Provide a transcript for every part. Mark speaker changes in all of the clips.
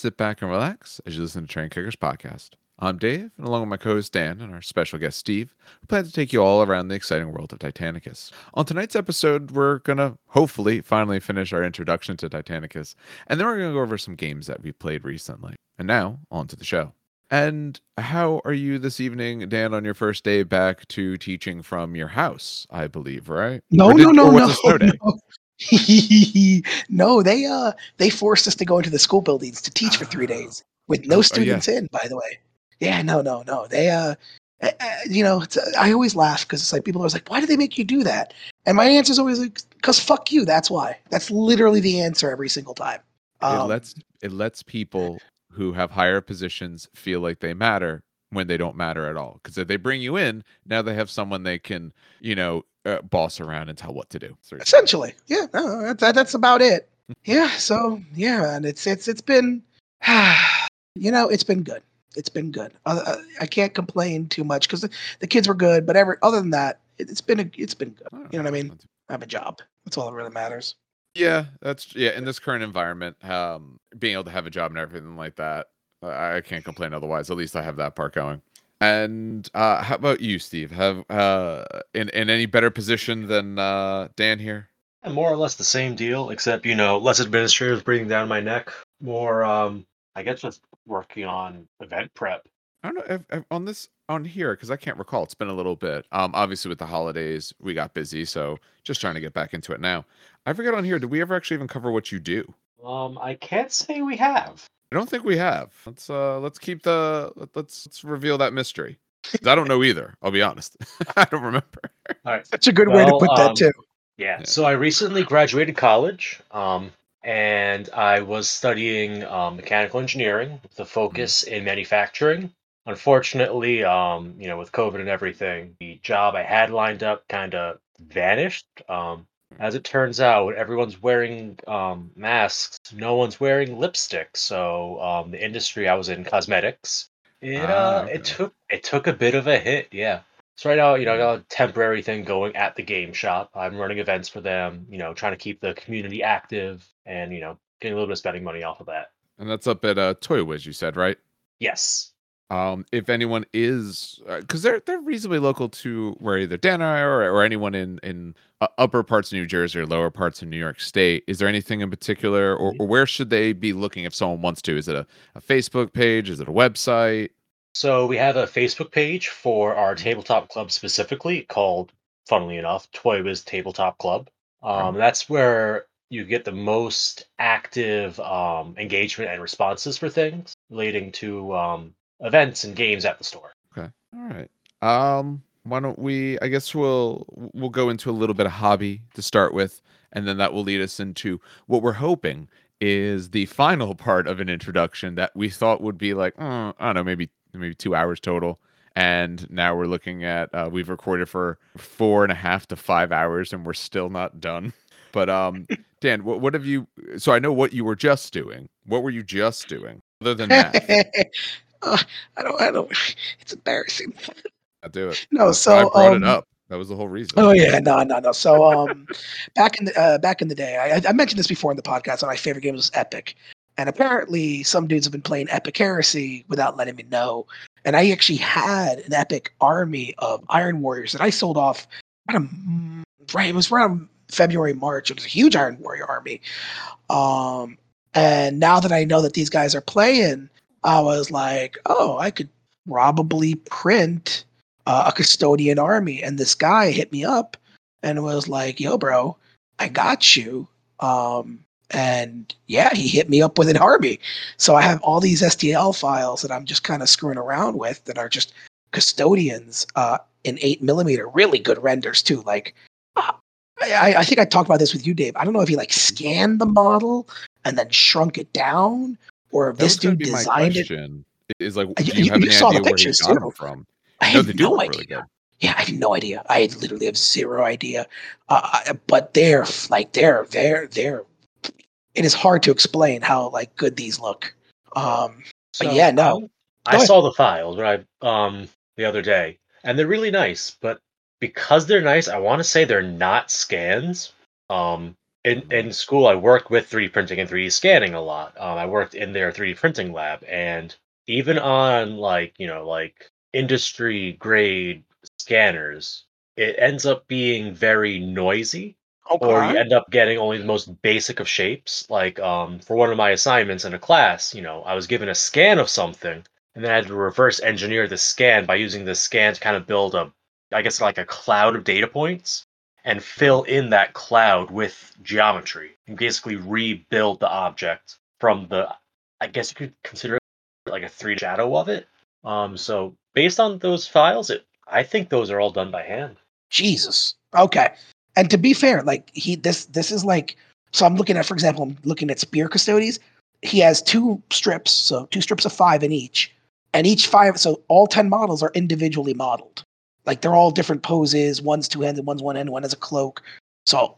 Speaker 1: Sit back and relax as you listen to Train Kickers podcast. I'm Dave, and along with my co-host Dan and our special guest Steve, we plan to take you all around the exciting world of Titanicus. On tonight's episode, we're gonna hopefully finally finish our introduction to Titanicus, and then we're gonna go over some games that we played recently. And now, on to the show. And how are you this evening, Dan, on your first day back to teaching from your house, I believe, right?
Speaker 2: No,
Speaker 1: did-
Speaker 2: no, no, no,
Speaker 1: it snow day?
Speaker 2: no. no, they uh they forced us to go into the school buildings to teach for three days with
Speaker 1: Oh,
Speaker 2: no
Speaker 1: yeah.
Speaker 2: students in. By the way, yeah, no, no, no. They uh, uh, you know, it's, uh, I always laugh because it's like people are always like, why do they make you do that? And my answer is always like, because fuck you. That's why. That's literally the answer every single time.
Speaker 1: it
Speaker 2: Um,
Speaker 1: lets it lets people who have higher positions feel like they matter when they don't matter at all because if they bring you in now they have someone they can you know uh, boss around and tell what to do
Speaker 2: essentially. Yeah no, that's, that, that's about it. Yeah so yeah and it's it's it's been you know it's been good. It's been good. Uh, uh, i can't complain too much because the, the kids were good but ever other than that it, it's been a, it's been good. You know what i mean? i have a job. That's all that really matters.
Speaker 1: Yeah that's yeah in this current environment um being able to have a job and everything like that i I can't complain otherwise at least i have that part going and uh how about you steve have uh in in any better position than uh dan here
Speaker 3: more or less the same deal, except you know, less administrators breathing down my neck. More, um, I guess, just working on event prep.
Speaker 1: I don't know if, if on this on here because I can't recall. It's been a little bit. Um, obviously with the holidays, we got busy, so just trying to get back into it now. I forget on here. Did we ever actually even cover what you do?
Speaker 3: Um, I can't say we have.
Speaker 1: I don't think we have. Let's uh let's keep the let, let's let's reveal that mystery. I don't know either. I'll be honest. I don't remember.
Speaker 3: All right.
Speaker 2: that's a good way to
Speaker 3: Well,
Speaker 2: put that
Speaker 3: um,
Speaker 2: too
Speaker 3: Yeah.
Speaker 1: Yeah.
Speaker 3: So I recently graduated college, um, and I was studying um, mechanical engineering with a focus in manufacturing. Unfortunately, um, you know, with COVID and everything, the job I had lined up kind of vanished. Um, as it turns out, everyone's wearing um, masks, no one's wearing lipstick. So um, the industry I was in, cosmetics, it
Speaker 1: Ah,
Speaker 3: uh,
Speaker 1: okay.
Speaker 3: it took it took a bit of a hit. Yeah. So right now, you know, I got a temporary thing going at the game shop. I'm running events for them, you know, trying to keep the community active and, you know, getting a little bit of spending money off of that.
Speaker 1: And that's up at uh Toy Wiz, you said, right?
Speaker 3: Yes.
Speaker 1: Um, if anyone is, because they're they're reasonably local to where either Dan and I are, or anyone in in uh, upper parts of New Jersey or lower parts of New York State. Is there anything in particular, or, or where should they be looking if someone wants to? Is it a, a Facebook page? Is it a website?
Speaker 3: So we have a Facebook page for our tabletop club specifically called, funnily enough, Toy Wiz Tabletop Club. Um, That's where you get the most active um, engagement and responses for things relating to um, events and games at the store.
Speaker 1: Okay, all right. Um, why don't we? I guess we'll we'll go into a little bit of hobby to start with, and then that will lead us into what we're hoping is the final part of an introduction that we thought would be like uh, I don't know, maybe maybe two hours total. And now we're looking at uh, we've recorded for four and a half to five hours, and we're still not done. But um, Dan, what what have you? So I know what you were just doing. What were you just doing other than that?
Speaker 2: Uh, i don't i don't it's embarrassing
Speaker 1: I do it.
Speaker 2: no
Speaker 1: why I brought
Speaker 2: um,
Speaker 1: it up. That was the whole reason.
Speaker 2: Oh yeah, no, no, no. So um, back in the uh, back in the day, I, I mentioned this before in the podcast. My favorite games was Epic, and apparently some dudes have been playing Epic Heresy without letting me know. And I actually had an Epic army of Iron Warriors that I sold off. Right, it was around February, March. It was a huge Iron Warrior army. Um, and now that I know that these guys are playing, I was like, oh, I could probably print uh, a custodian army. And this guy hit me up and was like, yo, bro, I got you. Um, and yeah, he hit me up with an army. So I have all these STL files that I'm just kind of screwing around with that are just custodians uh, in eight millimeter, really good renders too. Like, uh, I, I think I talked about this with you, Dave. I don't know if he like scanned the model and then shrunk it down, or if
Speaker 1: That
Speaker 2: this dude
Speaker 1: be my
Speaker 2: designed it.
Speaker 1: question. Is like, do
Speaker 2: you-
Speaker 1: you,
Speaker 2: you-
Speaker 1: have
Speaker 2: you
Speaker 1: any
Speaker 2: saw the
Speaker 1: idea where he
Speaker 2: pictures,
Speaker 1: got
Speaker 2: too.
Speaker 1: them from?
Speaker 2: I
Speaker 1: No,
Speaker 2: have
Speaker 1: they
Speaker 2: no idea.
Speaker 1: really good.
Speaker 2: Yeah, I have no idea. I literally have zero idea. Uh, I- but they're like they're they're they're. It is hard to explain how like good these look. Um, But yeah, no.
Speaker 3: I, I saw the files right um the other day, and they're really nice. But because they're nice, I want to say they're not scans. Um, in in school I worked with 3D printing and 3D scanning a lot. Um, I worked in their 3D printing lab, and even on like you know like industry grade scanners, it ends up being very noisy or you end up getting only the most basic of shapes. Like um, for one of my assignments in a class, you know, I was given a scan of something, and then I had to reverse engineer the scan by using the scan to kind of build a, I guess like a cloud of data points, and fill in that cloud with geometry, and basically rebuild the object from the, I guess you could consider it like a three shadow of it. Um, so based on those files, it I think those are all done by hand.
Speaker 2: Jesus. Okay. And to be fair, like he this this is like so I'm looking at, for example, I'm looking at Spear Custodes. He has two strips, so two strips of five in each. And each five, so all 10 models are individually modeled. Like they're all different poses. One's two handed, one's one hand, one has a cloak. So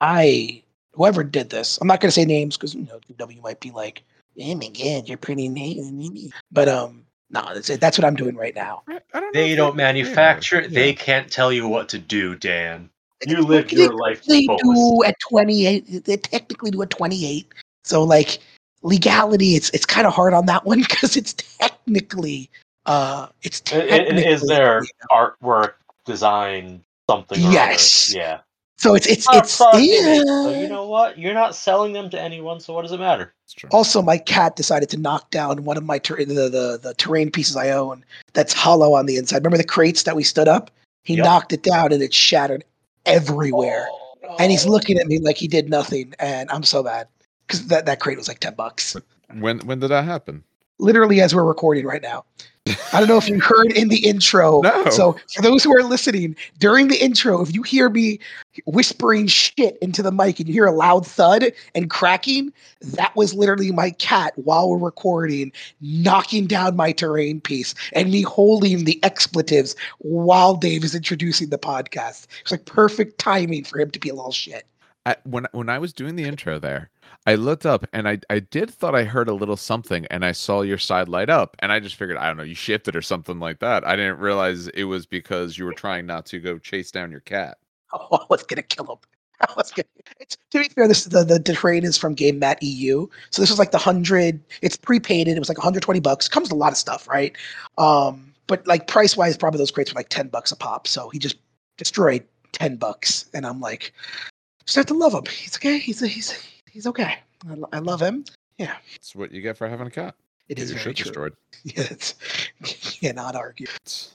Speaker 2: I whoever did this, I'm not gonna say names because you know W might be like, oh my god, you're pretty name. But um no, that's it. That's what I'm doing right now.
Speaker 1: I, I don't
Speaker 3: They don't
Speaker 1: that- yeah,
Speaker 3: manufacture it. They can't tell you what to do, Dan.
Speaker 2: They-
Speaker 3: You live
Speaker 2: they-
Speaker 3: your life
Speaker 2: They
Speaker 3: fullest.
Speaker 2: do at 28. They technically do at 28. So like legality, it's it's kind of hard on that one because it's technically uh it's
Speaker 3: I- I-
Speaker 2: technically
Speaker 3: Is there artwork, design, something? or?
Speaker 2: Yes.
Speaker 3: Yeah.
Speaker 2: so it's it's
Speaker 3: Not
Speaker 2: it's
Speaker 3: fucking it.
Speaker 2: yeah.
Speaker 3: So you know what? You're not selling them to anyone. So what does it matter?
Speaker 1: It's true.
Speaker 2: Also, my cat decided to knock down one of my ter- the, the the terrain pieces I own that's hollow on the inside. Remember the crates that we stood up? He
Speaker 3: Yep.
Speaker 2: knocked it down and it shattered everywhere.
Speaker 3: Oh,
Speaker 2: And he's looking at me like he did nothing, and I'm so bad because that, that crate was like ten bucks.
Speaker 1: When when did that happen?
Speaker 2: Literally, as we're recording right now. I don't know if you heard in the intro.
Speaker 1: No.
Speaker 2: So for those who are listening, during the intro, if you hear me whispering shit into the mic and you hear a loud thud and cracking, that was literally my cat while we're recording, knocking down my terrain piece and me holding the expletives while Dave is introducing the podcast. It's like perfect timing for him to be a little shit.
Speaker 1: I, when when I was doing the intro there, I looked up and I I did thought I heard a little something, and I saw your side light up, and I just figured I don't know you shifted or something like that. I didn't realize it was because you were trying not to go chase down your cat.
Speaker 2: Oh, I was gonna kill him. I was gonna. To be fair, this the the terrain is from Game Mat EU, so this was like the hundred. It's pre-painted. It was like 120 bucks. Comes with a lot of stuff, right? Um, but like price wise, probably those crates were like 10 bucks a pop. So he just destroyed 10 bucks, and I'm like, start to love him. He's okay. He's a, he's he's okay. I, lo- I love him.
Speaker 1: Yeah, That's what you get for having a cat.
Speaker 2: It
Speaker 1: Get
Speaker 2: is
Speaker 1: your
Speaker 2: very
Speaker 1: shit
Speaker 2: true.
Speaker 1: destroyed.
Speaker 2: Yeah, it's, cannot argue.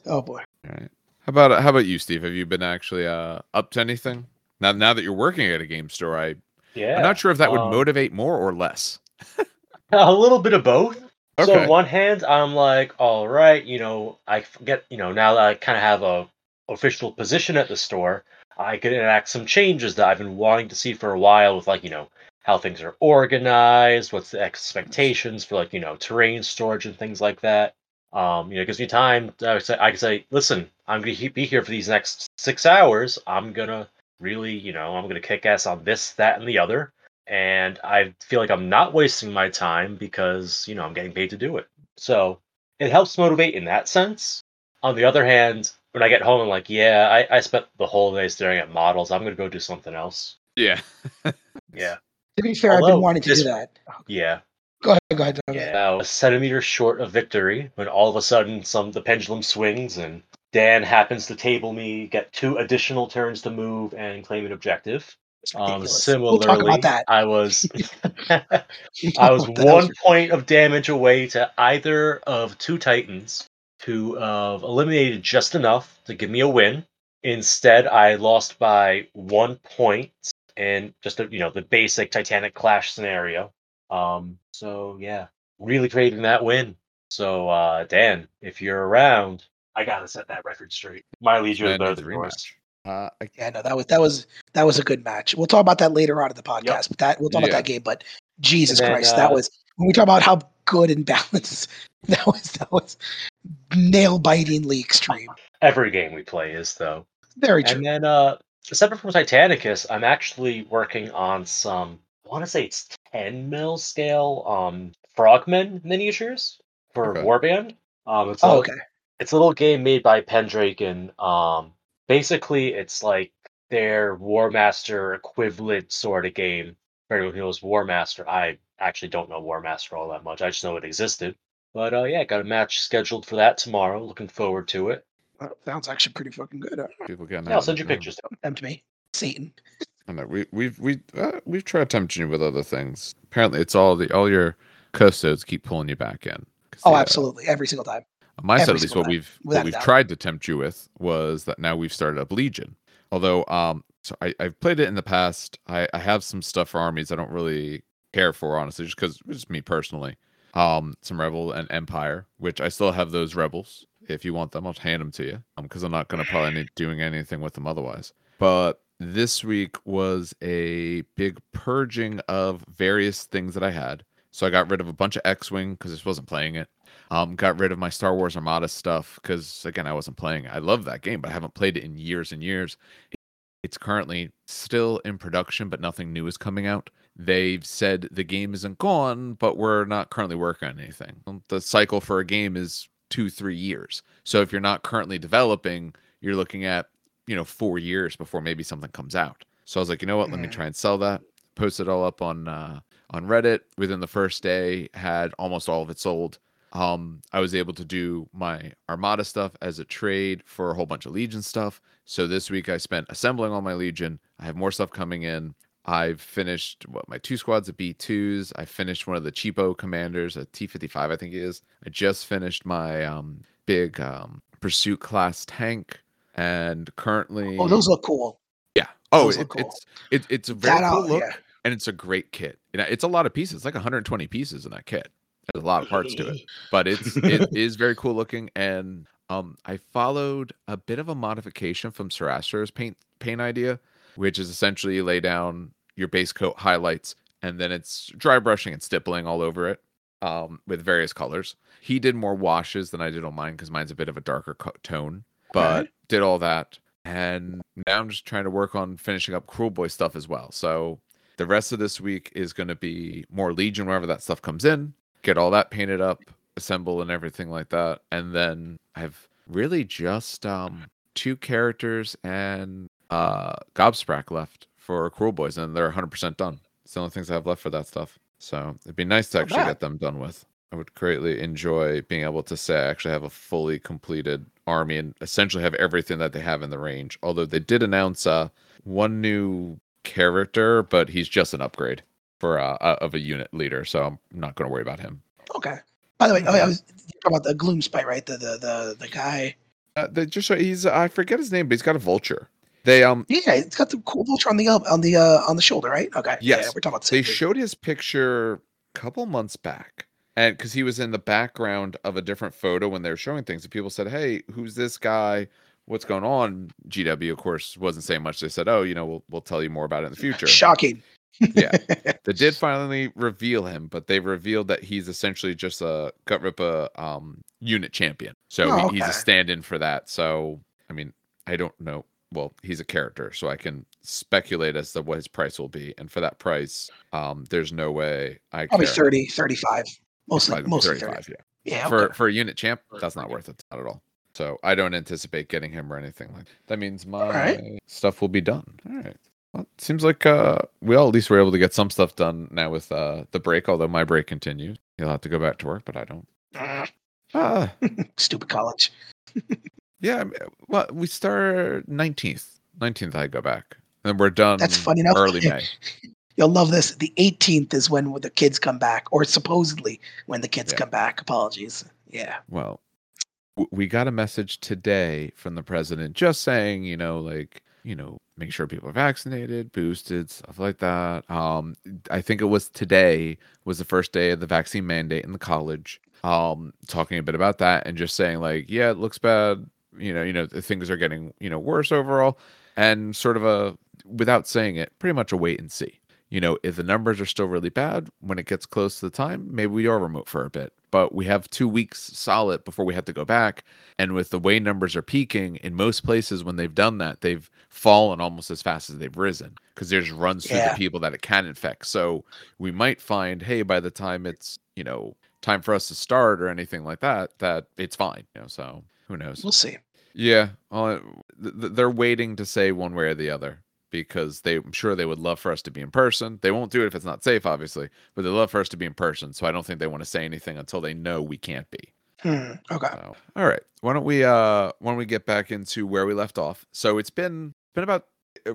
Speaker 2: Oh boy.
Speaker 1: All right. How about how about you, Steve? Have you been actually uh, up to anything now? Now that you're working at a game store, I
Speaker 3: Yeah.
Speaker 1: I'm not sure if that would
Speaker 3: um,
Speaker 1: motivate more or less.
Speaker 3: A little bit of both. So
Speaker 1: Okay.
Speaker 3: on one hand, I'm like, all right, you know, I f- get, you know, now that I kind of have a official position at the store, I can enact some changes that I've been wanting to see for a while with like, you know, how things are organized, what's the expectations for like, you know, terrain storage and things like that. Um, you know, it gives me time. To, I say, I can say, listen, I'm gonna he- be here for these next six hours. I'm gonna really, you know, I'm gonna kick ass on this, that, and the other and I feel like I'm not wasting my time because you know I'm getting paid to do it. So it helps motivate in that sense. On the other hand, when I get home, I'm like, yeah, I, I spent the whole day staring at models. I'm gonna go do something else.
Speaker 1: Yeah.
Speaker 3: Yeah,
Speaker 2: To be fair, I've
Speaker 3: Although
Speaker 2: been wanting to
Speaker 3: this-
Speaker 2: do that.
Speaker 3: yeah,
Speaker 2: Go ahead. Go ahead. Go ahead.
Speaker 3: yeah. Now, a centimeter short of victory when all of a sudden some the pendulum swings and Dan happens to table me, get two additional turns to move and claim an objective. Um, similarly,
Speaker 2: we'll talk about that.
Speaker 3: I was I was one point of damage away to either of two Titans who have eliminated just enough to give me a win. Instead, I lost by one point in just a, you know the basic Titanic clash scenario. Um, so yeah, really creating that win. So uh, Dan, if you're around, I gotta set that record straight. My leisure is
Speaker 1: I
Speaker 3: better
Speaker 1: the
Speaker 3: than yours.
Speaker 1: rematch. Uh, I,
Speaker 2: Yeah, no, that was that was that was a good match. We'll talk about that later on in the podcast. But that we'll talk
Speaker 1: Yeah.
Speaker 2: about that game. But Jesus
Speaker 3: then,
Speaker 2: Christ, that
Speaker 3: uh,
Speaker 2: was when we talk about how good and balanced. That was that was nail bitingly extreme.
Speaker 3: Every game we play is though.
Speaker 2: Very true.
Speaker 3: And then, uh, separate from Titanicus, I'm actually working on some. I want to say it's 10 mil scale um frogmen miniatures for
Speaker 1: Okay.
Speaker 3: Warband. Um, it's
Speaker 2: Oh,
Speaker 3: a,
Speaker 2: okay.
Speaker 3: it's a little game made by Pendrake, and um, basically it's like their War Master equivalent sort of game. For anyone who knows War Master, I actually don't know War Master all that much. I just know it existed. But uh, yeah, got a match scheduled for that tomorrow. Looking forward to it.
Speaker 2: That sounds actually pretty fucking good.
Speaker 1: People getting
Speaker 3: Yeah, I'll send you
Speaker 1: of it, yeah.
Speaker 3: pictures.
Speaker 2: tempt me, Satan.
Speaker 1: I know we we've we uh, we've tried tempting you with other things. Apparently, it's all the all your custodes keep pulling you back in.
Speaker 2: Oh,
Speaker 1: the, uh,
Speaker 2: absolutely, every single time.
Speaker 1: On my side,
Speaker 2: Every
Speaker 1: at least, what
Speaker 2: time,
Speaker 1: we've
Speaker 2: without
Speaker 1: what we've
Speaker 2: doubt.
Speaker 1: tried to tempt you with was that now we've started up Legion. Although, um, so I, I've played it in the past. I, I have some stuff for armies I don't really care for, honestly, just because it's me personally. Um, some Rebel and Empire, which I still have those Rebels. If you want them, I'll hand them to you. Um, because I'm not gonna probably be doing anything with them otherwise. But this week was a big purging of various things that I had. So I got rid of a bunch of X-wing because I just wasn't playing it. Um, got rid of my Star Wars Armada stuff because again I wasn't playing it. I love that game, but I haven't played it in years and years. It's currently still in production, but nothing new is coming out. They've said the game isn't gone, but we're not currently working on anything. Um, The cycle for a game is two, three years. So if you're not currently developing, you're looking at you know four years before maybe something comes out. So I was like, you know what? Let me
Speaker 2: Mhm.
Speaker 1: try and sell that. Post it all up on uh, on Reddit. Within the first day, had almost all of it sold. Um, I was able to do my Armada stuff as a trade for a whole bunch of Legion stuff. So this week I spent assembling all my Legion. I have more stuff coming in. I've finished what my two squads of B2s. I finished one of the cheapo commanders, a T55, I think it is. I just finished my um, big um, pursuit class tank, and currently,
Speaker 2: Oh, those look cool.
Speaker 1: yeah. Oh, it,
Speaker 2: cool.
Speaker 1: it's it, it's a very
Speaker 2: That
Speaker 1: cool
Speaker 2: out,
Speaker 1: look,
Speaker 2: yeah.
Speaker 1: and it's a great kit. You know, it's a lot of pieces. It's like 120 pieces in that kit. There's a lot of parts to it but it's it is very cool looking and um i followed a bit of a modification from Sorastro's paint paint idea which is essentially you lay down your base coat highlights and then it's dry brushing and stippling all over it um with various colors he did more washes than i did on mine because mine's a bit of a darker co- tone but
Speaker 2: Okay.
Speaker 1: did all that and now i'm just trying to work on finishing up cruel boy stuff as well so the rest of this week is going to be more legion wherever that stuff comes in get all that painted up, assemble and everything like that. And then I've really just um two characters and uh Gobsprak left for Kruleboyz and they're 100% done. It's the only things I have left for that stuff. So it'd be nice to actually get them done with. I would greatly enjoy being able to say I actually have a fully completed army and essentially have everything that they have in the range. Although they did announce uh one new character, but he's just an upgrade for uh, uh, of a unit leader, so I'm not going to worry about him.
Speaker 2: Okay. By the way, oh, yeah, I was talking about the Gloomspite, right? The the the the guy.
Speaker 1: Uh, they just he's I forget his name, but he's got a vulture. They um
Speaker 2: Yeah, it's got the cool vulture on the on the uh on the shoulder, right? Okay. Yeah,
Speaker 1: Yes.
Speaker 2: we're talking about the
Speaker 1: they
Speaker 2: thing.
Speaker 1: showed his picture a couple months back, and because he was in the background of a different photo when they were showing things, and people said, "Hey, who's this guy? What's going on?" GW, of course, wasn't saying much. They said, "Oh, you know, we'll we'll tell you more about it in the future."
Speaker 2: Shocking.
Speaker 1: Yeah. They did finally reveal him, but they revealed that he's essentially just a Gutrippaz um unit champion. So
Speaker 2: Oh,
Speaker 1: he- he's a stand-in for that. So I mean, I don't know. Well, he's a character, so I can speculate as to what his price will be. And for that price, um, there's no way I
Speaker 2: Probably
Speaker 1: care.
Speaker 2: 30, 35. Mostly mostly
Speaker 1: 35,
Speaker 2: 30.
Speaker 1: yeah.
Speaker 2: Yeah.
Speaker 1: For
Speaker 2: okay.
Speaker 1: for a unit champ, that's not worth it not at all. So I don't anticipate getting him or anything like that. means my
Speaker 2: right.
Speaker 1: stuff will be done. All right. Well, it seems like uh, we all at least were able to get some stuff done now with uh, the break, although my break continues. You'll have to go back to work, but I don't. Ah,
Speaker 2: Stupid college.
Speaker 1: yeah. Well, we start 19th. 19th, I go back. And we're done
Speaker 2: That's funny enough.
Speaker 1: early May.
Speaker 2: You'll love this. The 18th is when the kids come back, or supposedly when the kids
Speaker 1: Yeah.
Speaker 2: come back. Apologies. Yeah.
Speaker 1: Well, we got a message today from the president just saying, you know, like, you know, make sure people are vaccinated, boosted, stuff like that. Um, I think it was today was the first day of the vaccine mandate in the college. Um, talking a bit about that and just saying like, yeah, it looks bad. You know, you know, things are getting you know worse overall, and sort of a without saying it, pretty much a wait and see. You know, if the numbers are still really bad when it gets close to the time, maybe we are remote for a bit. But we have two weeks solid before we have to go back. And with the way numbers are peaking in most places, when they've done that, they've fallen almost as fast as they've risen because there's runs through
Speaker 2: Yeah.
Speaker 1: the people that it can infect. So we might find, hey, by the time it's, you know, time for us to start or anything like that, that it's fine. You know, so who knows?
Speaker 2: We'll see.
Speaker 1: Yeah, th- they're waiting to say one way or the other because they, I'm sure they would love for us to be in person. They won't do it if it's not safe, obviously, but they love for us to be in person. So I don't think they want to say anything until they know we can't be.
Speaker 2: Hmm, okay.
Speaker 1: So, all right, why don't we uh why don't we get back into where we left off? So it's been been about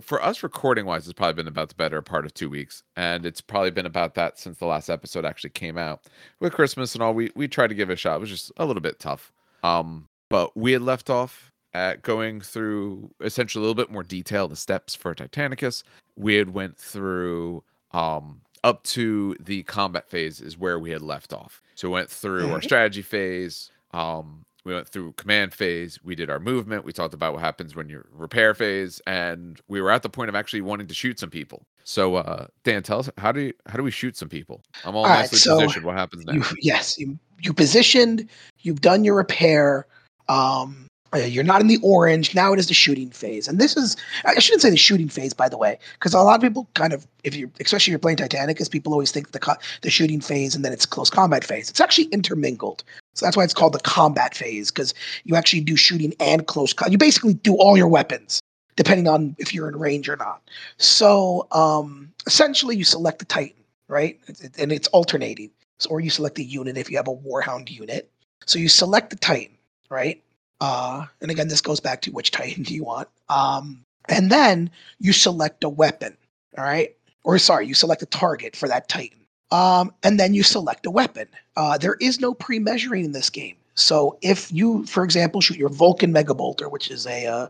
Speaker 1: for us recording wise, it's probably been about the better part of two weeks, and it's probably been about that since the last episode actually came out. With Christmas and all, we we tried to give it a shot. It was just a little bit tough. Um, but we had left off at going through essentially a little bit more detail the steps for Titanicus. We had went through um up to the combat phase is where we had left off. So we went through our
Speaker 2: Mhm.
Speaker 1: strategy phase. Um, we went through command phase. We did our movement. We talked about what happens when you're repair phase, and we were at the point of actually wanting to shoot some people. So, uh, Dan, tell us how do you, how do we shoot some people? I'm all,
Speaker 2: All right,
Speaker 1: nicely
Speaker 2: so
Speaker 1: positioned. What happens
Speaker 2: You,
Speaker 1: next?
Speaker 2: yes, you you positioned. You've done your repair. Um, uh, you're not in the orange. Now it is the shooting phase, and this is I shouldn't say the shooting phase, by the way, because a lot of people kind of, if you especially if you're playing Titanicus, people always think the co- the shooting phase and then it's close combat phase. It's actually intermingled, so that's why it's called the combat phase because you actually do shooting and close. Co- you basically do all your weapons depending on if you're in range or not. So um, essentially, you select the Titan, right, and it's alternating. So, or you select a unit if you have a Warhound unit. So you select the Titan, right? Uh, and again, this goes back to which Titan do you want. Um, and then you select a weapon, all right? Or sorry, you select a target for that Titan. Um, and then you select a weapon. Uh, there is no pre-measuring in this game. So if you, for example, shoot your Vulcan Mega Bolter, which is a uh,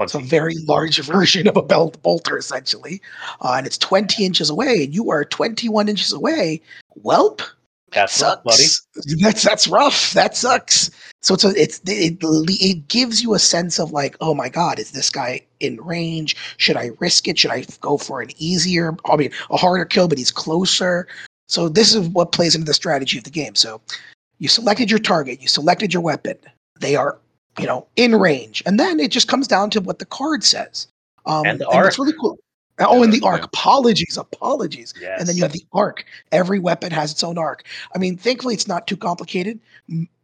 Speaker 2: it's a very large version of a belt bolter essentially, uh, and it's 20 inches away, and you are 21 inches away. Welp,
Speaker 3: That's rough, buddy.
Speaker 2: sucks. That's that's rough. That sucks. So it's a, it's it, it gives you a sense of like, oh my god, is this guy in range? Should I risk it? Should I go for an easier, I mean, a harder kill, but he's closer? So this is what plays into the strategy of the game. So you selected your target, you selected your weapon. They are, you know, in range, and then it just comes down to what the card says. Um,
Speaker 3: And the
Speaker 2: that's
Speaker 3: arc.
Speaker 2: really cool. Oh, and the
Speaker 1: Yeah.
Speaker 2: arc. Apologies, apologies.
Speaker 3: Yes.
Speaker 2: And then you have the arc. Every weapon has its own arc. I mean, thankfully, it's not too complicated.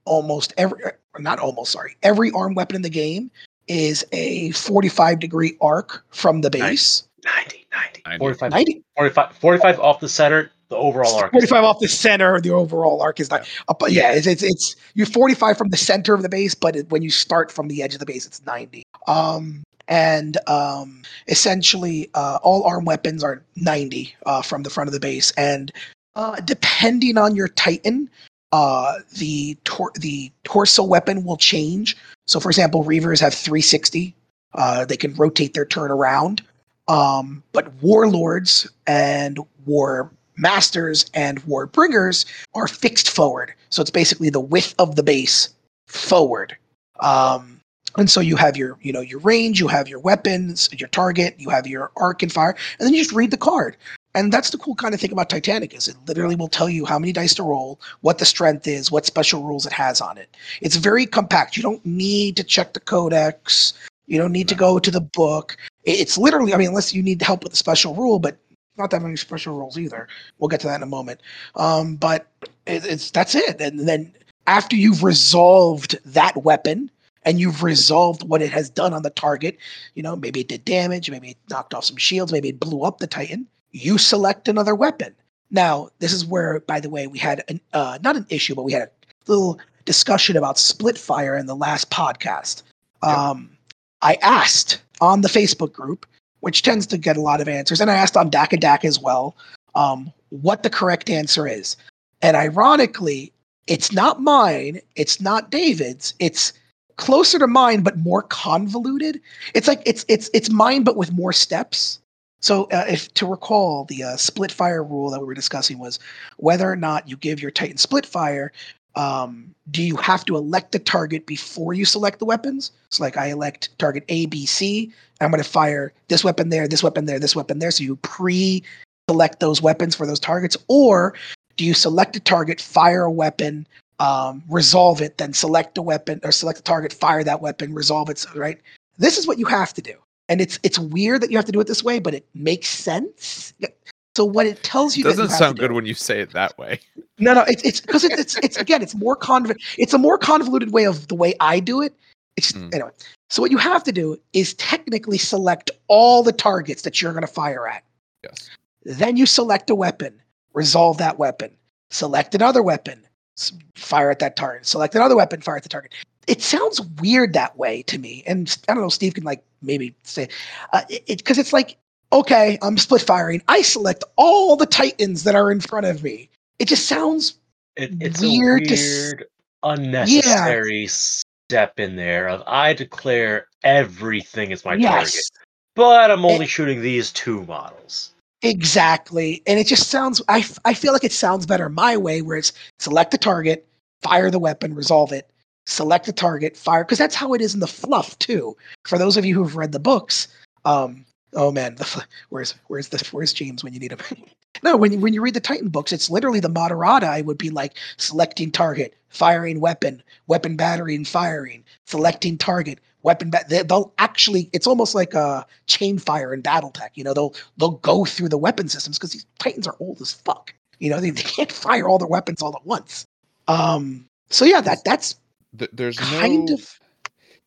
Speaker 2: Almost every, or not almost, sorry, every arm weapon in the game is a 45 degree arc from the base.
Speaker 3: 90, 90.
Speaker 1: 90.
Speaker 3: 45,
Speaker 2: 90,
Speaker 3: 45, 45 off the center, the overall arc.
Speaker 2: 45 off the center. The overall arc is not. Up, yeah, it's, it's it's you're 45 from the center of the base, but it, when you start from the edge of the base, it's 90. Um, and um, essentially, uh, all arm weapons are 90 uh, from the front of the base, and uh, depending on your Titan, uh, the tor- the torso weapon will change. So, for example, Reavers have 360. Uh, they can rotate their turn around. Um, but warlords and war masters and war bringers are fixed forward. So it's basically the width of the base forward. Um, and so you have your, you know, your range, you have your weapons, your target, you have your arc and fire, and then you just read the card. And that's the cool kind of thing about Titanicus it literally will tell you how many dice to roll, what the strength is, what special rules it has on it. It's very compact. You don't need to check the codex. You don't need to go to the book. It's literally, I mean, unless you need help with a special rule, but not that many special rules either. We'll get to that in a moment. Um, but it, it's that's it. And then after you've resolved that weapon and you've resolved what it has done on the target, you know, maybe it did damage, maybe it knocked off some shields, maybe it blew up the Titan. You select another weapon. Now, this is where, by the way, we had an, uh, not an issue, but we had a little discussion about split fire in the last podcast.
Speaker 1: Yep.
Speaker 2: Um, I asked on the Facebook group, which tends to get a lot of answers, and I asked on Dakka Dakka as well, um, what the correct answer is. And ironically, it's not mine, it's not David's, it's closer to mine but more convoluted. It's like it's it's it's mine but with more steps. So, uh, if to recall, the uh, split fire rule that we were discussing was whether or not you give your Titan split fire um, do you have to elect the target before you select the weapons? So, like, I elect target A, B, C. I'm going to fire this weapon there, this weapon there, this weapon there. So you pre-select those weapons for those targets, or do you select a target, fire a weapon, um, resolve it, then select a weapon or select a target, fire that weapon, resolve it? Right. This is what you have to do, and it's it's weird that you have to do it this way, but it makes sense. So what it tells you
Speaker 1: Doesn't
Speaker 2: have
Speaker 1: sound
Speaker 2: to do-
Speaker 1: good when you say it that way.
Speaker 2: no, no, it's it's because it, it's it's again, it's more conv. It's a more convoluted way of the way I do it. It's
Speaker 1: Mm.
Speaker 2: anyway. So what you have to do is technically select all the targets that you're going to fire at.
Speaker 1: Yes.
Speaker 2: Then you select a weapon, resolve that weapon. Select another weapon, fire at that target. Select another weapon, fire at the target. It sounds weird that way to me, and I don't know. Steve can like maybe say uh, it because it's like okay, I'm split firing. I select all the titans that are in front of me. It just sounds
Speaker 3: It, it's
Speaker 2: Weird
Speaker 3: a
Speaker 2: to s-
Speaker 3: weird, unnecessary step in there of I declare everything as my target, but I'm only shooting these two models.
Speaker 2: Exactly. And it just sounds. I, I feel like it sounds better my way, where it's select the target, fire the weapon, resolve it. Select the target, fire, because that's how it is in the fluff too. For those of you who've read the books, um, oh man, the, where's where's the where's James when you need him? no, when you, when you read the Titan books, it's literally the Moderati. I would be like selecting target, firing weapon, weapon battery and firing, selecting target, weapon. Ba- they, they'll actually, it's almost like a chain fire in BattleTech. You know, they'll they'll go through the weapon systems because these Titans are old as fuck. You know, they, they can't fire all their weapons all at once. Um. So yeah, that that's
Speaker 1: Th- there's
Speaker 2: kind
Speaker 1: no
Speaker 2: of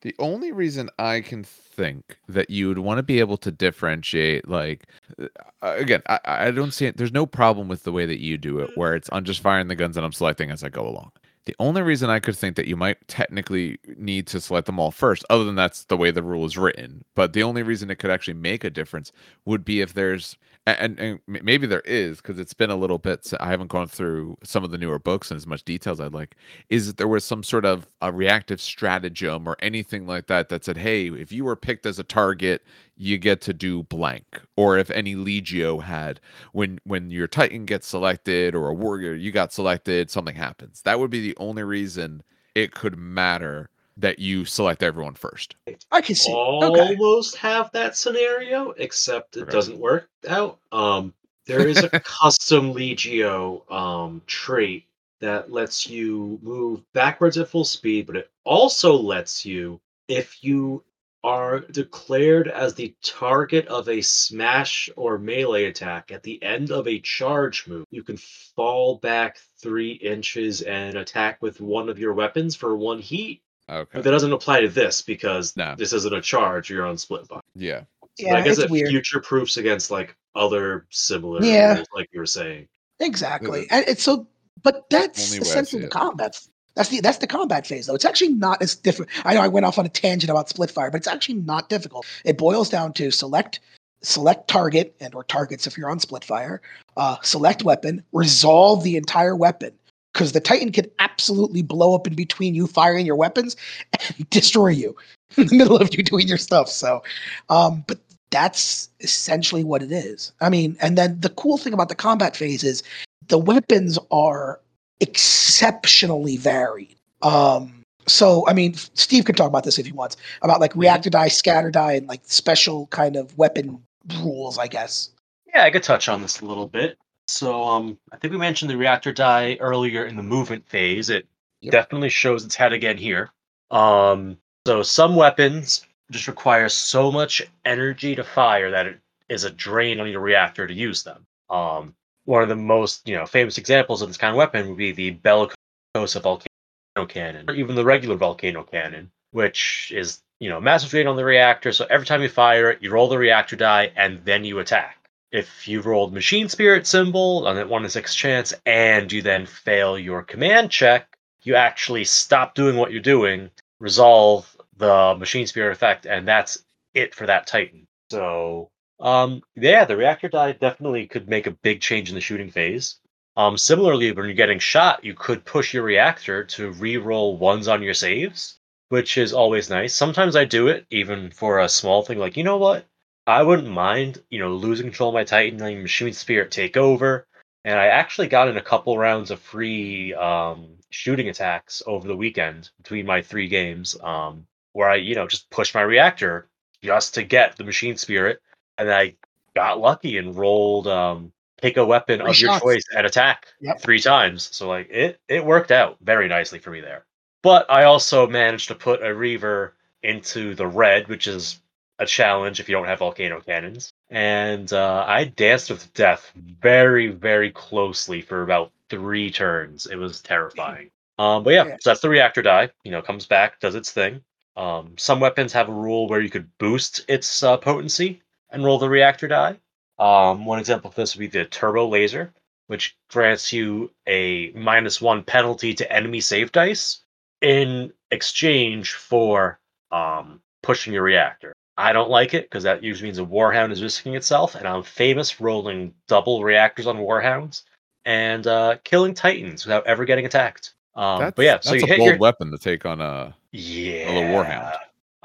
Speaker 1: the only reason I can think that you would want to be able to differentiate, like, uh, again, I, I don't see it. There's no problem with the way that you do it, where it's I'm just firing the guns and I'm selecting as I go along. The only reason I could think that you might technically need to select them all first, other than that's the way the rule is written, but the only reason it could actually make a difference would be if there's and, and maybe there is because it's been a little bit. I haven't gone through some of the newer books in as much detail as I'd like is that there was some sort of a reactive stratagem or anything like that that said, hey, if you were picked as a target, you get to do blank. Or if any Legio had, when when your Titan gets selected or a warrior, you got selected, something happens. That would be the only reason it could matter that you select everyone first.
Speaker 2: I can see. Okay.
Speaker 3: almost have that scenario, except it
Speaker 1: Okay.
Speaker 3: doesn't work out. Um, there is a custom Legio um, trait that lets you move backwards at full speed, but it also lets you, if you are declared as the target of a smash or melee attack at the end of a charge move, you can fall back three inches and attack with one of your weapons for one heat.
Speaker 1: Okay.
Speaker 3: But that doesn't apply to this because
Speaker 1: No.
Speaker 3: this isn't a charge. You're on split buy.
Speaker 1: Yeah.
Speaker 3: So I guess
Speaker 2: it's
Speaker 3: it future proofs against like other similar
Speaker 2: Yeah.
Speaker 3: rules, like you were saying.
Speaker 2: Exactly. And it's so but that's
Speaker 1: Only way I
Speaker 2: essentially the combat. That's the that's the combat phase though. It's actually not as different. I know I went off on a tangent about split fire, but it's actually not difficult. It boils down to select select target and or targets if you're on split fire, uh, select weapon, resolve the entire weapon. Because the Titan could absolutely blow up in between you firing your weapons and destroy you in the middle of you doing your stuff. So um, but that's essentially what it is. I mean, and then the cool thing about the combat phase is the weapons are exceptionally varied. Um, so, I mean, Steve can talk about this if he wants about like reactor die, scatter die, and like special kind of weapon rules, I guess.
Speaker 3: Yeah, I could touch on this a little bit. So, um, I think we mentioned the reactor die earlier in the movement phase. It
Speaker 1: Yep.
Speaker 3: definitely shows its head again here. Um, so some weapons just require so much energy to fire that it is a drain on your reactor to use them. Um, one of the most, you know, famous examples of this kind of weapon would be the Bellicosa volcano cannon, or even the regular volcano cannon, which is, you know, massive drain on the reactor. So every time you fire it, you roll the reactor die and then you attack. If you rolled machine spirit symbol on that one in six chance and you then fail your command check, you actually stop doing what you're doing, resolve the machine spirit effect, and that's it for that Titan. So, um, yeah, the reactor die definitely could make a big change in the shooting phase. Um, similarly, when you're getting shot, you could push your reactor to re-roll ones on your saves, which is always nice. Sometimes I do it, even for a small thing like, you know what? I wouldn't mind, you know, losing control of my Titan, letting Machine Spirit take over. And I actually got in a couple rounds of free um, shooting attacks over the weekend between my three games, um, where I, you know, just pushed my reactor just to get the Machine Spirit, and I got lucky and rolled um, pick a weapon
Speaker 2: Three
Speaker 3: of your choice and attack
Speaker 2: Yep.
Speaker 3: three times. So like it, it worked out very nicely for me there. But I also managed to put a Reaver into the red, which is a challenge if you don't have volcano cannons. And uh, I danced with death very, very closely for about three turns. It was terrifying. Um, but yeah,
Speaker 2: Yeah.
Speaker 3: so that's the reactor die. You know, comes back, does its thing. Um, some weapons have a rule where you could boost its uh, potency and roll the reactor die. Um, one example of this would be the turbo laser, which grants you a minus one penalty to enemy save dice in exchange for um, pushing your reactor. I don't like it because that usually means a warhound is risking itself, and I'm famous rolling double reactors on warhounds and uh, killing titans without ever getting attacked. Um,
Speaker 1: That's,
Speaker 3: but yeah, so
Speaker 1: that's
Speaker 3: you
Speaker 1: a
Speaker 3: hit
Speaker 1: bold
Speaker 3: your
Speaker 1: weapon to take on a.
Speaker 3: yeah a
Speaker 1: warhound.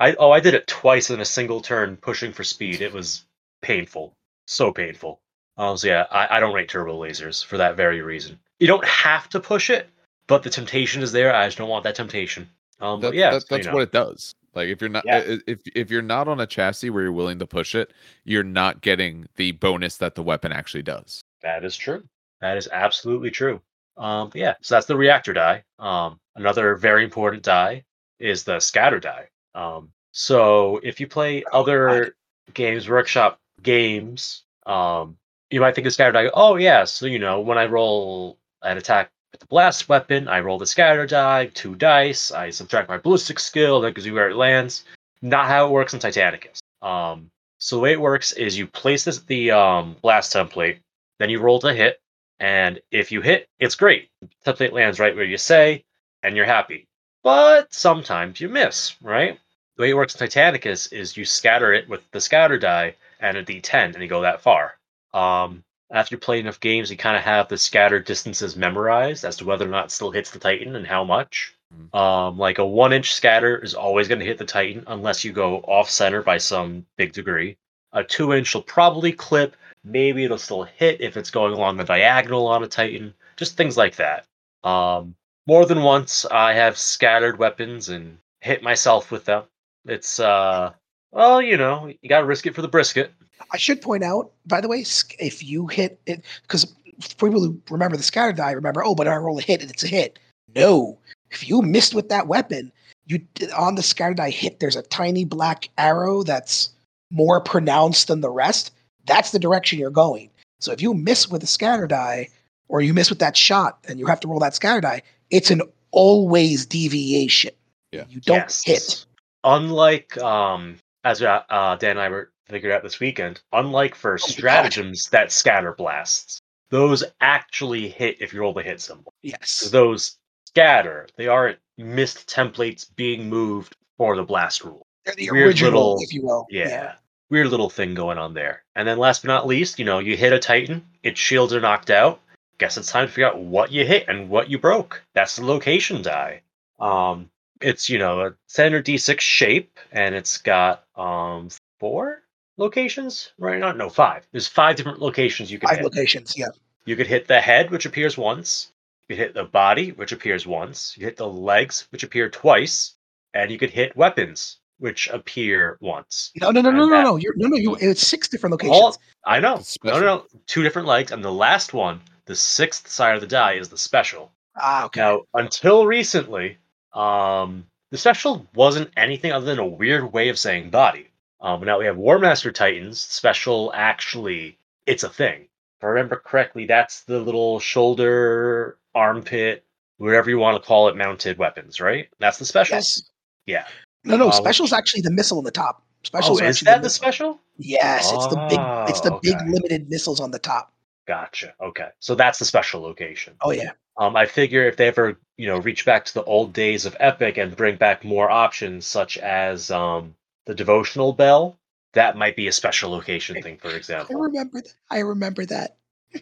Speaker 3: I oh I did it twice in a single turn, pushing for speed. It was painful, so painful. Um, so yeah, I, I don't rate turbo lasers for that very reason. You don't have to push it, but the temptation is there. I just don't want that temptation. Um,
Speaker 1: That,
Speaker 3: but yeah,
Speaker 1: that-
Speaker 3: you
Speaker 1: that's
Speaker 3: know.
Speaker 1: what it does. Like if you're not
Speaker 3: Yeah.
Speaker 1: if if you're not on a chassis where you're willing to push it, you're not getting the bonus that the weapon actually does.
Speaker 3: That is true. That is absolutely true. Um, yeah, so that's the reactor die. Um, another very important die is the scatter die. Um, so if you play
Speaker 2: Oh,
Speaker 3: other games, workshop games, um, you might think of scatter die. Oh yeah, so you know when I roll an attack with the blast weapon, I roll the scatter die, two dice. I subtract my ballistic skill, that gives you where it lands. Not how it works in Titanicus. Um, so the way it works is you place this the um, blast template, then you roll to hit, and if you hit, it's great. The template lands right where you say, and you're happy. But sometimes you miss, right? The way it works in Titanicus is you scatter it with the scatter die and a d10, and you go that far. Um, after you play enough games, you kind of have the scattered distances memorized as to whether or not it still hits the Titan and how much.
Speaker 1: Mhm.
Speaker 3: Um, like a one inch scatter is always going to hit the Titan unless you go off center by some big degree. A two inch will probably clip. Maybe it'll still hit if it's going along the diagonal on a Titan. Just things like that. Um, more than once, I have scattered weapons and hit myself with them. It's uh, well, you know, you gotta risk it for the brisket.
Speaker 2: I should point out, by the way, if you hit it, because people who remember the scatter die remember, oh, but I roll a hit and it's a hit. No, if you missed with that weapon, you on the scatter die hit. There's a tiny black arrow that's more pronounced than the rest. That's the direction you're going. So if you miss with a scatter die, or you miss with that shot, and you have to roll that scatter die, it's an always deviation.
Speaker 1: Yeah.
Speaker 2: you don't
Speaker 3: Yes.
Speaker 2: hit.
Speaker 3: Unlike um, as uh, uh, Dan and I were figured out this weekend, unlike for
Speaker 2: Oh God.
Speaker 3: stratagems that scatter blasts, those actually hit if you roll the hit symbol.
Speaker 2: Yes.
Speaker 3: Those scatter. They aren't missed templates being moved for the blast rule.
Speaker 2: They're the
Speaker 3: weird
Speaker 2: original,
Speaker 3: little-
Speaker 2: if you will.
Speaker 3: Yeah. Weird little thing going on there. And then last but not least, you know, you hit a Titan, its shields are knocked out. Guess it's time to figure out what you hit and what you broke. That's the location die. Um it's, you know, a standard D6 shape, and it's got um four locations? Right now? No, five. There's five different locations you can
Speaker 2: Five
Speaker 3: hit.
Speaker 2: locations. Yeah.
Speaker 3: You could hit the head, which appears once. You could hit the body, which appears once. You hit the legs, which appear twice, and you could hit weapons, which appear once.
Speaker 2: No, no, no,
Speaker 3: And
Speaker 2: no, no,
Speaker 3: that-
Speaker 2: no. You're no, no. You. It's six different locations.
Speaker 3: All, I know. No, no, no. Two different legs, and the last one, the sixth side of the die, is the special.
Speaker 2: ah, okay.
Speaker 3: Now, until recently, um, the special wasn't anything other than a weird way of saying body. Um, but now we have War Master Titans. Special actually, it's a thing. If I remember correctly, that's the little shoulder, armpit, whatever you want to call it, mounted weapons, right? That's the special.
Speaker 2: Yes.
Speaker 3: Yeah.
Speaker 2: No, no.
Speaker 3: Uh,
Speaker 2: special's actually the missile on the top. Specials
Speaker 3: Oh, is
Speaker 2: actually
Speaker 3: that the
Speaker 2: missile.
Speaker 3: special?
Speaker 2: Yes, it's the big. It's the
Speaker 3: Oh,
Speaker 2: big limited missiles on the top.
Speaker 3: Gotcha. Okay, so that's the special location.
Speaker 2: Oh yeah.
Speaker 3: Um, I figure if they ever, you know, reach back to the old days of Epic and bring back more options, such as um, the devotional bell, that might be a special location thing. For example.
Speaker 2: I remember that. I remember that.
Speaker 3: you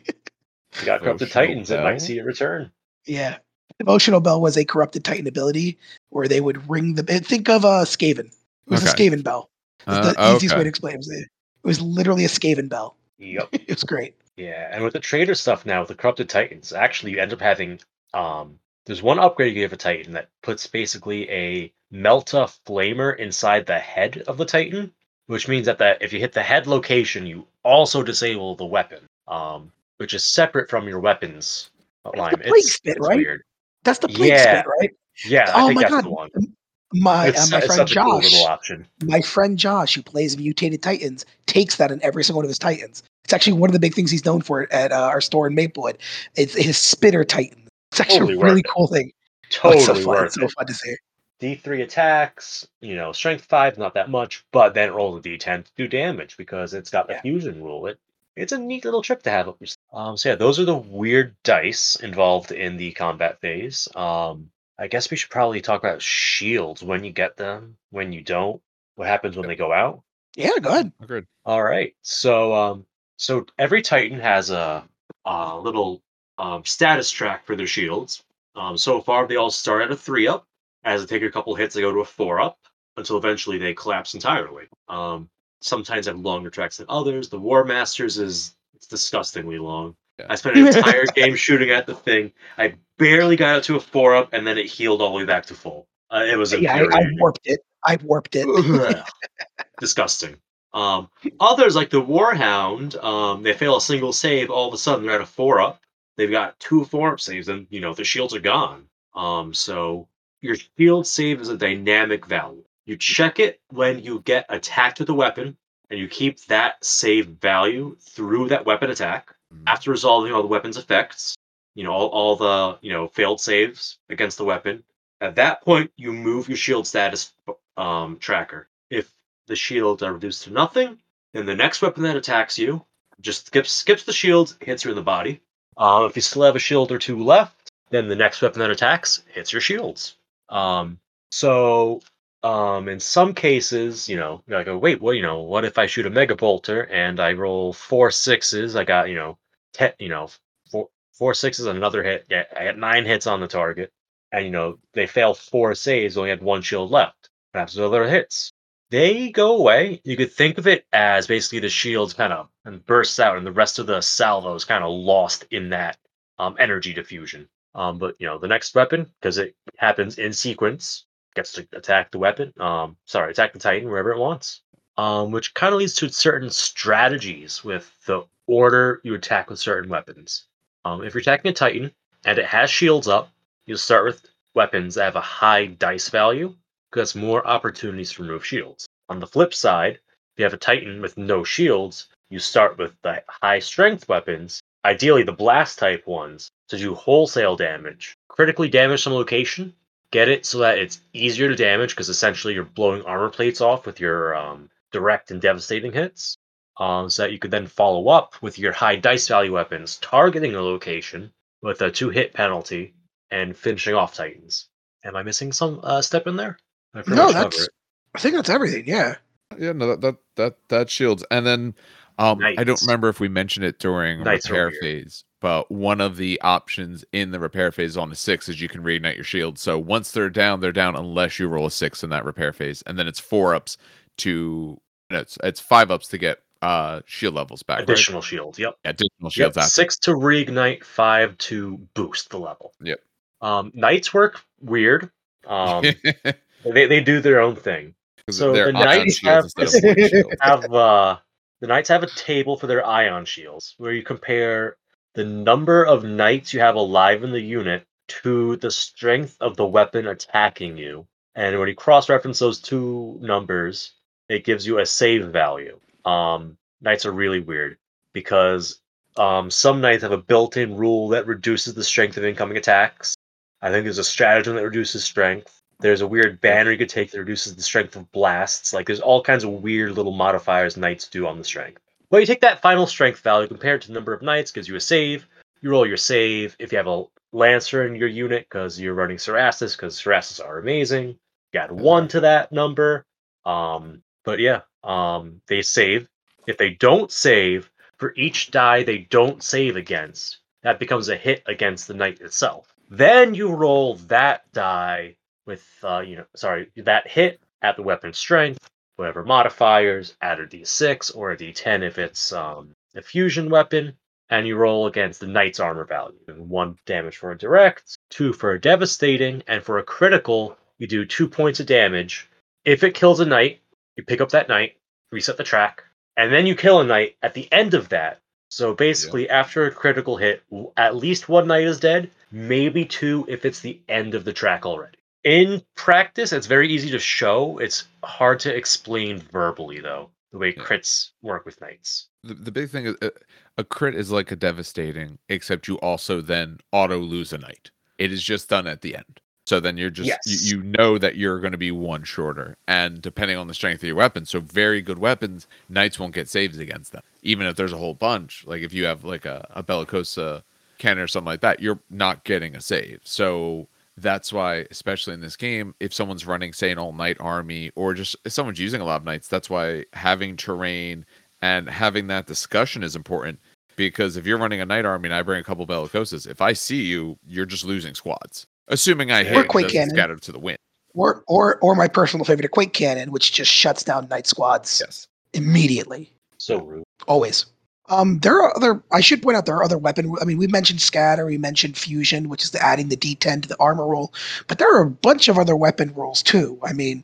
Speaker 3: got corrupted
Speaker 1: Devotional
Speaker 3: titans, it
Speaker 1: bell?
Speaker 3: might see a return.
Speaker 2: Yeah. Devotional bell was a corrupted Titan ability where they would ring the. Think of uh, Skaven. It was
Speaker 1: Okay.
Speaker 2: a Skaven bell. It's
Speaker 1: Uh,
Speaker 2: the easiest way to explain it. It was literally a Skaven bell.
Speaker 3: Yep.
Speaker 2: It was great.
Speaker 3: Yeah, and with the trader stuff now, with the corrupted titans, actually you end up having um there's one upgrade you give a titan that puts basically a melta flamer inside the head of the titan, which means that the, if you hit the head location, you also disable the weapon, um, which is separate from your weapons line.
Speaker 2: the plague spit,
Speaker 3: it's
Speaker 2: right?
Speaker 3: weird.
Speaker 2: That's the plague
Speaker 3: Yeah.
Speaker 2: spit, right?
Speaker 3: Yeah, I
Speaker 2: Oh
Speaker 3: think
Speaker 2: my
Speaker 3: that's
Speaker 2: God. My uh, my friend
Speaker 3: cool
Speaker 2: Josh.
Speaker 3: option.
Speaker 2: my friend Josh, who plays mutated Titans, takes that in every single one of his Titans. It's actually one of the big things he's known for at uh, our store in Maplewood. It's his Spitter Titan. It's actually
Speaker 3: Totally
Speaker 2: a really
Speaker 3: worth it.
Speaker 2: cool thing. Oh,
Speaker 3: Totally
Speaker 2: it's so fun.
Speaker 3: worth
Speaker 2: It's so
Speaker 3: it.
Speaker 2: fun to see.
Speaker 3: D3 attacks, you know, strength 5, not that much, but then it rolls a D10 to do damage because it's got the
Speaker 2: Yeah.
Speaker 3: fusion rule. It it's a neat little trick to have up your sleeve. Um, so yeah, those are the weird dice involved in the combat phase. Um, I guess we should probably talk about shields when you get them, when you don't, what happens when they go out.
Speaker 2: Yeah, go ahead.
Speaker 1: Agreed.
Speaker 3: All right. So um so every Titan has a a little um status track for their shields. Um so far they all start at a 3 up. As they take a couple hits they go to a 4 up until eventually they collapse entirely. Um sometimes have longer tracks than others. The War Masters is it's disgustingly long.
Speaker 1: Yeah.
Speaker 3: I spent an entire game shooting at the thing. I barely got it to a 4 up and then it healed all the way back to full. Uh, it was
Speaker 2: Yeah, I, I warped it. I warped it.
Speaker 3: Disgusting. Um, others like the Warhound, um, they fail a single save, all of a sudden they're at a four up. They've got two four up saves, and you know the shields are gone. Um, so your shield save is a dynamic value. You check it when you get attacked with a weapon, and you keep that save value through that weapon attack.
Speaker 1: Mhm.
Speaker 3: After resolving all the weapon's effects, you know all, all the you know failed saves against the weapon. At that point, you move your shield status um, tracker. If the shields are reduced to nothing, then the next weapon that attacks you just skips skips the shields, hits you in the body. Um, if you still have a shield or two left, then the next weapon that attacks hits your shields. Um, so um, in some cases, you know, I go, oh, wait, what? You know, what if I shoot a mega bolter and I roll four sixes? I got you know, ten, you know, four four sixes and another hit. Yeah, I got nine hits on the target, and you know they fail four saves, only had one shield left. Perhaps other hits they go away. You could think of it as basically the shields kind of and bursts out, and the rest of the salvo is kind of lost in that um, energy diffusion. Um, but you know, the next weapon, because it happens in sequence, gets to attack the weapon. Um, sorry, attack the Titan wherever it wants. Um, which kind of leads to certain strategies with the order you attack with certain weapons. Um, if you're attacking a Titan and it has shields up, you'll start with weapons that have a high dice value because more opportunities to remove shields. On the flip side, if you have a Titan with no shields, you start with the high strength weapons, ideally the blast type ones, to do wholesale damage. Critically damage some location, get it so that it's easier to damage because essentially you're blowing armor plates off with your um, direct and devastating hits. Um, so that you could then follow up with your high dice value weapons, targeting a location with a two hit penalty and finishing off Titans. Am I missing some uh, step in there? I
Speaker 2: No, that's- I think that's everything. Yeah.
Speaker 1: Yeah, no, that that that that shields. And then um I don't remember if we mentioned it during
Speaker 3: Knights
Speaker 1: repair phase, but one of the options in the repair phase on the six is you can reignite your shield. So once they're down, they're down unless you roll a six in that repair phase, and then it's four ups to no, it's it's five ups to get uh shield levels back. right?
Speaker 3: Additional shield. Yep.
Speaker 1: Additional shields
Speaker 3: Yep.
Speaker 1: after.
Speaker 3: Six to reignite, five to boost the level.
Speaker 1: Yep.
Speaker 3: Um, knights work weird. Um, they they do their own thing. so the knights have-
Speaker 1: instead of one shield.
Speaker 3: Have uh, the knights have a table for their ion shields where you compare the number of knights you have alive in the unit to the strength of the weapon attacking you. And when you cross-reference those two numbers, it gives you a save value. Um, knights are really weird because um, some knights have a built-in rule that reduces the strength of incoming attacks. I think there's a stratagem that reduces strength. There's a weird banner you could take that reduces the strength of blasts. Like there's all kinds of weird little modifiers knights do on the strength. Well, you take that final strength value compared to the number of knights, gives you a save. You roll your save. If you have a lancer in your unit because you're running Cerastus, because Cerastus are amazing, you add one to that number. Um, but yeah, um, they save. If they don't save, for each die they don't save against, that becomes a hit against the knight itself. Then you roll that die with, uh, you know, sorry, that hit at the weapon strength, whatever modifiers, add a d6 or a d10 if it's um, a fusion weapon, and you roll against the knight's armor value. And One damage for a direct, two for a devastating, and for a critical, you do two points of damage. If it kills a knight, you pick up that knight, reset the track, and then you kill a knight at the end of that. So basically, after a critical hit, at least one knight is dead, maybe two if it's the end of the track already. In practice, it's very easy to show. It's hard to explain verbally, though, the way
Speaker 1: Yeah.
Speaker 3: crits work with knights.
Speaker 1: the, the big thing is uh, a crit is like a devastating, except you also then auto lose a knight. It is just done at the end. So then you're just
Speaker 3: Yes.
Speaker 1: you, you know that you're going to be one shorter, and depending on the strength of your weapon, so very good weapons, knights won't get saves against them, even if there's a whole bunch. Like if you have like a, a Bellicosa cannon or something like that, you're not getting a save. So that's why, especially in this game, if someone's running, say, an all knight army, or just if someone's using a lot of knights, that's why having terrain and having that discussion is important. Because if you're running a knight army and I bring a couple bellicosas, if I see you, you're just losing squads. Assuming I
Speaker 3: Or
Speaker 1: hit and
Speaker 2: Quake
Speaker 1: doesn't
Speaker 2: Cannon.
Speaker 1: scatter to the wind.
Speaker 2: Or or or my personal favorite, a Quake Cannon, which just shuts down knight squads
Speaker 1: Yes.
Speaker 2: immediately.
Speaker 3: So rude.
Speaker 2: Always. Um, there are other. I should point out there are other weapon. I mean, we mentioned scatter, we mentioned fusion, which is the adding the D10 to the armor roll. But there are a bunch of other weapon rolls too. I mean,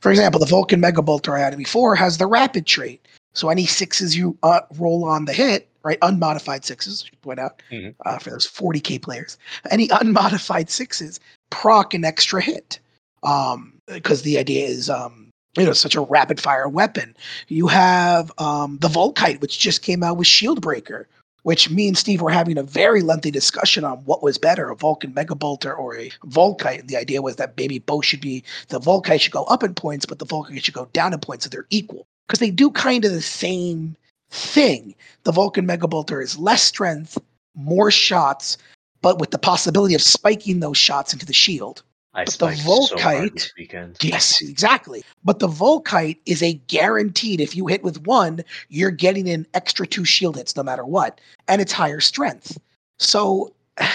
Speaker 2: for example, the Vulcan Mega Bolter I added before has the rapid trait. So any sixes you uh, roll on the hit, right, unmodified sixes, I should point out
Speaker 3: Mhm.
Speaker 2: uh, for those 40k players, any unmodified sixes proc an extra hit. Um, because the idea is, um, you know, such a rapid fire weapon. You have um, the Volkite, which just came out with Shield Breaker, which me and Steve were having a very lengthy discussion on what was better, a Vulcan Mega Bolter or a Volkite. And the idea was that maybe both should be the Volkite should go up in points, but the Volkite should go down in points, so they're equal because they do kind of the same thing. The Vulcan Mega Bolter is less strength, more shots, but with the possibility of spiking those shots into the shield.
Speaker 3: I
Speaker 2: But the
Speaker 3: spiked so hard
Speaker 2: Volkite-
Speaker 3: this weekend.
Speaker 2: Yes, exactly. But the Volkite is a guaranteed. If you hit with one, you're getting an extra two shield hits no matter what, and it's higher strength. So, I,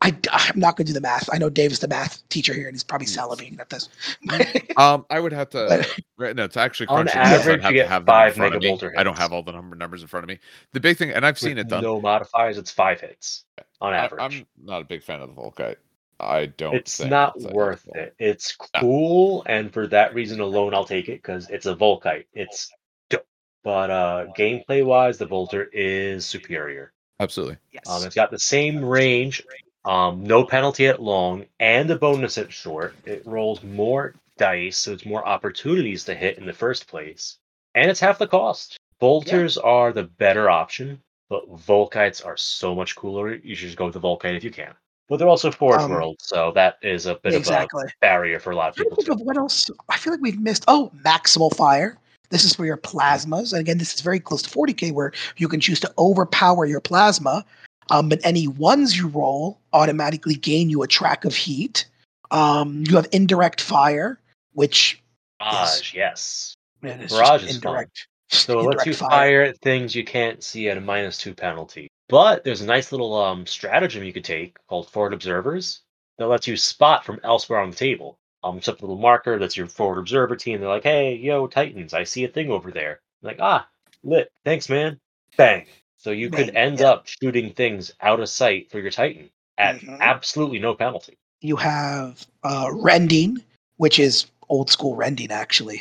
Speaker 2: I'm not going to do the math. I know Dave is the math teacher here, and he's probably salivating at this.
Speaker 1: Um, I would have to.
Speaker 2: But-
Speaker 1: Right, no, it's actually
Speaker 3: On average,
Speaker 1: I'd
Speaker 3: you get
Speaker 1: have
Speaker 3: five
Speaker 1: front
Speaker 3: Mega
Speaker 1: me.
Speaker 3: Bolter
Speaker 1: I don't have all the number numbers in front of me. The big thing, and I've seen it done.
Speaker 3: No modifiers, it's five hits on
Speaker 1: I,
Speaker 3: average.
Speaker 1: I'm not a big fan of the Volkite. I don't.
Speaker 3: it's
Speaker 1: think
Speaker 3: not
Speaker 1: it's
Speaker 3: worth
Speaker 1: identical.
Speaker 3: it. It's
Speaker 1: No.
Speaker 3: cool, and for that reason alone, I'll take it because it's a Volkite. It's dope. But uh, gameplay wise, the Bolter is superior.
Speaker 1: Absolutely.
Speaker 2: yes.
Speaker 3: Um, it's got the same range, um, no penalty at long, and a bonus at short. It rolls more dice, so it's more opportunities to hit in the first place. And it's half the cost. Bolters are the better option, but Volkites are so much cooler. You should just go with the Volkite if you can. But they're also Forge
Speaker 2: Um,
Speaker 3: World, so that is a bit
Speaker 2: exactly.
Speaker 3: of a barrier for a lot of people.
Speaker 2: think
Speaker 3: Too.
Speaker 2: of what else. I feel like we've missed. Oh, maximal fire. This is for your plasmas. And again, this is very close to 40k, where you can choose to overpower your plasma. Um, but any ones you roll automatically gain you a track of heat. Um, you have indirect fire, which
Speaker 3: Barrage, yes.
Speaker 2: man,
Speaker 3: Barrage is fun.
Speaker 2: indirect.
Speaker 3: So it lets you fire at things you can't see at a minus two penalty. But there's a nice little um, stratagem you could take called Forward Observers that lets you spot from elsewhere on the table. Um, up a little marker that's your Forward Observer team. They're like, hey, yo, Titans, I see a thing over there. I'm like, ah, lit. Thanks, man. Bang. So you could end
Speaker 2: yeah.
Speaker 3: up shooting things out of sight for your Titan at
Speaker 2: Mhm.
Speaker 3: absolutely no penalty.
Speaker 2: You have uh, rending, which is old school rending. Actually,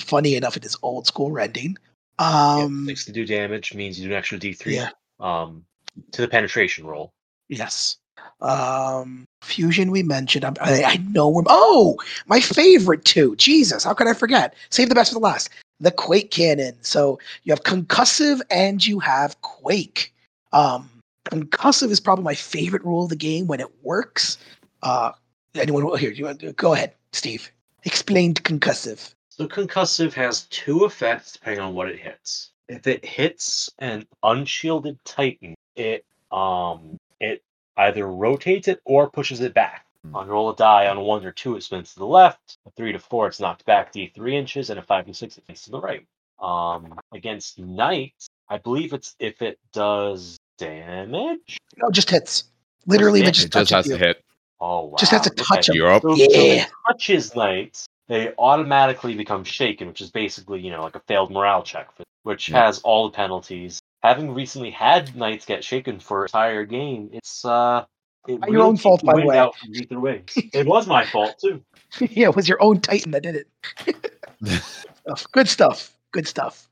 Speaker 2: funny enough, it is old school rending.
Speaker 3: Yeah,
Speaker 2: Um,
Speaker 3: Six to do damage means you do an extra D3
Speaker 2: Yeah.
Speaker 3: um, to the penetration roll.
Speaker 2: Yes. Um, fusion we mentioned. I'm, I, I know we're. Oh, my favorite two. Jesus, how could I forget? Save the best for the last. The Quake Cannon. So you have concussive and you have Quake. Um, concussive is probably my favorite rule of the game when it works. Uh, anyone here? You want to go ahead, Steve? Explain concussive.
Speaker 3: So concussive has two effects depending on what it hits. If it hits an unshielded titan, it um it either rotates it or pushes it back.
Speaker 1: Hmm.
Speaker 3: On roll a die on a one or two, it spins to the left. A three to four, it's knocked back D three inches, and a five to six, it spins to the right. Um, against knights, I believe it's if it does damage.
Speaker 2: No, just hits. Literally, it
Speaker 3: it?
Speaker 2: just
Speaker 1: It just has
Speaker 2: touches
Speaker 1: to
Speaker 2: you.
Speaker 1: hit.
Speaker 3: Oh wow!
Speaker 2: Just has to
Speaker 3: okay.
Speaker 2: touch 'em.
Speaker 1: You're up.
Speaker 3: So, so
Speaker 2: Yeah.
Speaker 3: it touches knights, they automatically become shaken, which is basically, you know, like a failed morale check, for, which
Speaker 1: Yeah.
Speaker 3: has all the penalties. Having recently had knights get shaken for an entire game, it's uh, it
Speaker 2: Your own fault, by the way.
Speaker 3: out from either ways. it was my fault too.
Speaker 2: yeah, it was your own Titan that did it. Good stuff. Good stuff.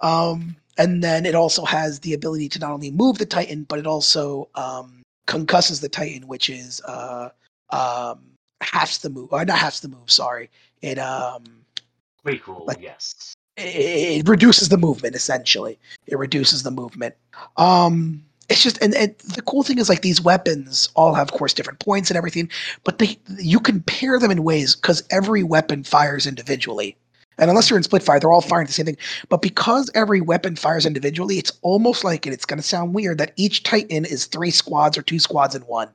Speaker 2: Um, and then it also has the ability to not only move the Titan, but it also um, concusses the Titan, which is uh, um, halves the move. Or not halves the move. Sorry. It um,
Speaker 3: Quick roll,
Speaker 2: Like-
Speaker 3: yes.
Speaker 2: It, reduces the movement essentially. It reduces the movement. Um, it's just and, and the cool thing is like these weapons all have of course different points and everything but they you can pair them in ways because every weapon fires individually and unless you're in split fire they're all firing the same thing but because every weapon fires individually it's almost like and it's going to sound weird that each titan is three squads or two squads in one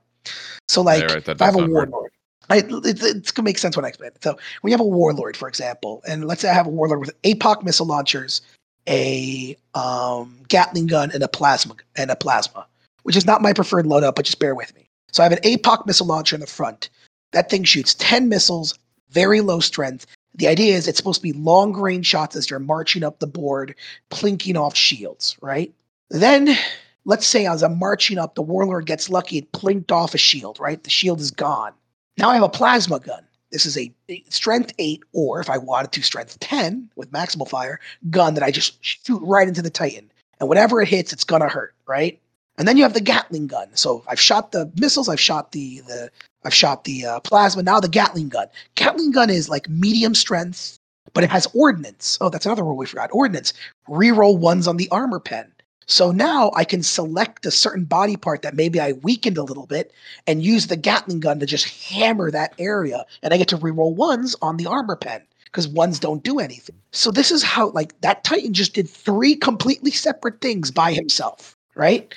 Speaker 2: so like
Speaker 1: Yeah, right,
Speaker 2: if i have a warlord I, it, it's to make sense when I explain it. So when you have a warlord, for example, and let's say I have a warlord with APOC missile launchers, a um, Gatling gun, and a plasma and a plasma, which is not my preferred loadout, but just bear with me. So I have an APOC missile launcher in the front. That thing shoots 10 missiles, very low strength. The idea is it's supposed to be long range shots as you're marching up the board, plinking off shields, right? Then let's say as I'm marching up, the warlord gets lucky, it plinked off a shield, right? The shield is gone. Now I have a plasma gun. This is a strength 8, or if I wanted to, strength 10 with maximal fire gun that I just shoot right into the Titan. And whatever it hits, it's gonna hurt, right? And then you have the Gatling gun. So I've shot the missiles, I've shot the the I've shot the uh, plasma. Now the Gatling gun. Gatling gun is like medium strength, but it has ordnance. Oh, that's another rule we forgot. Ordnance. Reroll ones on the armor pen. So now I can select a certain body part that maybe I weakened a little bit and use the Gatling gun to just hammer that area, and I get to reroll ones on the armor pen because ones don't do anything. So this is how like that Titan just did three completely separate things by himself, right?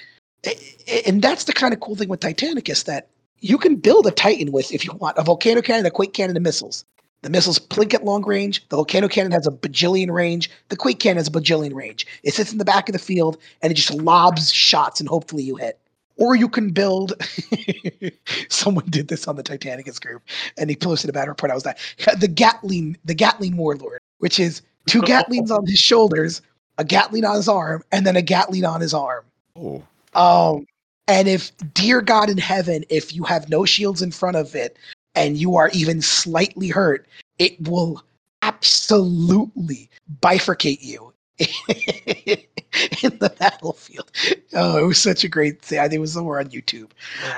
Speaker 2: And that's the kind of cool thing with Titanicus that you can build a Titan with if you want a volcano cannon, a quake cannon, and missiles. The missiles plink at long range. The volcano cannon has a bajillion range. The quake cannon has a bajillion range. It sits in the back of the field and it just lobs shots and hopefully you hit. Or you can build. Someone did this on the Titanicus group, and he posted a bad report. I was like, the Gatling, the Gatling warlord, which is two Gatlings on his shoulders, a Gatling on his arm, and then a Gatling on his arm.
Speaker 1: Oh,
Speaker 2: Um, and if, dear God in heaven, if you have no shields in front of it and you are even slightly hurt, it will absolutely bifurcate you in the battlefield. Oh, it was such a great thing. I think it was somewhere on YouTube.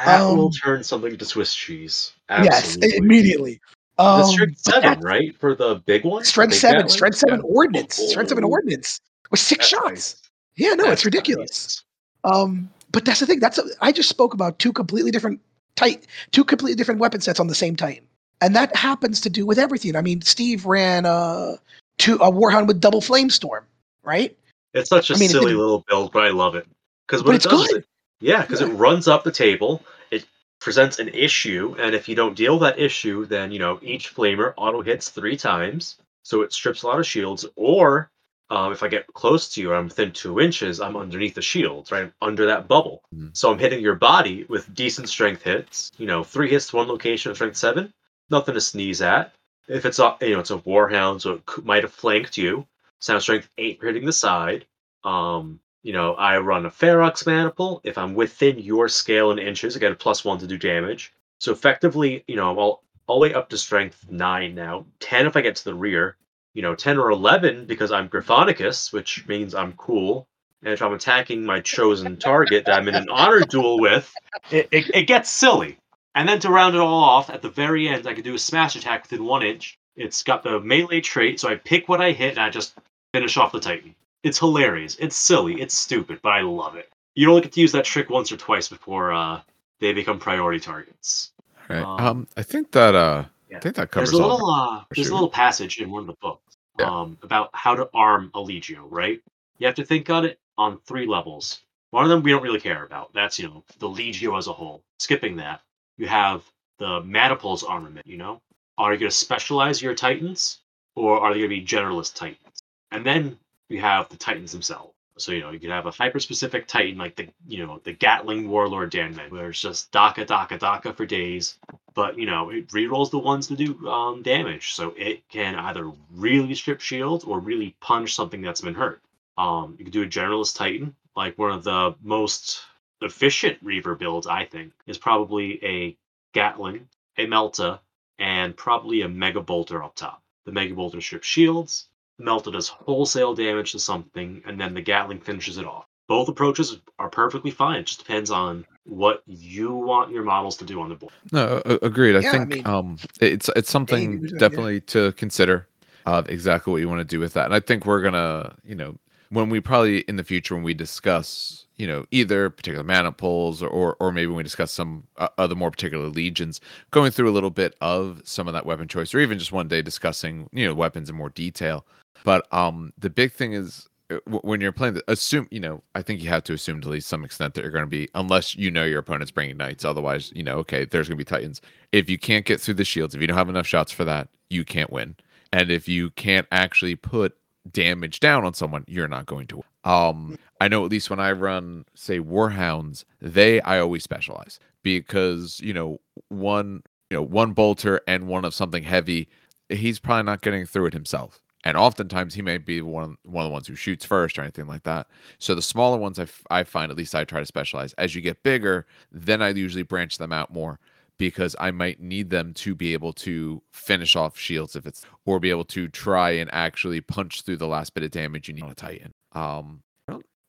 Speaker 3: That will
Speaker 2: Um,
Speaker 3: turn something into Swiss cheese.
Speaker 2: Yes,
Speaker 3: Absolutely.
Speaker 2: immediately.
Speaker 3: The
Speaker 2: Um,
Speaker 3: strength seven,
Speaker 2: that-
Speaker 3: right? For the big one? The
Speaker 2: Strength
Speaker 3: big
Speaker 2: seven, strength seven
Speaker 3: Yeah.
Speaker 2: ordnance, strength seven
Speaker 3: Oh,
Speaker 2: ordnance with six
Speaker 3: that's
Speaker 2: shots.
Speaker 3: nice.
Speaker 2: Yeah, no, it's ridiculous.
Speaker 3: nice.
Speaker 2: Um, but that's the thing. That's a, I just spoke about two completely different tight, two completely different weapon sets on the same Titan, and that happens to do with everything. I mean, Steve ran uh, to a Warhound with double flame storm, right?
Speaker 3: It's such a
Speaker 2: I mean,
Speaker 3: silly little build, but I love it. Because what it does
Speaker 2: good.
Speaker 3: it, yeah, because
Speaker 2: Yeah.
Speaker 3: it runs up the table. It presents an issue, and if you don't deal with that issue, then you know each flamer auto hits three times, so it strips a lot of shields. Or um, if I get close to you, I'm within two inches, I'm underneath the shield, right under that bubble.
Speaker 1: Mhm.
Speaker 3: So I'm hitting your body with decent strength hits. You know, three hits to one location strength seven, nothing to sneeze at. If it's a you know it's a warhound, so it might have flanked you. Sound strength eight for hitting the side. Um, you know, I run a Ferox maniple. If I'm within your scale in inches, I get a plus one to do damage. So effectively, you know, I'm all, all the way up to strength nine now. Ten if I get to the rear. You know, ten or eleven because I'm Gryphonicus, which means I'm cool. And if I'm attacking my chosen target that I'm in an honor duel with, it, it, it gets silly. And then to round it all off, at the very end, I can do a smash attack within one inch. It's got the melee trait, so I pick what I hit and I just finish off the Titan. It's hilarious. It's silly. It's stupid, but I love it. You only get to use that trick once or twice before uh, they become priority targets.
Speaker 1: right.
Speaker 3: Um,
Speaker 1: Um, I think that uh,
Speaker 3: yeah.
Speaker 1: I think that covers
Speaker 3: There's a little uh, there's a little passage in one of the books
Speaker 1: Yeah.
Speaker 3: um, about how to arm a legio. Right? You have to think on it on three levels. One of them we don't really care about. That's you know the legio as a whole. Skipping that, you have the maniples armament. You know, are you going to specialize your titans, or are they going to be generalist titans? And then you have the titans themselves. So you know you could have a hyper-specific titan like the you know the Gatling Warlord Danman, where it's just Dakka Dakka Dakka for days, but you know it rerolls the ones to do um, damage, so it can either really strip shields or really punch something that's been hurt. Um, you can do a Generalist Titan, like one of the most efficient Reaver builds, I think, is probably a Gatling, a Melta, and probably a Mega Bolter up top. The Mega Bolter strips shields, Melta does wholesale damage to something, and then the Gatling finishes it off. Both approaches are perfectly fine. It just depends on what you want your models to do on the board.
Speaker 1: No, agreed. I
Speaker 2: Yeah, I
Speaker 1: think
Speaker 2: mean,
Speaker 1: um, it's it's something
Speaker 2: it yeah.
Speaker 1: definitely to consider. Uh, exactly what you want to do with that, and I think we're gonna, you know, when we probably in the future when we discuss, you know either particular maniples or or, or maybe when we discuss some uh, other more particular legions, going through a little bit of some of that weapon choice, or even just one day discussing you know weapons in more detail. But um, the big thing is when you're playing, assume you know. I think you have to assume to at least some extent that you're going to be, unless you know your opponent's bringing knights. Otherwise, you know, okay, there's going to be titans. If you can't get through the shields, if you don't have enough shots for that, you can't win. And if you can't actually put damage down on someone, you're not going to. Um, I know at least when I run, say, warhounds, they I always specialize because you know one, you know, one bolter and one of something heavy, he's probably not getting through it himself and oftentimes he may be one one of the ones who shoots first or anything like that. So the smaller ones I, f- I find at least I try to specialize. As you get bigger, then I usually branch them out more because I might need them to be able to finish off shields if it's or be able to try and actually punch through the last bit of damage you need on a Titan. Um,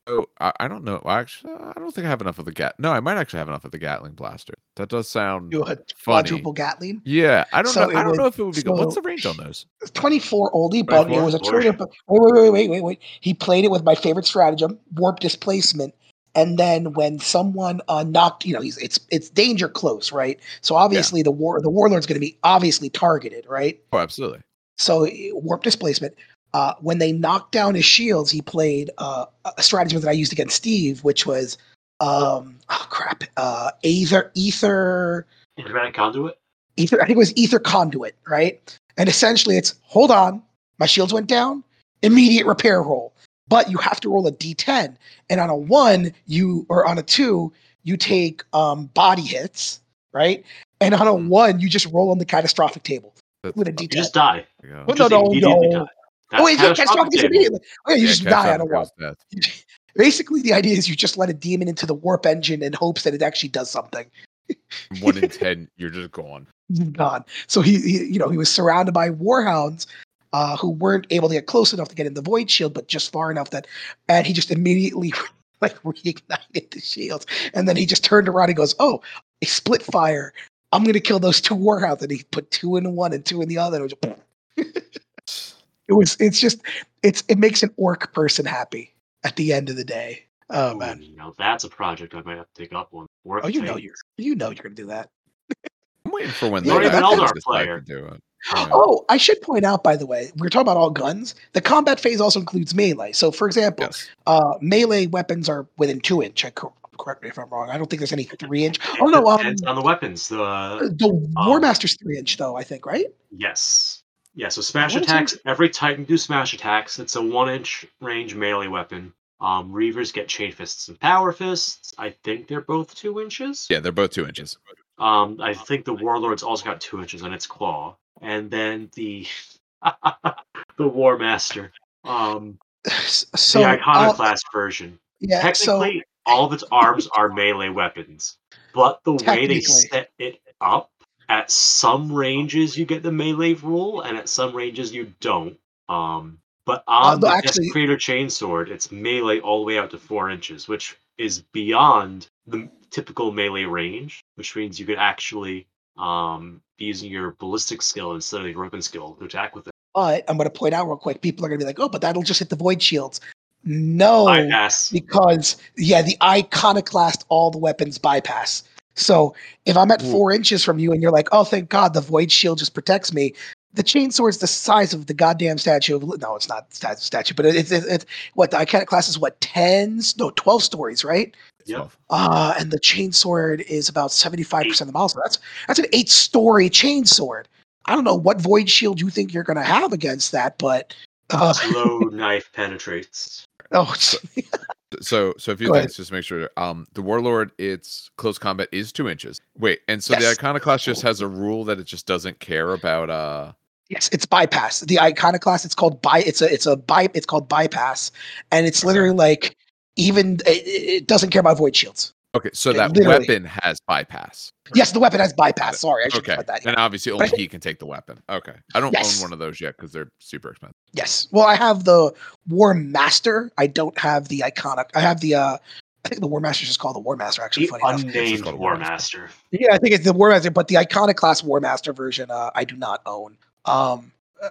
Speaker 1: Oh, I, I don't know. Actually, I don't think I have enough of the gat. No, I might actually have enough of the Gatling blaster. That does sound
Speaker 2: Do a
Speaker 1: funny.
Speaker 2: quadruple Gatling.
Speaker 1: Yeah, I don't
Speaker 2: So
Speaker 1: know.
Speaker 2: it
Speaker 1: I don't
Speaker 2: would-
Speaker 1: know if it would be good. What's the range on those?
Speaker 2: 24 oldie, but it
Speaker 1: 24?
Speaker 2: was a
Speaker 3: Or-
Speaker 2: true. Wait, wait, wait, wait, wait, wait. He played it with my favorite stratagem, warp displacement. And then when someone uh, knocked, you know, he's it's it's danger close, right? So obviously the war the warlord's going to be obviously targeted, right?
Speaker 1: Oh, absolutely.
Speaker 2: So eh, warp displacement. Uh, when they knocked down his shields, he played uh, a stratagem that I used against Steve, which was um, oh crap, uh, ether ether
Speaker 3: Internet conduit.
Speaker 2: ether. I think it was ether conduit, right? And essentially, it's hold on, my shields went down, immediate repair roll. But you have to roll a d10, and on a one, you or on a two, you take um, body hits, right? And on a one, you just roll on the catastrophic table with a
Speaker 1: fucking-
Speaker 2: d10.
Speaker 3: You just die.
Speaker 1: there you.
Speaker 2: Well,
Speaker 3: Just
Speaker 2: no, no, no.
Speaker 3: Die. That's
Speaker 2: Oh, wait, yeah,
Speaker 3: catastrophic
Speaker 2: catastrophic is
Speaker 3: table.
Speaker 2: immediately. Oh, yeah, you
Speaker 1: Yeah,
Speaker 2: just die on a
Speaker 1: catastrophic
Speaker 2: one.
Speaker 1: death.
Speaker 2: Basically, the idea is you just let a demon into the warp engine in hopes that it actually does something.
Speaker 1: One in ten, you're just gone.
Speaker 2: gone. So he, he, you know, he was surrounded by warhounds uh, who weren't able to get close enough to get in the void shield, but just far enough that, and he just immediately like reignited the shields, and then he just turned around and goes, "Oh, a split fire! I'm gonna kill those two warhounds." And he put two in one and two in the other. And it was, it's just, it's, it makes an orc person happy at the end of the day. Oh
Speaker 3: Ooh,
Speaker 2: man,
Speaker 3: Now that's a project I might have to take up on. Work
Speaker 2: oh you know you're, you know you're gonna do that.
Speaker 1: I'm waiting for when
Speaker 2: You're
Speaker 1: the Eldar
Speaker 3: Eldar player.
Speaker 1: to do it. Yeah.
Speaker 2: Oh, I should point out, by the way, we're talking about all guns. The combat phase also includes melee. So, for example,
Speaker 1: Yes.
Speaker 2: uh, melee weapons are within two inch. I cor- correct me if I'm wrong. I don't think there's any three inch. Oh no, um,
Speaker 3: Depends on the weapons. The
Speaker 2: the War Master's three inch though. I think right.
Speaker 3: yes, yeah. So smash
Speaker 2: What is
Speaker 3: attacks. Every Titan do smash attacks. It's a one inch range melee weapon. Um, Reavers get chain fists and power fists. I think they're both two inches.
Speaker 1: Yeah, they're both two inches.
Speaker 3: Um, I think the Warlord's also got two inches on its claw, and then the the War Master, um,
Speaker 2: So
Speaker 3: the
Speaker 2: uh,
Speaker 3: Iconoclast version.
Speaker 2: yeah. So
Speaker 3: Technically, all of its arms are melee weapons, but the way they set it up, at some ranges you get the melee rule, and at some ranges you don't. Um, but on
Speaker 2: Uh, no,
Speaker 3: the
Speaker 2: actually-
Speaker 3: Desecrator Chainsword, it's melee all the way out to four inches, which is beyond the typical melee range, which means you could actually um, be using your ballistic skill instead of your weapon skill to attack with it.
Speaker 2: but I'm going to point out real quick. People are going to be like, "Oh, but that'll just hit the void shields." No,
Speaker 3: Bypass.
Speaker 2: because yeah, the iconoclast all the weapons bypass. So if I'm at four inches from you and you're like, oh, thank God, the void shield just protects me. The chainsword's the size of the goddamn statue of no, it's not stat- statue, but it's it's, it's what the Iconoclast is what tens no twelve stories, right?
Speaker 1: It's
Speaker 3: Yep.
Speaker 1: 12.
Speaker 2: Uh and the chainsword is about seventy five percent of the model. So that's that's an eight story chainsword. I don't know what void shield you think you're gonna have against that, but uh,
Speaker 3: Slow knife penetrates.
Speaker 2: oh, it's-
Speaker 1: So, so a few
Speaker 2: Go ahead.
Speaker 1: things just to make sure. Um, the warlord, its close combat is two inches. Wait, and so
Speaker 2: Yes.
Speaker 1: the iconoclast just has a rule that it just doesn't care about. Uh,
Speaker 2: Yes, it's bypass. The iconoclast, it's called by. It's a it's a by. It's called bypass, and it's literally like even it, it doesn't care about void shields.
Speaker 1: Okay, so that
Speaker 2: literally.
Speaker 1: weapon has bypass.
Speaker 2: Yes, the weapon has bypass. Sorry, I should
Speaker 1: Okay,
Speaker 2: have said that.
Speaker 1: and obviously
Speaker 2: But I
Speaker 1: only he can take the weapon. Okay, I don't
Speaker 2: Yes.
Speaker 1: own one of those yet because they're super expensive.
Speaker 2: Yes. Well, I have the War Master. I don't have the iconic. I have the. uh I think the War Master is just called the War Master. Actually,
Speaker 3: The
Speaker 2: funny enough.
Speaker 3: unnamed
Speaker 1: called
Speaker 3: War
Speaker 1: War
Speaker 3: Master.
Speaker 2: Yeah, I think it's the War Master, but the iconoclast War Master version, uh, I do not own. Um, uh,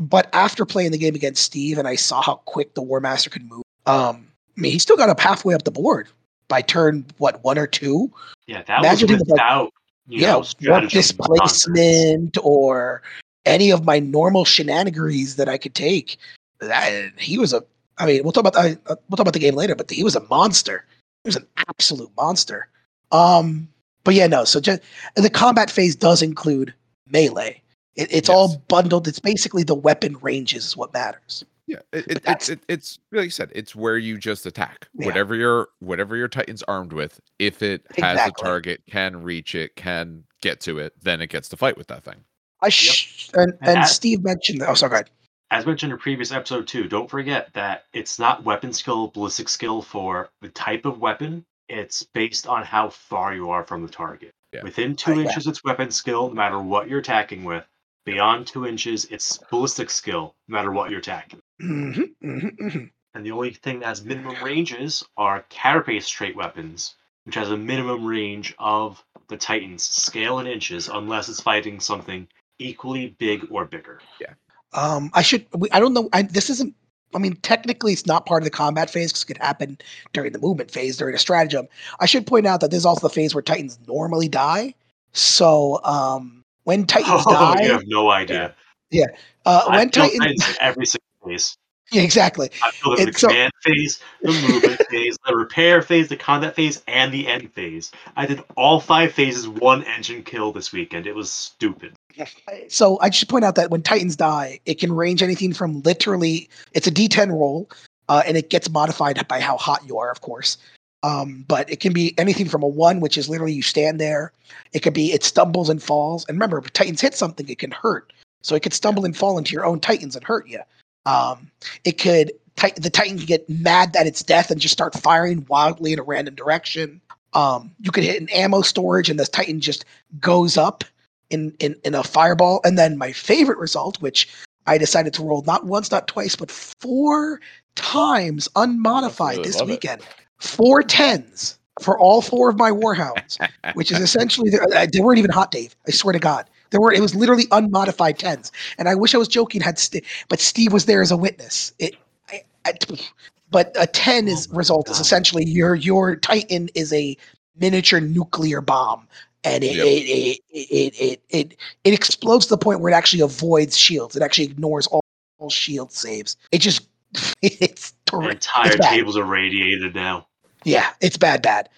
Speaker 2: but after playing the game against Steve, and I saw how quick the War Master could move. Um, I mean, he still got up halfway up the board. By turn what one or two.
Speaker 3: Yeah, that
Speaker 2: Imagine
Speaker 3: was
Speaker 2: like,
Speaker 3: without you
Speaker 2: yeah,
Speaker 3: know
Speaker 2: warp
Speaker 3: stratagem nonsense.
Speaker 2: displacement or any of my normal shenanigans that I could take. That, he was a. I mean, we'll talk about I, uh, we'll talk about the game later, but he was a monster. He was an absolute monster. Um, but yeah, no. So just the combat phase does include melee. It, it's
Speaker 1: Yes.
Speaker 2: all bundled. It's basically the weapon ranges is what matters.
Speaker 1: Yeah, it, it, it's it, it's like you said, it's where you just attack
Speaker 2: Yeah.
Speaker 1: whatever your whatever your Titan's armed with. If it has
Speaker 2: Exactly.
Speaker 1: a target, can reach it, can get to it, then it gets to fight with that thing.
Speaker 2: I sh- and,
Speaker 3: And
Speaker 2: and
Speaker 3: at-
Speaker 2: Steve mentioned. Oh, sorry. Go ahead.
Speaker 3: As mentioned in a previous episode too, don't forget that it's not weapon skill, ballistic skill for the type of weapon. It's based on how far you are from the target.
Speaker 1: Yeah.
Speaker 3: Within two
Speaker 2: Right, yeah.
Speaker 3: inches, it's weapon skill, no matter what you're attacking with. Beyond two inches, it's ballistic skill, no matter what you're attacking.
Speaker 2: Hmm hmm hmm
Speaker 3: And the only thing that has minimum ranges are carapace trait weapons, which has a minimum range of the Titan's scale in inches, unless it's fighting something equally big or bigger. Yeah.
Speaker 2: Um, I should. I don't know. I, this isn't. I mean, technically, it's not part of the combat phase because it could happen during the movement phase, during a stratagem. I should point out that this is also the phase where Titans normally die. So, um, when Titans
Speaker 3: Oh,
Speaker 2: die,
Speaker 3: you have no idea.
Speaker 2: uh, when
Speaker 3: kill
Speaker 2: Titans,
Speaker 3: Titans every single phase.
Speaker 2: yeah, exactly.
Speaker 3: I feel in the
Speaker 2: so-
Speaker 3: command phase, the movement phase, the repair phase, the combat phase, and the end phase. I did all five phases one engine kill this weekend. It was stupid.
Speaker 2: So I should point out that when Titans die, it can range anything from literally it's a D10 roll, uh, and it gets modified by how hot you are, of course. Um, but it can be anything from a one, which is literally you stand there. It could be it stumbles and falls. And remember, if Titans hit something, it can hurt. So it could stumble and fall into your own Titans and hurt you. Um, it could the Titan could get mad at its death and just start firing wildly in a random direction. Um, you could hit an ammo storage and the Titan just goes up in, in in a fireball. And then my favorite result, which I decided to roll not once, not twice, but four times unmodified this
Speaker 1: love it.
Speaker 2: weekend. Four tens for all four of my warhounds, which is essentially uh, they weren't even hot, Dave. I swear to God, there were. It was literally unmodified tens. And I wish I was joking. Had St- but Steve was there as a witness. It, I, I, but a ten is
Speaker 3: Oh
Speaker 2: result is essentially your your Titan is a miniature nuclear bomb, and it
Speaker 1: Yep.
Speaker 2: it, it, it it it it explodes to the point where it actually avoids shields. It actually ignores all, all shield saves. It just it's
Speaker 3: entire
Speaker 2: It's
Speaker 3: tables are radiated now.
Speaker 2: Yeah, it's bad, bad.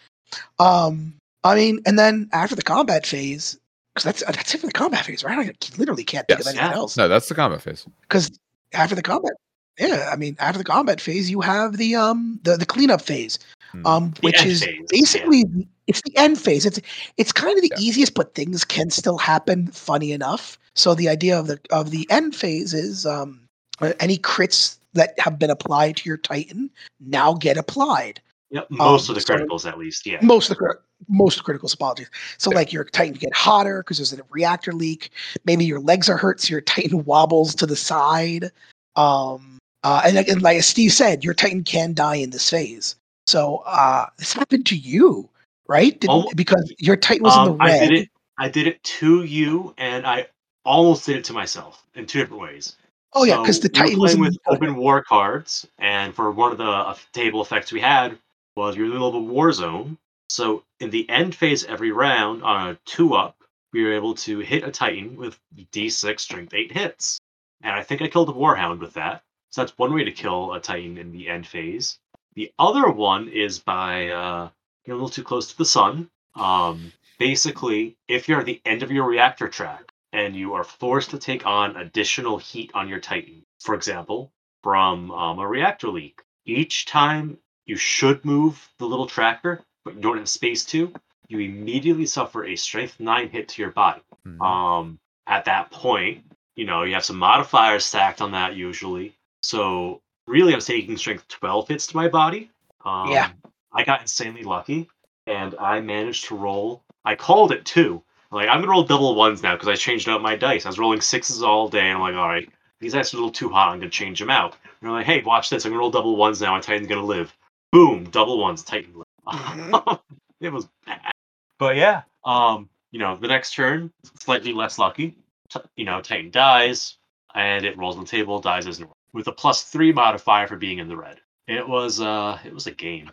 Speaker 2: Um, I mean, and then after the combat phase, because that's that's it for the combat phase, right? I literally can't think
Speaker 1: Yes.
Speaker 2: of anything else.
Speaker 1: No, that's the combat phase.
Speaker 2: Because after the combat, yeah, I mean, after the combat phase, you have the um the the cleanup phase,
Speaker 1: Hmm.
Speaker 2: um,
Speaker 3: The
Speaker 2: which is
Speaker 3: phase, yeah.
Speaker 2: basically it's the end phase. It's it's kind of the
Speaker 1: Yeah.
Speaker 2: easiest, but things can still happen. Funny enough, so the idea of the of the end phase is um uh, any crits that have been applied to your Titan now get applied.
Speaker 3: Yep, most
Speaker 2: Um,
Speaker 3: of the
Speaker 2: so-
Speaker 3: criticals at least. Yeah.
Speaker 2: most of the most of the critical apologies. So
Speaker 1: Yeah.
Speaker 2: like your Titan get hotter because there's a reactor leak. Maybe your legs are hurt, so your Titan wobbles to the side. Um, uh, and, like- and like Steve said, your Titan can die in this phase. So uh, this happened to you, right? Did,
Speaker 3: Almo-
Speaker 2: because your Titan was in
Speaker 3: Um,
Speaker 2: the
Speaker 3: I
Speaker 2: red.
Speaker 3: did it. I did it to you, and I almost did it to myself in two different ways.
Speaker 2: oh yeah, because
Speaker 3: So
Speaker 2: the
Speaker 3: we
Speaker 2: Titan was
Speaker 3: playing
Speaker 2: in
Speaker 3: with open war cards, and for one of the uh, table effects we had was you're in the middle of a war zone. So in the end phase every round on a two up, we were able to hit a Titan with D6 strength eight hits, and I think I killed a Warhound with that. So that's one way to kill a Titan in the end phase. The other one is by uh, getting a little too close to the sun. Um, basically, if you're at the end of your reactor track and you are forced to take on additional heat on your Titan, for example, from um, a reactor leak, each time you should move the little tracker, but you don't have space to, you immediately suffer a strength 9 hit to your body.
Speaker 1: Mhm.
Speaker 3: Um, at that point, you know, you have some modifiers stacked on that usually. So really, I was taking strength 12 hits to my body. Um,
Speaker 2: Yeah.
Speaker 3: I got insanely lucky, and I managed to roll. I called it two. Like I'm gonna roll double ones now because I changed out my dice. I was rolling sixes all day, and I'm like, all right, these dice are a little too hot. I'm gonna change them out. And they're like, hey, watch this. I'm gonna roll double ones now. My Titan's gonna live. Boom, double ones. Titan.
Speaker 2: Mhm.
Speaker 3: it was bad. But yeah, um, you know, the next turn, slightly less lucky. T- you know, Titan dies, and it rolls on the table, dies as normal, with a plus three modifier for being in the red. It was uh, it was a game.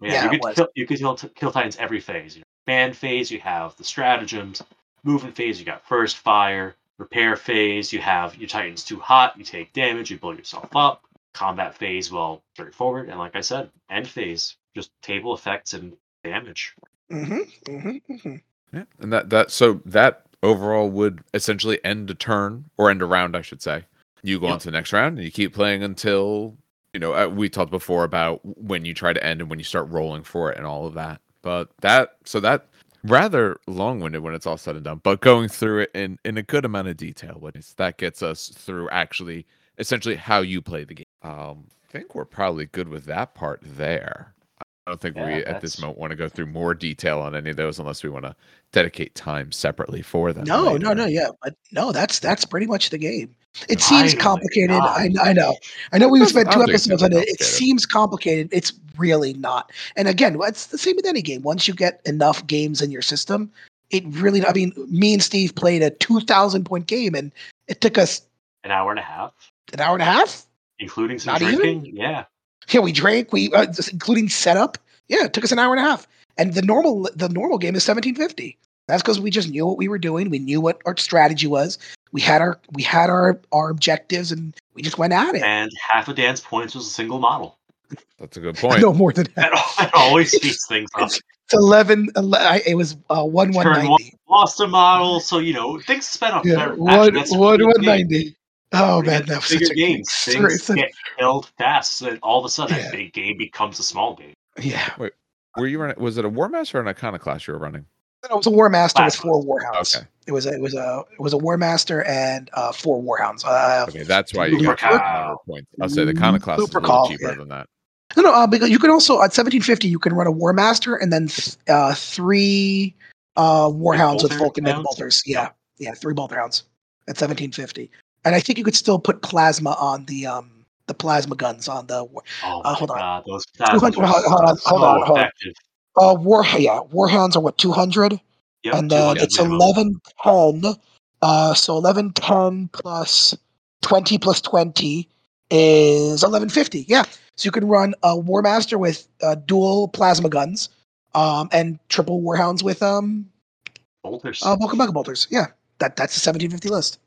Speaker 3: Yeah,
Speaker 2: Yeah,
Speaker 3: you could kill, you could kill, kill titans every phase. You know, command phase, you have the stratagems. Movement phase, you got first fire. Repair phase, you have your titans too hot, you take damage, you blow yourself up. Combat phase, well, straightforward. And like I said, end phase, just table effects and damage.
Speaker 2: hmm hmm hmm
Speaker 1: Yeah, and that that so that overall would essentially end a turn or end a round, I should say. You go
Speaker 3: Yep.
Speaker 1: on to the next round and you keep playing until you know uh, we talked before about when you try to end and when you start rolling for it and all of that. But that so that rather long-winded when it's all said and done, but going through it in in a good amount of detail when it's that gets us through actually essentially how you play the game. Um, I think we're probably good with that part there. I don't think
Speaker 3: Yeah,
Speaker 1: we at this moment want to go through more detail on any of those unless we want to dedicate time separately for them.
Speaker 2: No, no,
Speaker 1: later.
Speaker 2: no, yeah, but no, that's that's pretty much the game. It seems
Speaker 3: Finally,
Speaker 2: complicated. I, I know, I know. We've spent two
Speaker 1: don't think it's
Speaker 2: episodes on it. It seems complicated. It's really not. And again, it's the same with any game. Once you get enough games in your system, it really. I mean, me and Steve played a two thousand point game, and it took us
Speaker 3: An hour and a half,
Speaker 2: an hour and a half.
Speaker 3: Including some
Speaker 2: Not even?
Speaker 3: drinking. Yeah.
Speaker 2: Yeah, we drank. We uh, just including setup. Yeah, it took us an hour and a half. And the normal the normal game is seventeen fifty. That's because we just knew what we were doing. We knew what our strategy was. We had our we had our our objectives, and we just went at it.
Speaker 3: And half of Dan's points was a single model.
Speaker 1: That's a good point.
Speaker 2: no more than
Speaker 3: That,
Speaker 2: that.
Speaker 3: that always speeds things up.
Speaker 2: It's 11, ele- I- It was uh, one one
Speaker 3: one
Speaker 2: ninety.
Speaker 3: lost a model, so you know things sped up.
Speaker 2: Yeah,
Speaker 3: better.
Speaker 2: one
Speaker 3: Actually, that's
Speaker 2: one one
Speaker 3: good game.
Speaker 2: ninety. Oh man,
Speaker 3: get
Speaker 2: that was
Speaker 3: bigger
Speaker 2: such a
Speaker 3: games.
Speaker 2: sorry,
Speaker 3: Things get killed fast, and all of a sudden,
Speaker 2: Yeah.
Speaker 3: a big game becomes a small game.
Speaker 2: yeah.
Speaker 1: Were you running? Was it a War Master or an Iconoclast you were running?
Speaker 2: No, it was a War Master with four Warhounds.
Speaker 1: Okay.
Speaker 2: It was a, it was a it was a War Master and uh, four Warhounds. Uh,
Speaker 1: Okay, that's why you
Speaker 3: Super
Speaker 1: got the points. I'll say the Iconoclast is a
Speaker 2: Super
Speaker 1: little cheaper
Speaker 2: yeah.
Speaker 1: than that.
Speaker 2: No, no, uh, because you can also at seventeen fifty you can run a War Master and then th- uh, three uh, Warhounds with
Speaker 3: bolter
Speaker 2: Vulcan Mega
Speaker 3: rounds?
Speaker 2: Bolters. Yeah, yeah, three Bolter Hounds at seventeen fifty. And I think you could still put plasma on the um the plasma guns on the
Speaker 3: Oh
Speaker 2: Uh, hold on.
Speaker 3: god, those
Speaker 2: 200
Speaker 3: plasmas are
Speaker 2: hold on, hold on, hold on. uh war yeah Warhounds are what two hundred
Speaker 3: Yep,
Speaker 2: and then it's eleven ten. Uh, so eleven ten plus twenty plus twenty is eleven fifty. Yeah, so you can run a War Master with uh, dual plasma guns, um, and triple Warhounds with um
Speaker 3: bolters.
Speaker 2: uh, Vulcan Mega Bolters. Yeah, that that's a seventeen fifty list.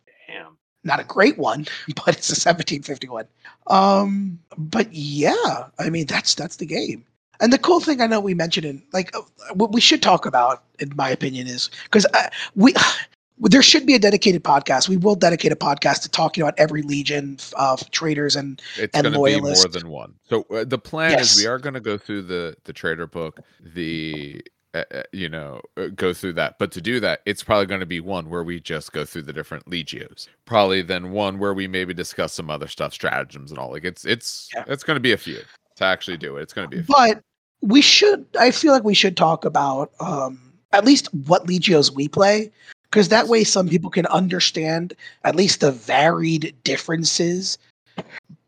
Speaker 2: Not a great one, but it's a seventeen fifty one. Um, but yeah, I mean that's that's the game. And the cool thing I know we mentioned in like uh, what we should talk about, in my opinion, is because we there should be a dedicated podcast. We will dedicate a podcast to talking about every legion of traitors and
Speaker 1: It's
Speaker 2: And
Speaker 1: going to be more than one. So uh, the plan
Speaker 2: Yes.
Speaker 1: is we are going to go through the the traitor book, the uh, uh, you know uh, go through that. But to do that, it's probably going to be one where we just go through the different legios. Probably then one where we maybe discuss some other stuff, stratagems and all. Like it's it's
Speaker 2: Yeah.
Speaker 1: it's going to be a few to actually do it. It's going to be a few.
Speaker 2: but we should i feel like we should talk about um at least what legios we play because that way some people can understand at least the varied differences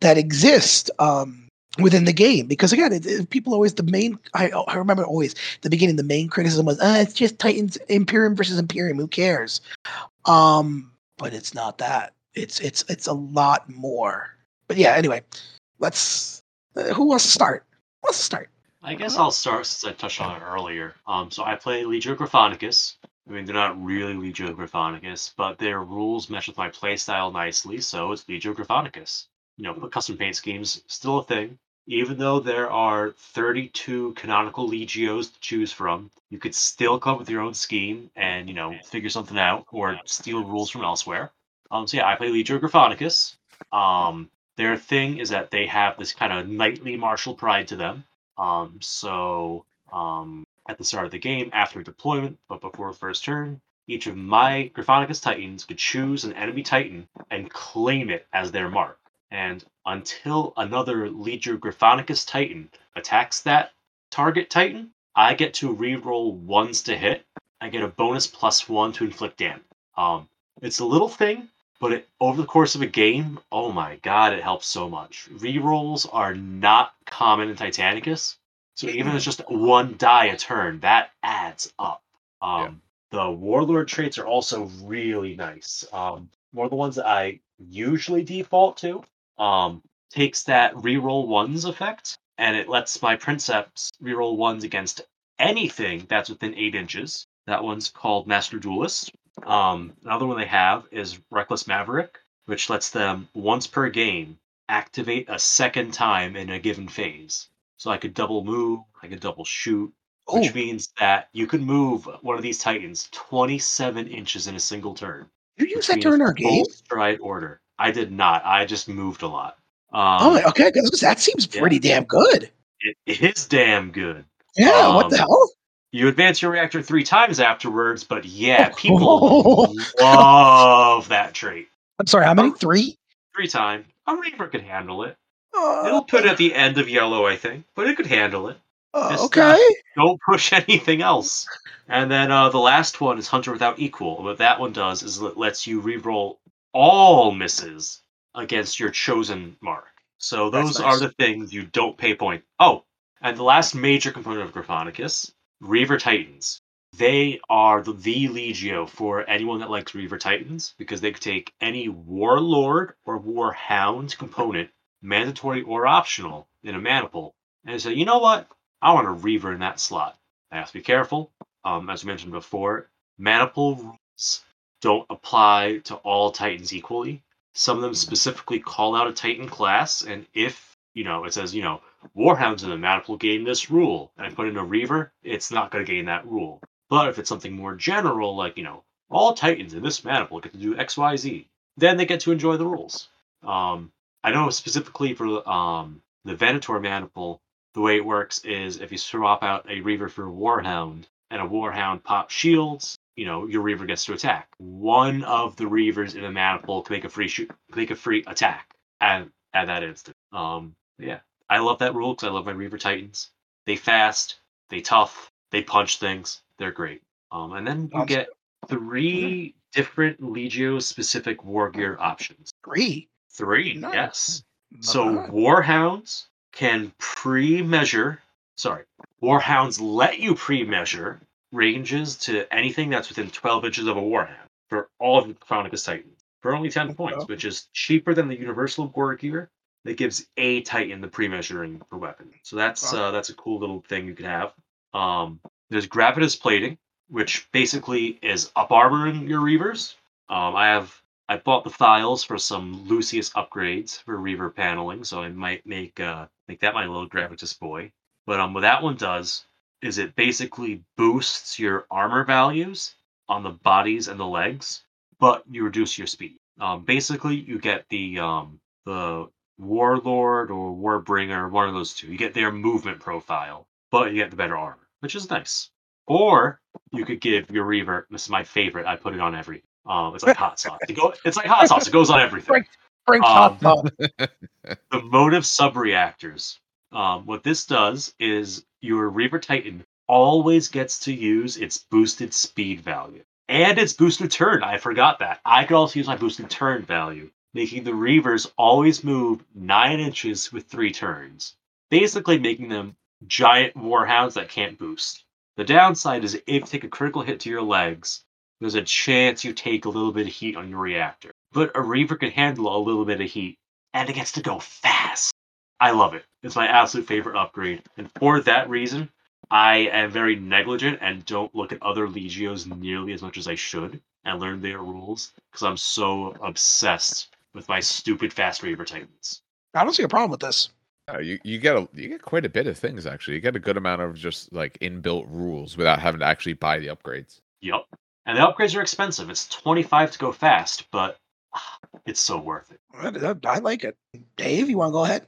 Speaker 2: that exist um within the game because again it, it- people always the main I, I remember always the beginning the main criticism was uh, it's just titans imperium versus imperium who cares um but it's not that it's it's it's a lot more but yeah anyway let's uh, who wants to start to start
Speaker 3: I guess I'll start since I touched on it earlier. Um, so I play Legio Gryphonicus. I mean, they're not really Legio Gryphonicus, but their rules mesh with my playstyle nicely, so it's Legio Gryphonicus. You know, custom paint schemes still a thing. Even though there are 32 canonical Legios to choose from, you could still come up with your own scheme and, you know, figure something out or steal rules from elsewhere. Um, so yeah, I play Legio Gryphonicus. Um, their thing is that they have this kind of knightly martial pride to them. Um, so um, at the start of the game, after deployment, but before first turn, each of my Gryphonicus Titans could choose an enemy Titan and claim it as their mark. And until another Legio Gryphonicus Titan attacks that target Titan, I get to re-roll ones to hit. I get a bonus plus one to inflict damage. Um, it's a little thing, but it, over the course of a game, oh my god, it helps so much. Rerolls are not common in Titanicus, so even if it's just one die a turn, that adds up. Um, The Warlord traits are also really nice. Um, one of the ones that I usually default to um, takes that reroll ones effect and it lets my Princeps reroll ones against anything that's within eight inches. That one's called Master Duelist. Um, another one they have is Reckless Maverick, which lets them once per game activate a second time in a given phase. So I could double move, I could double shoot,
Speaker 2: Oh,
Speaker 3: which means that you can move one of these Titans 27 inches in a single turn.
Speaker 2: you use that during our game?
Speaker 3: stride order. I did not. I just moved a lot. Um,
Speaker 2: oh, okay. That seems
Speaker 3: yeah.
Speaker 2: pretty damn good.
Speaker 3: it, it is damn good.
Speaker 2: Yeah. what the
Speaker 3: Um,
Speaker 2: hell?
Speaker 3: You advance your reactor three times afterwards, but yeah, people love that trait.
Speaker 2: I'm sorry. How many? Three.
Speaker 3: Three time. A Reaver could handle it.
Speaker 2: Uh,
Speaker 3: It'll put it at the end of yellow, I think, but it could handle it.
Speaker 2: uh,
Speaker 3: it's
Speaker 2: okay.
Speaker 3: Don't push anything else. And then uh, the last one is Hunter Without Equal. What that one does is it lets you reroll all misses against your chosen mark. So those
Speaker 2: nice.
Speaker 3: are the things you don't pay point. Oh, and the last major component of Gryphonicus, Reaver Titans. They are the, the Legio for anyone that likes Reaver Titans because they could take any Warlord or Warhound component, mandatory or optional, in a maniple, and say, you know what? I want a Reaver in that slot. I have to be careful. Um, as we mentioned before, maniple rules don't apply to all Titans equally. Some of them specifically call out a Titan class, and if you know it says, you know, Warhounds in the maniple gain this rule, and I put in a Reaver, it's not going to gain that rule. But if it's something more general, like you know, all Titans in this maniple get to do X, Y, Z, then they get to enjoy the rules. Um, I know specifically for um, the Venator maniple, the way it works is if you swap out a Reaver for a Warhound and a Warhound pops shields, you know, your Reaver gets to attack. One of the Reavers in the maniple can make a free shoot, make a free attack at, at that instant. Um, yeah, I love that rule because I love my Reaver Titans. They fast, they tough, they punch things. They're great. Um, and then you get three different Legio specific war gear options.
Speaker 2: Three.
Speaker 3: Three,
Speaker 2: Nice.
Speaker 3: yes.
Speaker 2: Not
Speaker 3: So
Speaker 2: bad.
Speaker 3: warhounds can pre-measure. Sorry, warhounds let you pre-measure ranges to anything that's within 12 inches of a warhound for all of the Chronicus Titans for only 10 points, which is cheaper than the Universal War Gear. That gives a Titan the pre-measuring for weapon. So that's
Speaker 2: Wow.
Speaker 3: uh, that's a cool little thing you can have. Um, there's gravitas plating, which basically is up armoring your reavers. Um, I have I bought the files for some Lucius upgrades for Reaver paneling, so I might make uh, make that my little Gravitas boy. But um, what that one does is it basically boosts your armor values on the bodies and the legs, but you reduce your speed. Um, basically, you get the um, the Warlord or Warbringer, one of those two. You get their movement profile, but you get the better armor, which is nice. Or you could give your Reaver. This is my favorite. I put it on every. Um, it's like hot sauce. It go, it's like hot sauce. It goes on everything.
Speaker 2: Right. Frank
Speaker 3: Um,
Speaker 2: Hot Dog.
Speaker 3: The motive subreactors. Um, what this does is your Reaver Titan always gets to use its boosted speed value and its boosted turn. I forgot that. I could also use my boosted turn value, making the Reavers always move nine inches with three turns, basically making them giant warhounds that can't boost. The downside is if you take a critical hit to your legs, there's a chance you take a little bit of heat on your reactor. But a Reaver can handle a little bit of heat, and it gets to go fast. I love it. It's my absolute favorite upgrade. And for that reason, I am very negligent and don't look at other Legios nearly as much as I should and learn their rules because I'm so obsessed with my stupid fast Reaver Titans.
Speaker 2: I don't see a problem with this.
Speaker 1: Uh, you you get a you get quite a bit of things actually. You get a good amount of just like inbuilt rules without having to actually buy the upgrades.
Speaker 3: Yep. And the upgrades are expensive. It's 25 to go fast, but it's so worth it.
Speaker 2: I, I like it. Dave, you want to go ahead?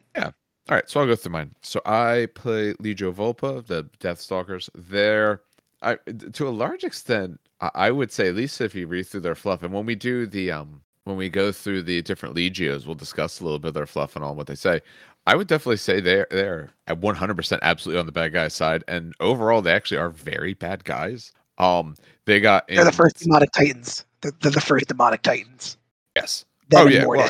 Speaker 1: All right, so I'll go through mine. So I play Legio Vulpa, the Deathstalkers. They're, I to a large extent, I, I would say, at least if you read through their fluff, and when we do the um, when we go through the different Legios, we'll discuss a little bit of their fluff and all what they say. I would definitely say they're they're at 100% absolutely on the bad guy side, and overall, they actually are very bad guys. Um, they got
Speaker 2: They're the first demonic titans. They're, they're the first demonic titans.
Speaker 1: yes, oh yeah, well,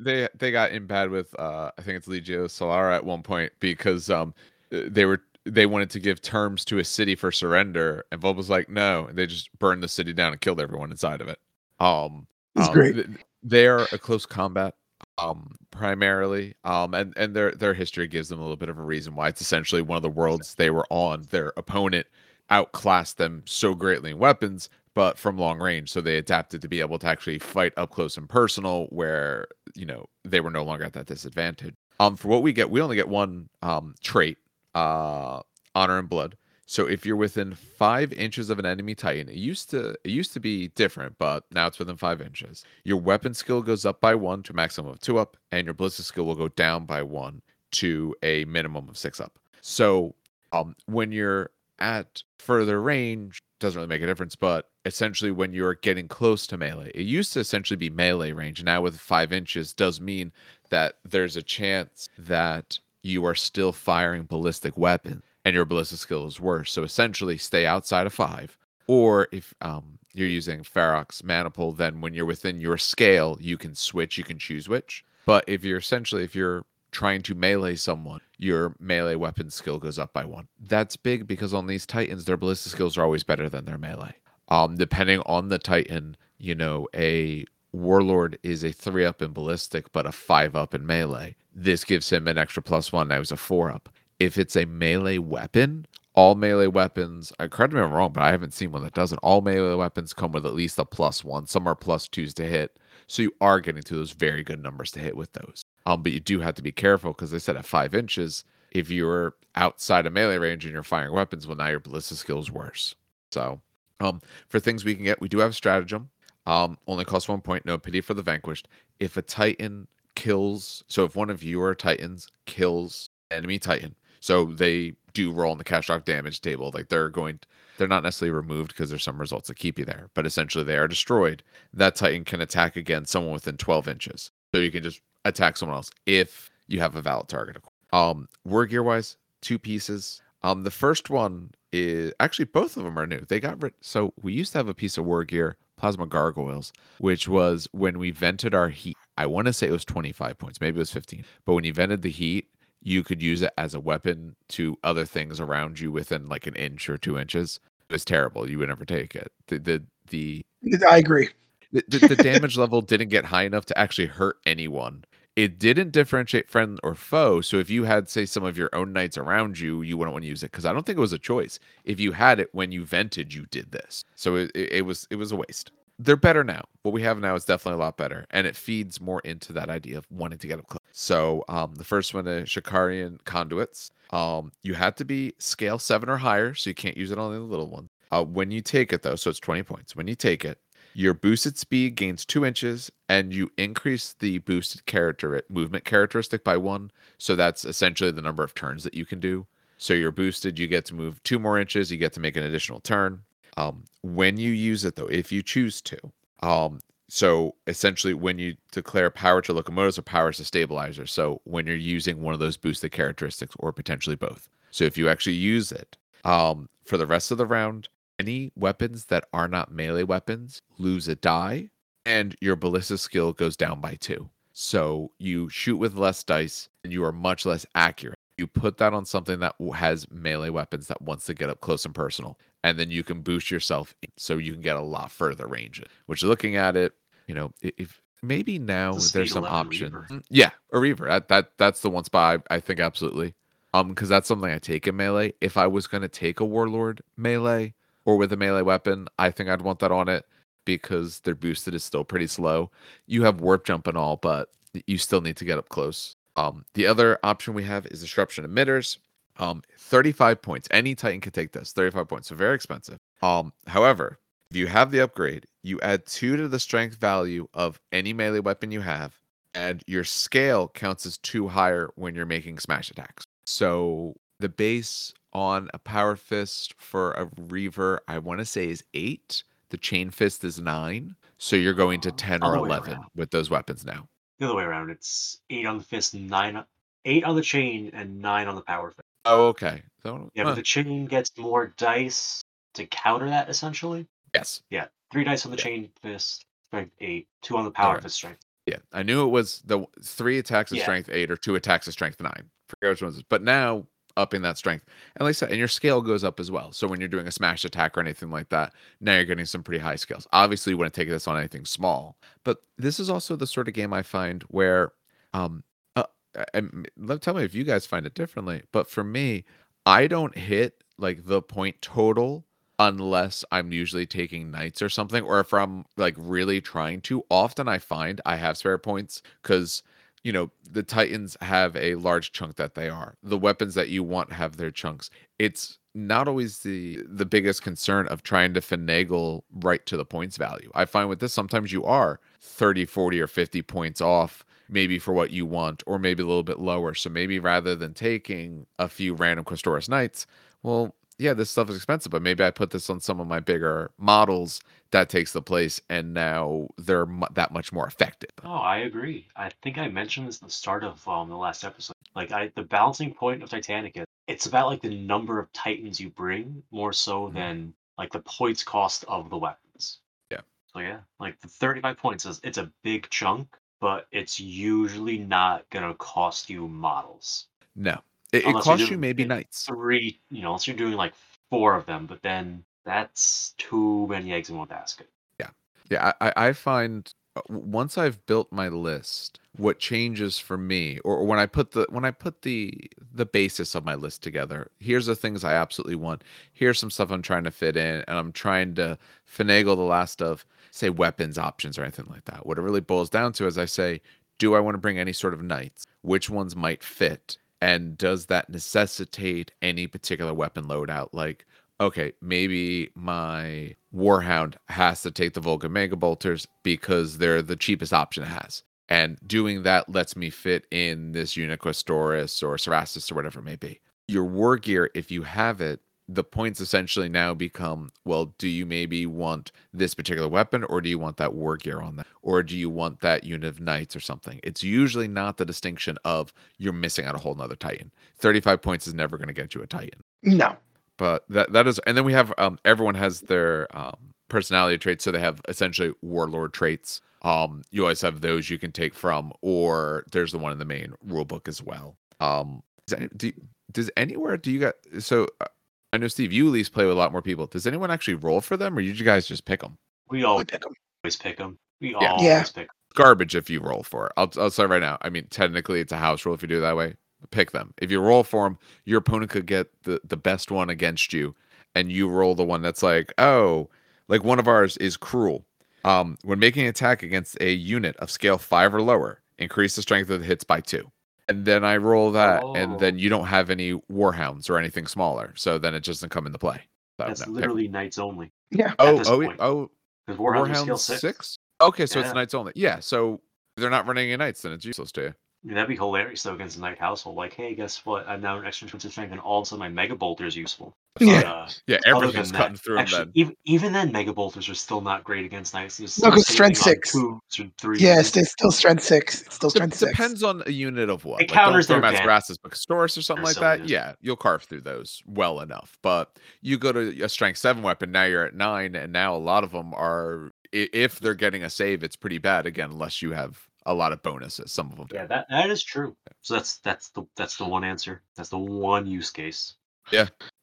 Speaker 1: they they got in bad with uh, I think it's Legio Solara at one point because um uh, they were they wanted to give terms to a city for surrender, and Volp was like, no, and they just burned the city down and killed everyone inside of it. Um,
Speaker 2: It's
Speaker 1: um,
Speaker 2: great.
Speaker 1: th- they are a close combat. um primarily um and and their their history gives them a little bit of a reason why it's essentially one of the worlds they were on their opponent outclassed them so greatly in weapons but from long range so they adapted to be able to actually fight up close and personal where you know they were no longer at that disadvantage um for what we get we only get one um trait uh honor and blood so if you're within five inches of an enemy titan, it used to it used to be different, but now it's within five inches. Your weapon skill goes up by one to a maximum of two up, and your ballistic skill will go down by one to a minimum of six up. So um, when you're at further range, doesn't really make a difference, but essentially when you're getting close to melee, it used to essentially be melee range. Now with five inches does mean that there's a chance that you are still firing ballistic weapons and your ballistic skill is worse. So essentially, stay outside of five. Or if um, you're using Ferox Maniple, then when you're within your scale, you can switch. You can choose which. But if you're essentially, if you're trying to melee someone, your melee weapon skill goes up by one. That's big because on these Titans, their ballistic skills are always better than their melee. Um, depending on the Titan, you know, a Warlord is a three up in ballistic, but a five up in melee. This gives him an extra plus one. Now he's a four up if it's a melee weapon, all melee weapons, I correct me if I'm wrong, but I haven't seen one that doesn't. All melee weapons come with at least a plus one. Some are plus twos to hit. So you are getting to those very good numbers to hit with those. Um, but you do have to be careful because they said at five inches, if you're outside of melee range and you're firing weapons, well, now your ballistic skill is worse. So, um, for things we can get, we do have stratagem. Um, only costs one point. No pity for the vanquished. If a Titan kills, so if one of your Titans kills enemy Titan, so they do roll on the catastrophic damage table. Like they're going, they're not necessarily removed because there's some results that keep you there, but essentially they are destroyed. That Titan can attack again someone within 12 inches. So you can just attack someone else if you have a valid target. Um, war gear wise, two pieces. Um, the first one is actually both of them are new. They got rid. So we used to have a piece of war gear, plasma gargoyles, which was when we vented our heat. I want to say it was 25 points, maybe it was 15. But when you vented the heat, you could use it as a weapon to other things around you within like an inch or two inches. It was terrible. You would never take it. The the the
Speaker 2: I agree.
Speaker 1: The, the, damage level didn't get high enough to actually hurt anyone. It didn't differentiate friend or foe. So if you had, say, some of your own knights around you, you wouldn't want to use it because I don't think it was a choice. If you had it when you vented, you did this. So it, it, it was it was a waste they're better now. What we have now is definitely a lot better, and it feeds more into that idea of wanting to get up close. So um, the first one is Shakarian conduits. Um, you had to be scale seven or higher, so you can't use it on the little one. Uh, when you take it though, so it's twenty points. When you take it, your boosted speed gains two inches, and you increase the boosted character movement characteristic by one. So that's essentially the number of turns that you can do. So you're boosted, you get to move two more inches, you get to make an additional turn. Um, when you use it, though, if you choose to, um, so essentially, when you declare power to locomotives or power to stabilizer, so when you're using one of those boosted characteristics or potentially both. So if you actually use it um, for the rest of the round, any weapons that are not melee weapons lose a die, and your ballistic skill goes down by two. So you shoot with less dice, and you are much less accurate. You put that on something that has melee weapons that wants to get up close and personal and then you can boost yourself so you can get a lot further range. Which looking at it, you know, if maybe now the there's some option. Mm, yeah, a reaver. That, that that's the one spot I, I think absolutely. Um, because that's something I take in melee. If I was gonna take a warlord melee or with a melee weapon, I think I'd want that on it because their boosted is still pretty slow. You have warp jump and all, but you still need to get up close. Um, the other option we have is disruption emitters. Um, 35 points. Any Titan can take this. 35 points. So very expensive. Um, however, if you have the upgrade, you add two to the strength value of any melee weapon you have, and your scale counts as two higher when you're making smash attacks. So the base on a power fist for a reaver, I want to say is eight. The chain fist is nine. So you're going to 10 or 11 with those weapons now.
Speaker 4: The other way around. It's eight on the fist, nine, eight on the chain, and nine on the power fist.
Speaker 1: Oh, okay. So,
Speaker 4: Yeah, but the chain gets more dice to counter that essentially.
Speaker 1: yes.
Speaker 4: Yeah, three dice on the
Speaker 1: Yeah.
Speaker 4: chain fist, strength eight, two on the power
Speaker 1: Alright.
Speaker 4: fist strength.
Speaker 1: Yeah, I knew it was the three attacks of
Speaker 4: Yeah.
Speaker 1: strength eight or two attacks of strength nine. Forget which ones. But now upping that strength, and like I said, and your scale goes up as well. So when you're doing a smash attack or anything like that, now you're getting some pretty high scales. Obviously, you wouldn't take this on anything small, but this is also the sort of game I find where Um, uh, and tell me if you guys find it differently. But for me, I don't hit like the point total unless I'm usually taking knights or something, or if I'm like really trying to. Often I find I have spare points because you know the titans have a large chunk that they are. The weapons that you want have their chunks. It's not always the the biggest concern of trying to finagle right to the points value. I find with this sometimes you are 30 40 or 50 points off maybe for what you want or maybe a little bit lower. So maybe rather than taking a few random questoris knights well yeah, this stuff is expensive, but maybe I put this on some of my bigger models that takes the place, and now they're mu- that much more effective.
Speaker 4: Oh, I agree. I think I mentioned this at the start of um, the last episode. Like, I the balancing point of Titanic is it's about like the number of Titans you bring more so
Speaker 1: Mhm.
Speaker 4: than like the points cost of the weapons.
Speaker 1: Yeah.
Speaker 4: So yeah, like the 35 points is it's a big chunk, but it's usually not gonna cost you models.
Speaker 1: No, it, it costs you maybe knights.
Speaker 4: Three, you know, unless you're doing like four of them, but then that's too many eggs in one basket.
Speaker 1: Yeah, yeah. I I find uh, once I've built my list, what changes for me, or when I put the when I put the the basis of my list together, here's the things I absolutely want. Here's some stuff I'm trying to fit in, and I'm trying to finagle the last of say weapons options or anything like that. What it really boils down to is I say, do I want to bring any sort of knights? Which ones might fit? And does that necessitate any particular weapon loadout? Like, okay, maybe my Warhound has to take the Vulcan Mega Bolters because they're the cheapest option it has. And doing that lets me fit in this Uniquestoris or Cerastus or whatever it may be. Your war gear, if you have it, the points essentially now become well, do you maybe want this particular weapon or do you want that war gear on that? Or do you want that unit of knights or something? It's usually not the distinction of you're missing out a whole nother Titan. 35 points is never going to get you a Titan
Speaker 2: No.
Speaker 1: but that that is and then we have um everyone has their um personality traits so they have essentially warlord traits um you always have those you can take from or there's the one in the main rule book as well um does, any, do, does anywhere do you got so uh, i know steve you at least play with a lot more people. Does anyone actually roll for them or you guys just pick them
Speaker 4: We
Speaker 2: I
Speaker 4: always
Speaker 2: pick
Speaker 4: them. We
Speaker 1: Yeah.
Speaker 4: always
Speaker 2: Yeah.
Speaker 4: them.
Speaker 1: garbage if you roll for it. I'll, I'll say right now. I mean technically it's a house rule if you do it that way. Pick them. If you roll for them your opponent could get the the best one against you and you roll the one that's like oh like one of ours is cruel. Um when making an attack against a unit of scale five or lower increase the strength of the hits by two and then i roll that and
Speaker 4: Oh.
Speaker 1: then you don't have any warhounds or anything smaller so then it just doesn't come into play So,
Speaker 4: That's
Speaker 1: no, pick 'em.
Speaker 4: literally knights only.
Speaker 2: Yeah.
Speaker 1: oh
Speaker 4: this
Speaker 1: oh,
Speaker 4: point.
Speaker 1: oh
Speaker 4: Because Warhounds skill
Speaker 1: warhounds
Speaker 4: six.
Speaker 1: six okay so it's knights only yeah so they're not running any knights then it's useless to you
Speaker 4: I mean, that'd be hilarious though against a knight household. Like, hey, guess what? I'm now an extra defensive strength, and all of a sudden my mega bolter is useful.
Speaker 2: Yeah.
Speaker 4: But, uh,
Speaker 1: yeah everything's cutting
Speaker 4: that,
Speaker 1: through 'em
Speaker 4: actually,
Speaker 1: then
Speaker 4: even, even then, mega bolters are still not great against knights. They're
Speaker 2: No,
Speaker 4: still
Speaker 2: 'cause
Speaker 4: saving
Speaker 2: strength six.
Speaker 4: twos or threes.
Speaker 2: Yes, it's still strength six. It's still
Speaker 1: Dep-
Speaker 2: strength six.
Speaker 1: depends on a unit of what.
Speaker 4: It
Speaker 1: Like,
Speaker 4: counters
Speaker 1: throw
Speaker 4: their
Speaker 1: them at
Speaker 4: advantage.
Speaker 1: Cerastus or something
Speaker 4: Or
Speaker 1: like
Speaker 4: something,
Speaker 1: that.
Speaker 4: yes.
Speaker 1: Yeah, you'll carve through those well enough. But you go to a strength seven weapon, now you're at nine, and now a lot of them are. If they're getting a save, it's pretty bad again, unless you have a lot of bonuses. Some of them.
Speaker 4: Yeah, that that is true. So that's that's the that's the one answer. That's the one use case.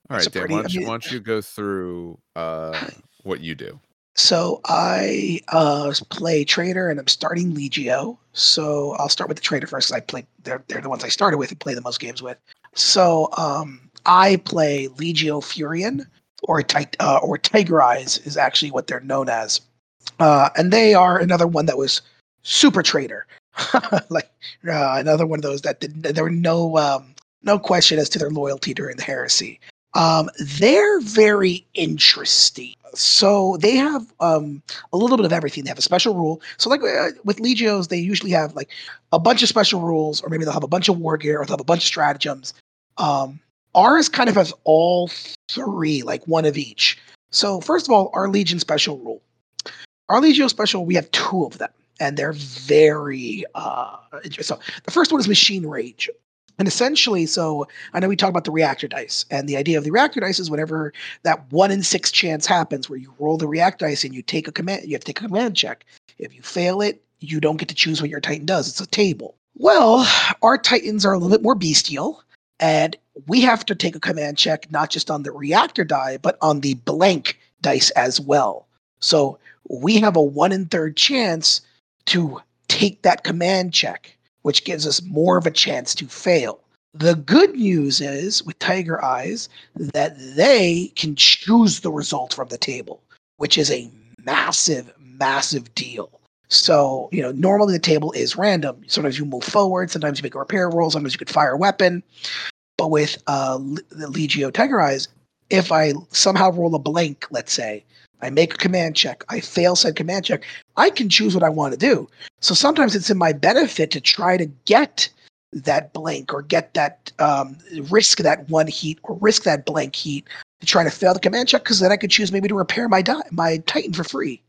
Speaker 1: All right, Dan.
Speaker 2: pretty-
Speaker 1: why, don't you,
Speaker 2: mean-
Speaker 1: why don't you go through uh, what you do?
Speaker 2: So I uh, play traitor and I'm starting Legio. So I'll start with the traitor first. I play they're they're the ones I started with and play the most games with. So um, I play Legio Fureans or uh, or Tiger Eyes is actually what they're known as, uh, and they are another one that was super traitor, like uh, another one of those that did, there were no um, no question as to their loyalty during the heresy. Um, they're very interesting. So they have um, a little bit of everything. They have a special rule. So like uh, with Legios, they usually have like a bunch of special rules, or maybe they'll have a bunch of war gear, or they'll have a bunch of stratagems. Um, ours kind of has all three, like one of each. So first of all, our Legion special rule. Our Legio special, we have two of them, and they're very uh, interesting. So the first one is Machine Rage. And essentially, so I know we talked about the reactor dice, and the idea of the reactor dice is whenever that one in six chance happens where you roll the reactor dice and you take a command, you have to take a command check. If you fail it, you don't get to choose what your Titan does. It's a table. Well, our Titans are a little bit more bestial, and we have to take a command check not just on the reactor die, but on the blank dice as well. So we have a one in third chance to take that command check. Which gives us more of a chance to fail. The good news is with Tiger Eyes that they can choose the result from the table, which is a massive, massive deal. So, you know, normally the table is random. Sometimes you move forward, sometimes you make a repair roll, sometimes you could fire a weapon. But with uh, the Legio Tiger Eyes, if I somehow roll a blank, let's say, I make a command check, I fail said command check, I can choose what I want to do. So sometimes it's in my benefit to try to get that blank or get that um, risk that one heat or risk that blank heat to try to fail the command check because then I could choose maybe to repair my di- my Titan for free,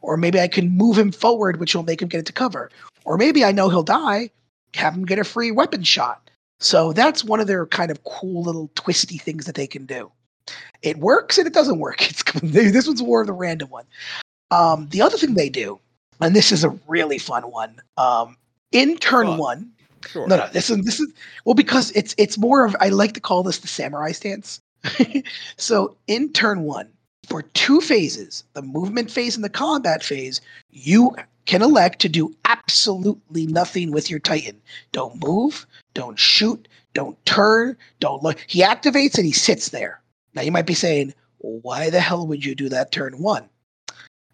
Speaker 2: or maybe I can move him forward, which will make him get into cover, or maybe I know he'll die, have him get a free weapon shot. So that's one of their kind of cool little twisty things that they can do. It works and it doesn't work. It's this one's more of the random one. Um, the other thing they do, and this is a really fun one. Um, in turn
Speaker 1: Fun.
Speaker 2: one,
Speaker 1: Sure.
Speaker 2: no, no, this is this is well because it's it's more of I like to call this the samurai stance. so in turn one, for two phases, the movement phase and the combat phase, you can elect to do absolutely nothing with your Titan. Don't move, don't shoot, don't turn, don't look. He activates and he sits there. Now you might be saying, why the hell would you do that turn one?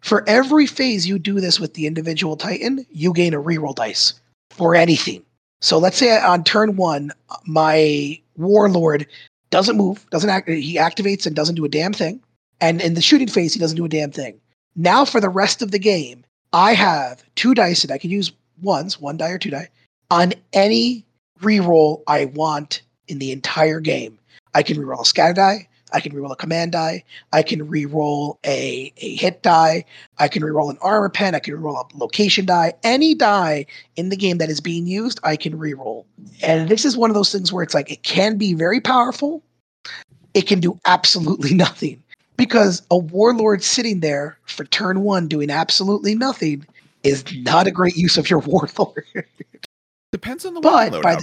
Speaker 2: For every phase you do this with the individual Titan, you gain a reroll dice for anything. So let's say on turn one, my warlord doesn't move, doesn't act. He activates and doesn't do a damn thing. And in the shooting phase, he doesn't do a damn thing. Now for the rest of the game, I have two dice that I can use once, one die or two die, on any reroll I want in the entire game. I can reroll a scatter die. I can reroll a command die. I can reroll a, a hit die. I can reroll an armor pen. I can reroll a location die. Any die in the game that is being used, I can reroll. And this is one of those things where it's like it can be very powerful. It can do absolutely nothing because a warlord sitting there for turn one doing absolutely nothing is not a great use of your warlord.
Speaker 1: Depends on the
Speaker 2: but by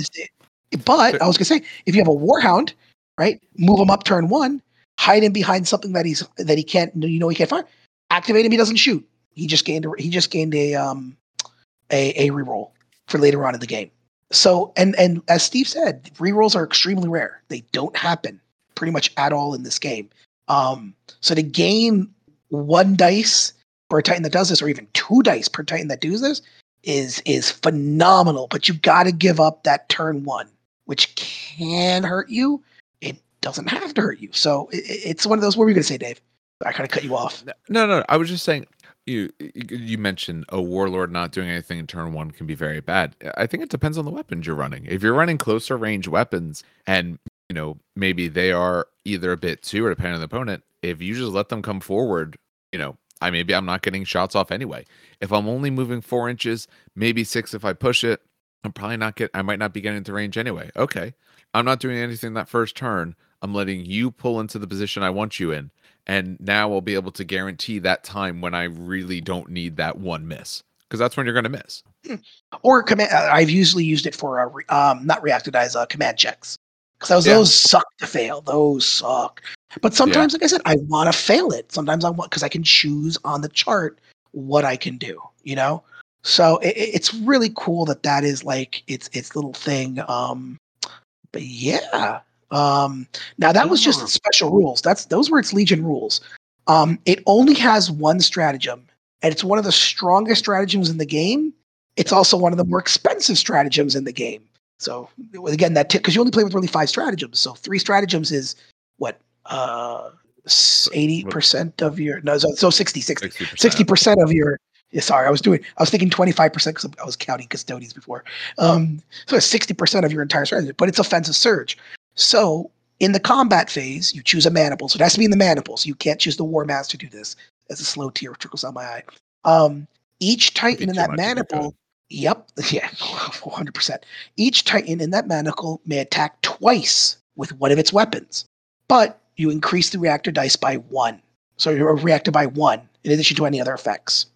Speaker 2: but I was gonna say if you have a warhound, right, move him up turn one, hide him behind something that he's that he can't, you know, he can't find. Activate him, he doesn't shoot. He just gained a, he just gained a um a a reroll for later on in the game. So and and as Steve said, rerolls are extremely rare. They don't happen pretty much at all in this game. Um, so to gain one dice a Titan that does this, or even two dice per Titan that does this, is is phenomenal. But you got to give up that turn one, which can hurt you. Doesn't have to hurt you. So it, it- it's one of those. What were you gonna say, Dave? I kind of cut you off.
Speaker 1: No, no, no. I was just saying. You you you mentioned a warlord not doing anything in turn one can be very bad. I think it depends on the weapons you're running. If you're running closer range weapons, and you know maybe they are either a bit too, or depending on the opponent, if you just let them come forward, you know, I maybe I'm not getting shots off anyway. If I'm only moving four inches, maybe six if I push it, I'm probably not get. I might not be getting into range anyway. Okay, I'm not doing anything that first turn. I'm letting you pull into the position I want you in, and now I'll be able to guarantee that time when I really don't need that one miss because that's when you're going to miss.
Speaker 2: Or command. uh, I've usually used it for uh, re- um not reacted as uh, command checks because those
Speaker 1: Yeah.
Speaker 2: those suck to fail. Those suck. But sometimes, like I said, I want to fail it. Sometimes I want because I can choose on the chart what I can do. You know. So it- it's really cool that that is like its its little thing. Um, but yeah. Um, now that was just special rules. That's those were its Legion rules. Um, it only has one stratagem, and it's one of the strongest stratagems in the game. It's also one of the more expensive stratagems in the game. So again, that because you only play with really five stratagems. So three stratagems is what uh eighty percent of your no so, so 60 60
Speaker 1: Sixty
Speaker 2: 60% of your yeah, sorry i was doing i was thinking 25% because i was counting custodians before um so it's 60% of your entire strategy but it's offensive surge so in the combat phase you choose a maniple so it has to be in the maniple so you can't choose the war master to do this as a slow tear trickles down my eye um each titan in that maniple Yep. Yeah. 100%. Each Titan in that maniple may attack twice with one of its weapons, but you increase the reactor dice by one. So you're a reactor by one in addition to any other effects.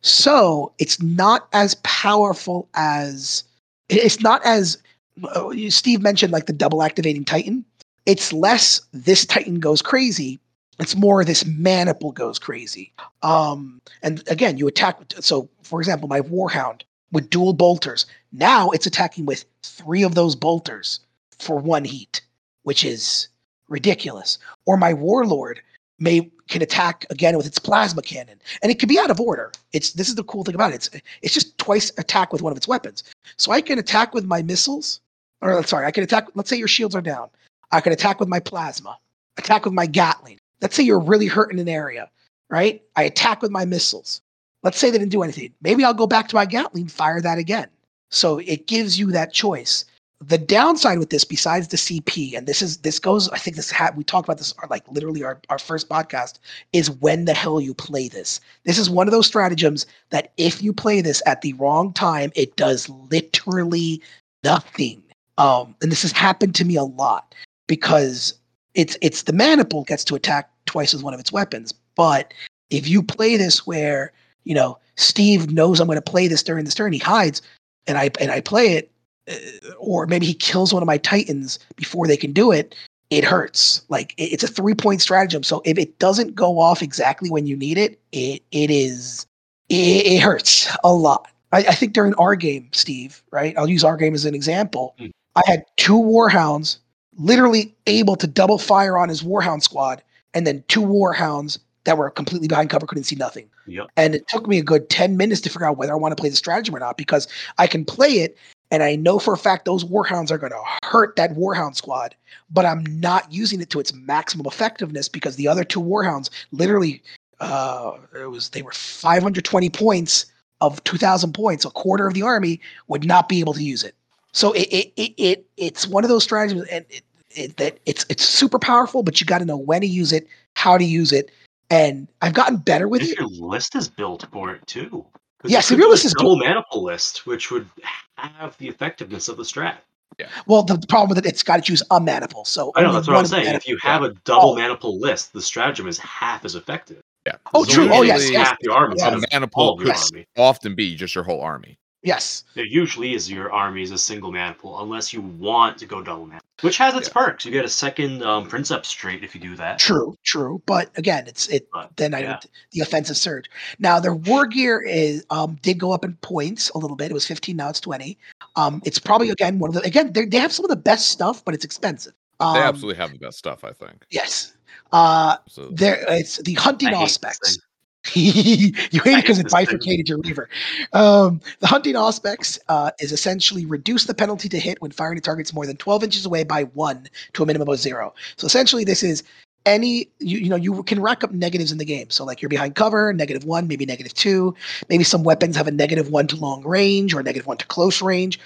Speaker 2: So it's not as powerful as. It's not as. Uh, Steve mentioned like the double activating Titan. It's less this Titan goes crazy. It's more this maniple goes crazy. Um, and again, you attack. So, for example, my Warhound with dual bolters. Now it's attacking with three of those bolters for one heat, which is ridiculous. Or my warlord may can attack again with its plasma cannon, and it can be out of order. It's this is the cool thing about it. It's it's just twice attack with one of its weapons. So I can attack with my missiles, or uh, sorry, I can attack. Let's say your shields are down. I can attack with my plasma, attack with my Gatling. Let's say you're really hurting an area, right? I attack with my missiles. Let's say they didn't do anything. Maybe I'll go back to my Gatling, fire that again. So it gives you that choice. The downside with this, besides the CP, and this is this goes, I think this ha- we talked about this like literally our, our first podcast, is when the hell you play this. This is one of those stratagems that if you play this at the wrong time, it does literally nothing. Um, and this has happened to me a lot because it's it's the maniple gets to attack twice with one of its weapons. But if you play this where you know Steve knows I'm going to play this during this turn, he hides, and I and I play it, uh, or maybe he kills one of my titans before they can do it. It hurts. Like it- it's a three point stratagem. So if it doesn't go off exactly when you need it, it it is it, it hurts a lot. I, I think during our game, Steve, right? I'll use our game as an example.
Speaker 4: Mm.
Speaker 2: I had two warhounds literally able to double fire on his warhound squad, and then two warhounds that were completely behind cover couldn't see nothing.
Speaker 4: Yep.
Speaker 2: And it took me a good 10 minutes to figure out whether I want to play the stratagem or not because I can play it and I know for a fact those warhounds are going to hurt that warhound squad, but I'm not using it to its maximum effectiveness because the other two warhounds literally uh it was they were 520 points of 2000 points, a quarter of the army would not be able to use it. So it it it, it it's one of those stratagems and it, it, that it's it's super powerful, but you got to know when to use it, how to use it, and I've gotten better with
Speaker 4: if
Speaker 2: it.
Speaker 4: your list is built for it too. 'Cause
Speaker 2: Yes,
Speaker 4: you
Speaker 2: if your list is
Speaker 4: double maniple list, which would have the effectiveness of the strat. Yeah.
Speaker 2: Well, the problem with it, it's got to choose a maniple. So
Speaker 4: I know that's what I'm saying.
Speaker 2: manip-
Speaker 4: If you have a double
Speaker 2: Oh.
Speaker 4: maniple list, the stratagem is half as effective.
Speaker 1: Yeah.
Speaker 2: Oh,
Speaker 4: So
Speaker 2: true. Oh, yes,
Speaker 4: usually
Speaker 2: yes.
Speaker 4: Half the army.
Speaker 2: Yes.
Speaker 1: A
Speaker 4: instead of
Speaker 1: maniple
Speaker 4: all
Speaker 2: Yes.
Speaker 4: army.
Speaker 1: often be just your whole army.
Speaker 2: Yes,
Speaker 4: There usually is your army is a single maniple, unless you want to go double man, which has its
Speaker 1: Yeah.
Speaker 4: perks. You get a second um, Princeps trait if you do that.
Speaker 2: true, true. But again, it's it.
Speaker 4: But,
Speaker 2: Then I
Speaker 4: yeah.
Speaker 2: would the offensive surge. Now their war gear is um did go up in points a little bit. It was 15, now it's 20. Um, it's probably again one of the again they they have some of the best stuff, but it's expensive. Um,
Speaker 1: They absolutely have the best stuff, I think.
Speaker 2: yes. Uh,
Speaker 1: So
Speaker 2: there it's the hunting
Speaker 4: I hate
Speaker 2: aspects. you hate it because it bifurcated your lever. Um, the hunting auspex uh, is essentially reduce the penalty to hit when firing at targets more than 12 inches away by one to a minimum of zero. So essentially, this is any you, you know you can rack up negatives in the game. So like you're behind cover, negative one, maybe negative two. Maybe some weapons have a negative one to long range or negative one to close range.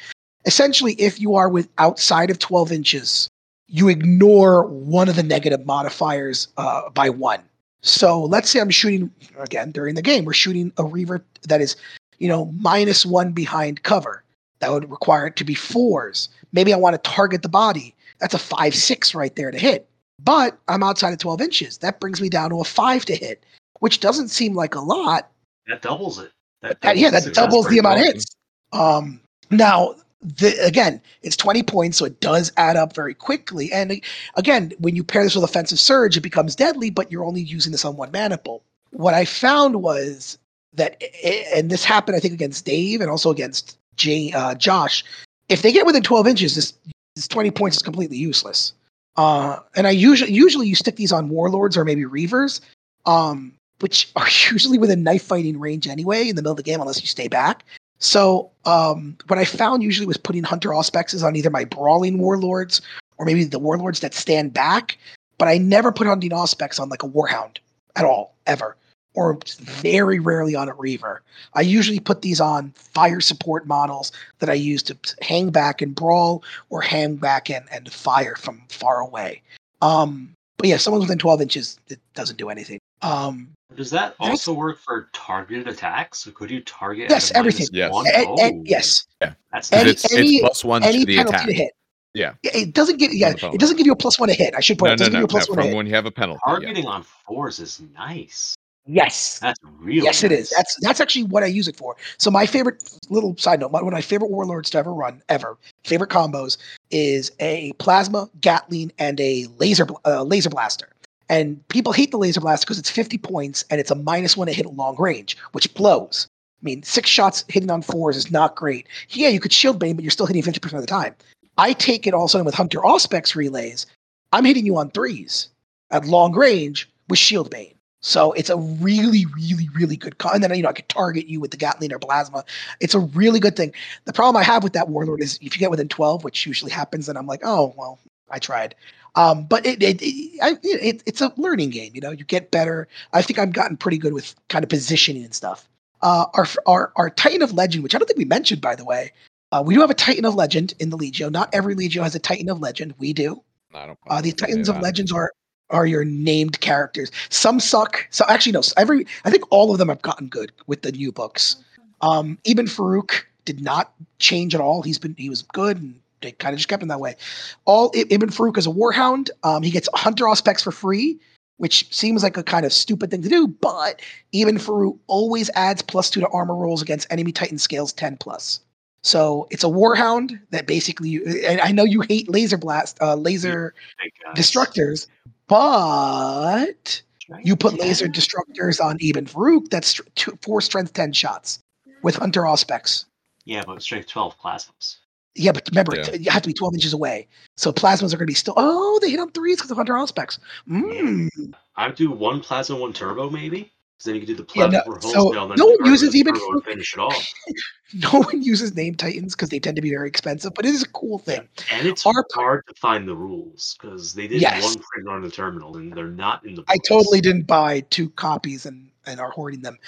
Speaker 2: Essentially, if you are with outside of 12 inches, you ignore one of the negative modifiers uh, by one. So let's say I'm shooting again during the game. We're shooting a reaver that is, you know, minus one behind cover. That would require it to be fours. Maybe I want to target the body. That's a five six right there to hit. But I'm outside of 12 inches. That brings me down to a five to hit, which doesn't seem like a lot.
Speaker 4: That doubles it. That
Speaker 2: Uh, yeah,
Speaker 4: doubles
Speaker 2: that doubles the amount of hits. Um, now, the, again, it's 20 points, so it does add up very quickly. And again, when you pair this with offensive surge, it becomes deadly, but you're only using this on one maniple. What I found was that, i- and this happened, I think, against Dave and also against Jay, uh, Josh. If they get within 12 inches, this, this 20 points is completely useless. Uh, and I usually usually you stick these on warlords or maybe reavers, um, which are usually within knife fighting range anyway in the middle of the game, unless you stay back. So um, what I found usually was putting hunter auspexes on either my brawling warlords or maybe the warlords that stand back. But I never put hunting auspex on like a warhound at all, ever, or very rarely on a reaver. I usually put these on fire support models that I use to hang back and brawl or hang back and, and fire from far away. Um, but yeah, if someone's within 12 inches, it doesn't do anything. Um,
Speaker 4: Does that
Speaker 2: That's-
Speaker 4: also work for targeted attacks? So could you target?
Speaker 2: Yes,
Speaker 4: at
Speaker 2: everything.
Speaker 1: Yes.
Speaker 4: One?
Speaker 2: and-
Speaker 4: Oh,
Speaker 2: and- yes,
Speaker 4: That's
Speaker 1: Because
Speaker 2: Any-
Speaker 1: it's,
Speaker 2: any-
Speaker 1: it's plus one
Speaker 2: any
Speaker 1: to the attack.
Speaker 2: to hit.
Speaker 1: Yeah.
Speaker 2: It doesn't give yeah, it doesn't give you a plus one to hit. I should point
Speaker 1: No,
Speaker 2: out, it
Speaker 1: no,
Speaker 2: doesn't
Speaker 1: no,
Speaker 2: give you
Speaker 1: no.
Speaker 2: plus one
Speaker 1: From
Speaker 2: hit.
Speaker 1: when you have a penalty. yeah.
Speaker 4: targeting on fours is nice.
Speaker 2: Yes.
Speaker 4: That's really
Speaker 2: yes, it is. That's that's actually what I use it for. So my favorite little side note, one of my favorite warlords to ever run, ever, favorite combos is a plasma, Gatling, and a laser uh, laser blaster. And people hate the laser blast because it's 50 points and it's a minus one to hit long range, which blows. I mean, six shots hitting on fours is not great. Yeah, you could shield bane, but you're still hitting 50% of the time. I take it all of a sudden with Hunter Auspex relays. I'm hitting you on threes at long range with shield bane. So it's a really, really, really good. Con- and then you know I could target you with the Gatling or plasma. It's a really good thing. The problem I have with that warlord is if you get within 12, which usually happens, then I'm like, oh well, I tried. Um, but it, it, it, I, it, it's a learning game. You know, you get better. I think I've gotten pretty good with kind of positioning and stuff. Uh, our our our Titan of Legend, which I don't think we mentioned by the way, uh, we do have a Titan of Legend in the Legio. Not every Legio has a Titan of Legend. We do.
Speaker 1: I don't.
Speaker 2: Uh, the Titans of. Legends are are your named characters. Some suck. So actually, no. Every I think all of them have gotten good with the new books. Um, Ibn Farouk did not change at all. He's been he was good and they kind of just kept him that way. All I- Ibn Farouk is a warhound. Um, he gets Hunter Auspex for free, which seems like a kind of stupid thing to do, but Ibn Farouk always adds plus two to armor rolls against enemy Titan scales 10 plus. So it's a warhound that basically and I know you hate laser blast, uh, laser destructors, but you put laser destructors on Ibn Farouk, that's two, four strength 10 shots with Hunter Auspex.
Speaker 4: Yeah, but strength 12 plasmas.
Speaker 2: Yeah, but remember,
Speaker 1: Yeah.
Speaker 2: t- you have to be 12 inches away. So plasmas are going to be still. Oh, they hit on threes because of Hunter Auspex. Mm.
Speaker 4: I would do one plasma, one turbo, maybe. Because then you could do the
Speaker 2: Yeah,
Speaker 4: plasma
Speaker 2: no-
Speaker 4: for
Speaker 2: so no one uses even
Speaker 4: finish it off.
Speaker 2: No one uses name titans because they tend to be very expensive, but it is a cool thing.
Speaker 4: And it's
Speaker 2: Our-
Speaker 4: hard to find the rules because they did
Speaker 2: Yes.
Speaker 4: one print on the terminal and they're not in the.
Speaker 2: I totally didn't buy two copies and and are hoarding them.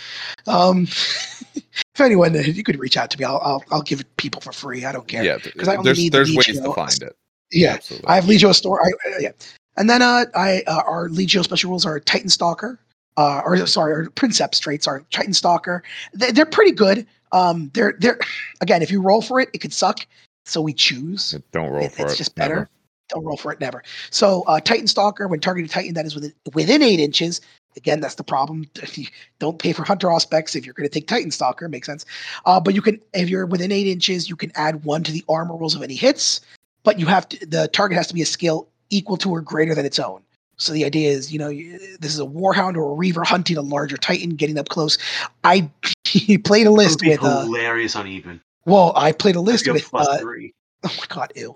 Speaker 2: Um, if anyone, you could reach out to me. I'll I'll, I'll give it people for free. I don't care.
Speaker 1: Yeah,
Speaker 2: 'Cause I only
Speaker 1: there's
Speaker 2: need the
Speaker 1: there's ways
Speaker 2: Legio.
Speaker 1: to find it.
Speaker 2: Yeah,
Speaker 1: Absolutely.
Speaker 2: I have Legio store. I, uh, yeah, and then uh, I uh, our Legio special rules are Titan Stalker, uh, or sorry, or Princeps traits are Titan Stalker. They, they're pretty good. Um, they're they're again, if you roll for it, it could suck. So we choose.
Speaker 1: Don't roll
Speaker 2: It-
Speaker 1: for
Speaker 2: it's
Speaker 1: it.
Speaker 2: It's just
Speaker 1: never.
Speaker 2: better. Don't roll for it, never. So uh, Titan Stalker, when targeting Titan that is within within eight inches. Again, that's the problem. If you don't pay for Hunter Auspex if you're going to take Titan Stalker, makes sense. Uh, but you can, if you're within eight inches, you can add one to the armor rolls of any hits. But you have to, the target has to be a skill equal to or greater than its own. So the idea is, you know, you, this is a Warhound or a Reaver hunting a larger Titan, getting up close. I played a list with, uh,
Speaker 4: hilarious on even.
Speaker 2: well, I played a list with
Speaker 4: plus
Speaker 2: uh,
Speaker 4: three.
Speaker 2: Oh my god, ew.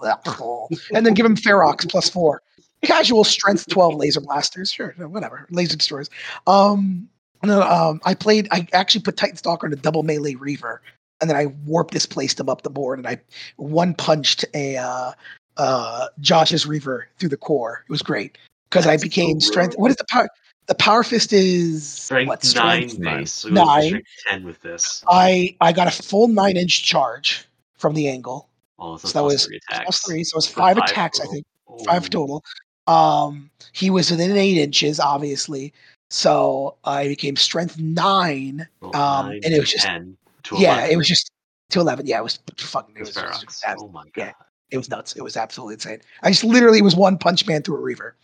Speaker 2: and then give him Ferox plus four. Casual strength 12 laser blasters. Sure, whatever. Laser destroyers. Um no, um I played I actually put Titan Stalker in a double melee reaver, and then I warp displaced him up the board and I one punched a uh uh Josh's Reaver through the core. It was great. Because I
Speaker 4: That's so
Speaker 2: became strength. What is the power? The power fist is
Speaker 4: Strength
Speaker 2: what
Speaker 4: nine
Speaker 2: strength?
Speaker 1: nine.
Speaker 4: base. So it goes to
Speaker 2: Nine.
Speaker 4: strength ten with this.
Speaker 2: I I got a full nine inch charge from the angle.
Speaker 4: Oh, it's a
Speaker 2: So that was
Speaker 4: three attacks.
Speaker 2: Plus three, so it's
Speaker 4: So
Speaker 2: five attacks, I think. Five total. Um, he was within eight inches, obviously. So I became strength nine.
Speaker 4: Well,
Speaker 2: um,
Speaker 4: nine
Speaker 2: and it was just-
Speaker 4: 10 to
Speaker 2: yeah,
Speaker 4: 11
Speaker 2: it was just to eleven. Yeah, it was fucking. It was, it was,
Speaker 4: Ferox.
Speaker 2: abs-
Speaker 4: Oh my god.
Speaker 2: yeah. it was nuts. It was absolutely insane. I just literally was one punch man through a reaver.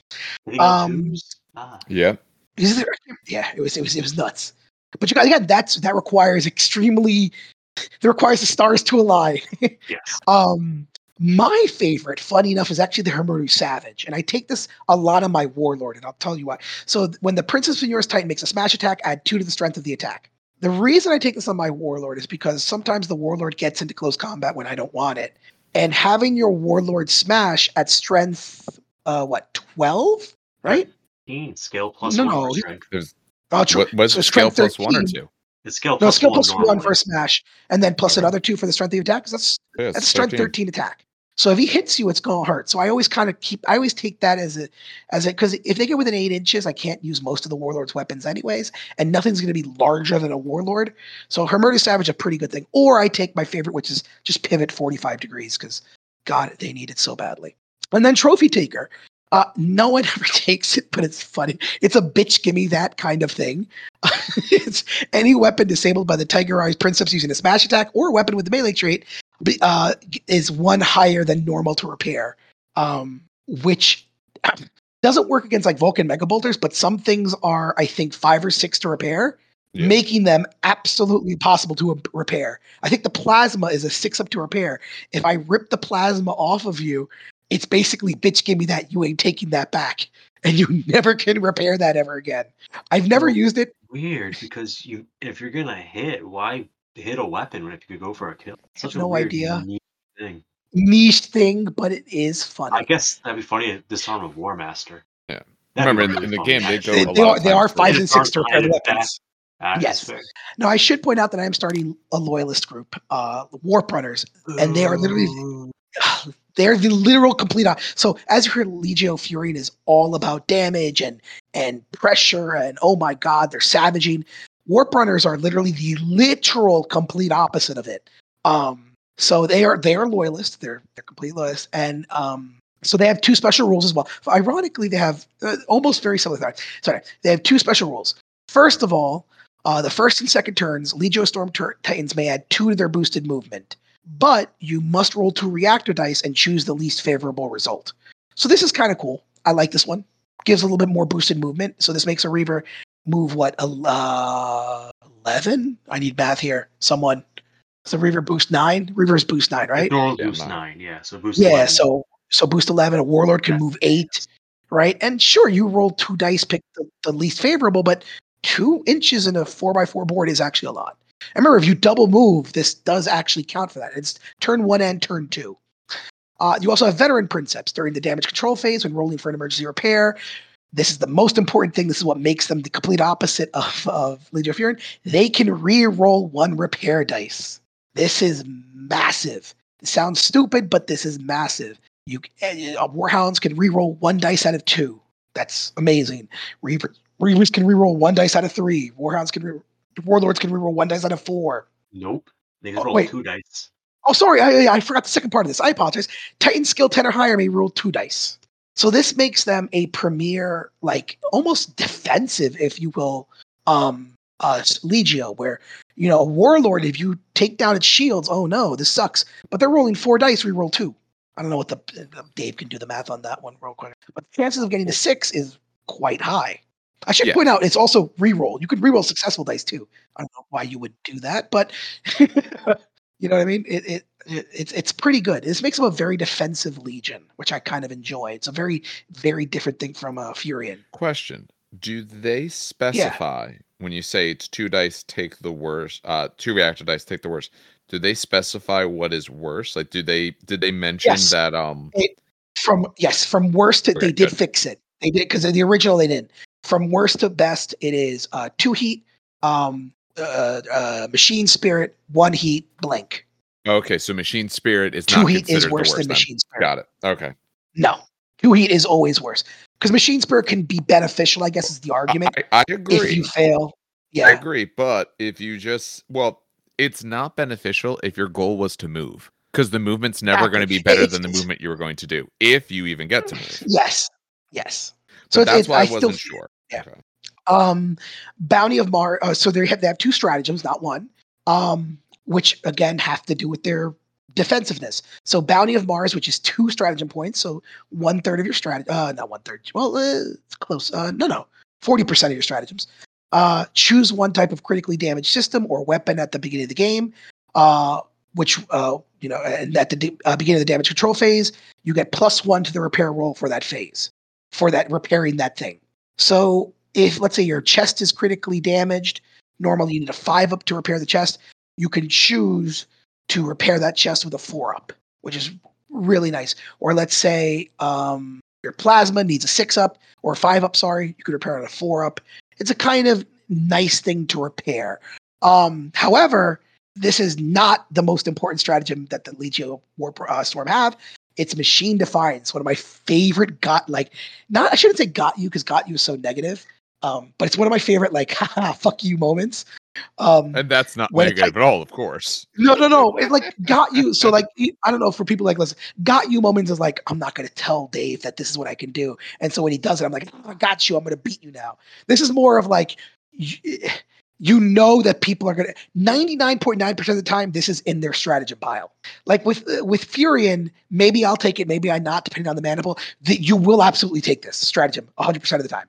Speaker 4: Did he go
Speaker 2: Um.
Speaker 4: Ah,
Speaker 1: Yeah.
Speaker 2: Is there- Yeah, it was it was it was nuts. But you got again, that's that requires extremely. That requires the stars to align.
Speaker 4: yes.
Speaker 2: Um, my favorite, funny enough, is actually the Hermeru Savage, and I take this a lot on my Warlord, and I'll tell you why. So when the Princeps of Yours Titan makes a smash attack, add two to the strength of the attack. The reason I take this on my Warlord is because sometimes the Warlord gets into close combat when I don't want it, and having your Warlord smash at strength, uh, what twelve, right?
Speaker 4: 13, Scale plus
Speaker 2: No,
Speaker 4: one
Speaker 2: no,
Speaker 4: for
Speaker 2: he-
Speaker 4: strength.
Speaker 2: Oh, true.
Speaker 1: What was
Speaker 2: So
Speaker 1: scale
Speaker 2: strength
Speaker 1: plus one or two?
Speaker 4: It's scale
Speaker 2: No, skill
Speaker 4: one.
Speaker 2: plus one for a smash, and then plus
Speaker 1: Okay.
Speaker 2: another two for the strength of the attack. 'cause That's
Speaker 1: Yeah,
Speaker 2: That's strength
Speaker 1: 13.
Speaker 2: 13 attack. So if he hits you, it's gonna hurt. So I always kind of keep. I always take that as a, as a, because if they get within eight inches, I can't use most of the warlord's weapons anyways, and nothing's gonna be larger than a warlord. So Hermetus Savage a pretty good thing. Or I take my favorite, which is just pivot 45 degrees, because God, they need it so badly. And then Trophy Taker. Uh, no one ever takes it, but it's funny. It's a bitch, gimme that kind of thing. it's any weapon disabled by the Tiger Eyes Princeps using a smash attack or a weapon with the melee trait uh, is one higher than normal to repair, um, which doesn't work against like Vulcan Mega Bolters, but some things are, I think, five or six to repair,
Speaker 1: Yeah.
Speaker 2: making them absolutely possible to repair. I think the plasma is a six up to repair. If I rip the plasma off of you, it's basically bitch, give me that. You ain't taking that back. And you never can repair that ever again. I've never
Speaker 4: Well,
Speaker 2: used it.
Speaker 4: Weird because you if you're gonna hit, why hit a weapon if you could go for a kill? Such a
Speaker 2: no
Speaker 4: weird,
Speaker 2: idea.
Speaker 4: unique thing.
Speaker 2: Niche thing, but it is funny.
Speaker 4: I guess that'd be funny. at Disarm of War Master.
Speaker 1: Yeah.
Speaker 4: That'd
Speaker 1: Remember, in the-
Speaker 4: really
Speaker 1: in the game, they go
Speaker 2: they,
Speaker 1: a
Speaker 2: they
Speaker 1: lot
Speaker 2: are
Speaker 1: of
Speaker 2: they are
Speaker 1: times for
Speaker 2: fives
Speaker 4: it.
Speaker 2: and six to repair the
Speaker 4: Disarm
Speaker 2: weapons.
Speaker 4: Ah,
Speaker 2: Yes.
Speaker 4: that's.
Speaker 2: Now I should point out that I am starting a loyalist group, uh, Warp Runners. And they are literally-
Speaker 4: Ooh.
Speaker 2: They're the literal complete. So as you heard, Legio Fureans is all about damage and and pressure and oh my god, they're savaging. Warp Runners are literally the literal complete opposite of it. Um, so they are they are loyalists. They're they're complete loyalists, and um, so they have two special rules as well. Ironically, they have uh, almost very similar. Sorry, sorry, they have two special rules. First of all, uh, the first and second turns, Legio Astorum Titans may add two to their boosted movement, but you must roll two reactor dice and choose the least favorable result. So this is kind of cool. I like this one. Gives a little bit more boosted movement. So this makes a Reaver move what el- uh, eleven? I need math here. Someone. So Reaver boost nine. Reaver's boost nine, right?
Speaker 4: Normal
Speaker 1: Yeah,
Speaker 4: boost
Speaker 1: nine.
Speaker 4: nine. Yeah. So boost.
Speaker 2: Yeah,
Speaker 4: 11.
Speaker 2: so so boost eleven, a warlord can
Speaker 4: Yeah.
Speaker 2: move eight, right? And sure, you roll two dice, pick the, the least favorable, but two inches in a four by four board is actually a lot. And remember, if you double move, this does actually count for that. It's turn one and turn two. Uh, you also have veteran princeps during the damage control phase when rolling for an emergency repair. This is the most important thing. This is what makes them the complete opposite of, of Legion of Fury. They can re-roll one repair dice. This is massive. It sounds stupid, but this is massive. You uh, Warhounds can re-roll one dice out of two. That's amazing. Reaver, Reavers can re-roll one dice out of three. Warhounds can re- Warlords can re-roll one dice out of four.
Speaker 4: Nope. They just
Speaker 2: Oh,
Speaker 4: roll
Speaker 2: wait.
Speaker 4: two dice.
Speaker 2: Oh, sorry, I, I forgot the second part of this. I apologize. Titan skill ten or higher may roll two dice. So this makes them a premier, like almost defensive, if you will, um, uh, Legio, where you know a warlord, if you take down its shields, oh no, this sucks. But they're rolling four dice, we roll two. I don't know what the uh, Dave can do the math on that one real quick, but the chances of getting to six is quite high. I should
Speaker 1: Yeah.
Speaker 2: point out it's also re-roll. You could re-roll successful dice too. I don't know why you would do that, but you know what I mean. It, it it it's it's pretty good. This makes them a very defensive legion, which I kind of enjoy. It's a very very different thing from a Furion.
Speaker 1: Question: Do they specify when you say it's two dice take the worst, uh, two reactor dice take the worst? Do they specify what is worse? Like, do they did they mention
Speaker 2: Yes.
Speaker 1: that? Um,
Speaker 2: From yes, from worst to
Speaker 1: Okay,
Speaker 2: they did
Speaker 1: good.
Speaker 2: fix it. They did because in the original they didn't. From worst to best, it is uh, two heat, um, uh, uh, machine spirit, one heat, blink.
Speaker 1: okay, so machine spirit is
Speaker 2: Two
Speaker 1: not
Speaker 2: heat is worse
Speaker 1: worst.
Speaker 2: than
Speaker 1: then.
Speaker 2: machine spirit.
Speaker 1: Got it. Okay.
Speaker 2: No, two heat is always worse because machine spirit can be beneficial. I guess is the argument.
Speaker 1: I, I
Speaker 2: if
Speaker 1: agree.
Speaker 2: you fail, yeah, I
Speaker 1: agree, but if you just well, it's not beneficial if your goal was to move because the movement's never going to be better
Speaker 2: It's-
Speaker 1: than the movement you were going to do if you even get to move.
Speaker 2: yes, yes.
Speaker 1: So
Speaker 2: it's-
Speaker 1: that's
Speaker 2: it's-
Speaker 1: why I,
Speaker 2: I still
Speaker 1: wasn't
Speaker 2: feel-
Speaker 1: sure.
Speaker 2: yeah.
Speaker 1: Okay.
Speaker 2: um bounty of mars uh, so they have they have two stratagems not one um which again have to do with their defensiveness so bounty of mars which is two stratagem points so one third of your strategy uh not one third well uh, it's close uh no no 40% of your stratagems uh choose one type of critically damaged system or weapon at the beginning of the game uh which uh you know and at the de- uh, beginning of the damage control phase you get plus one to the repair roll for that phase for that repairing that thing so if let's say your chest is critically damaged, normally you need a five up to repair the chest. You can choose to repair that chest with a four up, which is really nice. Or let's say um, your plasma needs a six up or a five up. Sorry, you could repair it a four up. It's a kind of nice thing to repair. Um, however, this is not the most important stratagem that the Legio War uh, Storm have. It's machine defiance, one of my favorite got like not I shouldn't say got you because got you is so negative. Um, but it's one of my favorite like haha fuck you moments. Um,
Speaker 1: And that's not negative at all, of course.
Speaker 2: no, no, no. It like got you. So like I don't know for people like listen, got you moments is like I'm not gonna tell Dave that this is what I can do. And so when he does it, I'm like, "Oh, I got you. I'm gonna beat you now. This is more of like you, know that people are gonna 99.9% of the time this is in their stratagem pile. Like with uh, with Furion, maybe I'll take it, maybe I not, depending on the maniple. That you will absolutely take this stratagem 100% of the time.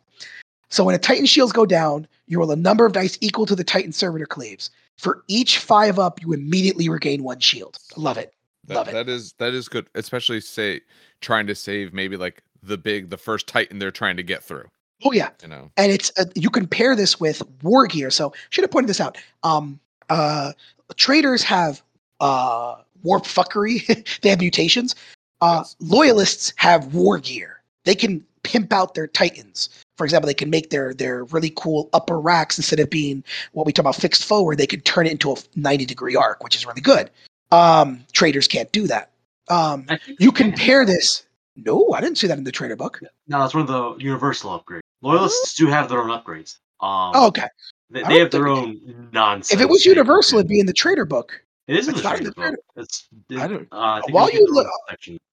Speaker 2: So when a Titan shields go down, you roll a number of dice equal to the Titan servitor claves. For each five up, you immediately regain one shield. Love it.
Speaker 1: That,
Speaker 2: Love it.
Speaker 1: that is that is good, especially say trying to save maybe like the big the first Titan they're trying to get through.
Speaker 2: Oh yeah,
Speaker 1: You know.
Speaker 2: and it's uh, you can pair this with war gear. So should have pointed this out. Um, uh, traitors have uh, warp fuckery. they have mutations. Uh,
Speaker 1: Yes.
Speaker 2: Loyalists have war gear. They can pimp out their titans. For example, they can make their their really cool upper racks instead of being what we talk about fixed forward. They can turn it into a 90 degree arc, which is really good. Um, traitors can't do that. Um,
Speaker 4: I think
Speaker 2: you compare this. No, I didn't see that in the traitor book.
Speaker 4: No, that's one of the universal upgrades. Loyalists do have their own upgrades. Um,
Speaker 2: Oh, okay.
Speaker 4: they, they have their own nonsense.
Speaker 2: If it was universal, it'd be in the traitor book.
Speaker 4: It is in the
Speaker 2: in the traitor-
Speaker 4: book. It's
Speaker 2: I don't-
Speaker 4: uh, I think
Speaker 2: While you
Speaker 4: be in the
Speaker 2: look-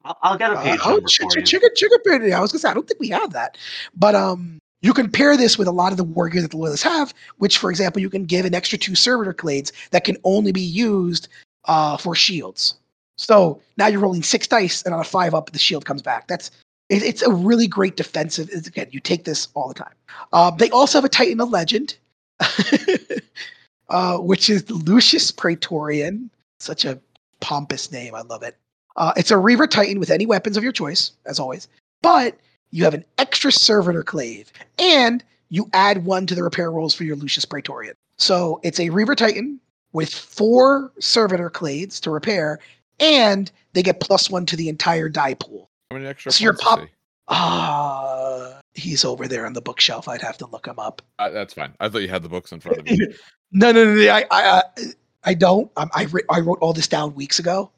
Speaker 4: I'll, I'll get a
Speaker 2: Uh,
Speaker 4: page
Speaker 2: oh,
Speaker 4: number
Speaker 2: ch-
Speaker 4: for
Speaker 2: ch-
Speaker 4: you.
Speaker 2: chicken, chicken parody. I was gonna say I don't think we have that, but um, you can pair this with a lot of the war gear that the loyalists have. Which, for example, you can give an extra two servitor claves that can only be used uh, for shields. So now you're rolling six dice, and on a five up, the shield comes back. That's it, it's a really great defensive. Again, you take this all the time. Uh, they also have a Titan of Legend, uh, which is Lucius Praetorian. Such a pompous name. I love it. Uh, it's a Reaver Titan with any weapons of your choice, as always. But you have an extra servitor clave, and you add one to the repair rolls for your Lucius Praetorian. So it's a Reaver Titan with four servitor claves to repair, and they get plus one to the entire die pool.
Speaker 1: How many extra
Speaker 2: So your pop-? Ah, he's over there on the bookshelf. I'd have to look him up.
Speaker 1: Uh, that's fine. I thought you had the books in front of you.
Speaker 2: No, no, no, no I, I, uh, I don't. Um, I, re- I wrote all this down weeks ago.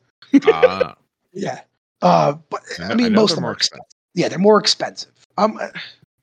Speaker 1: ah,
Speaker 2: Yeah. Uh, but
Speaker 1: I
Speaker 2: I, mean,
Speaker 1: know
Speaker 2: most of them are expensive. Yeah, they're more expensive. Um, uh,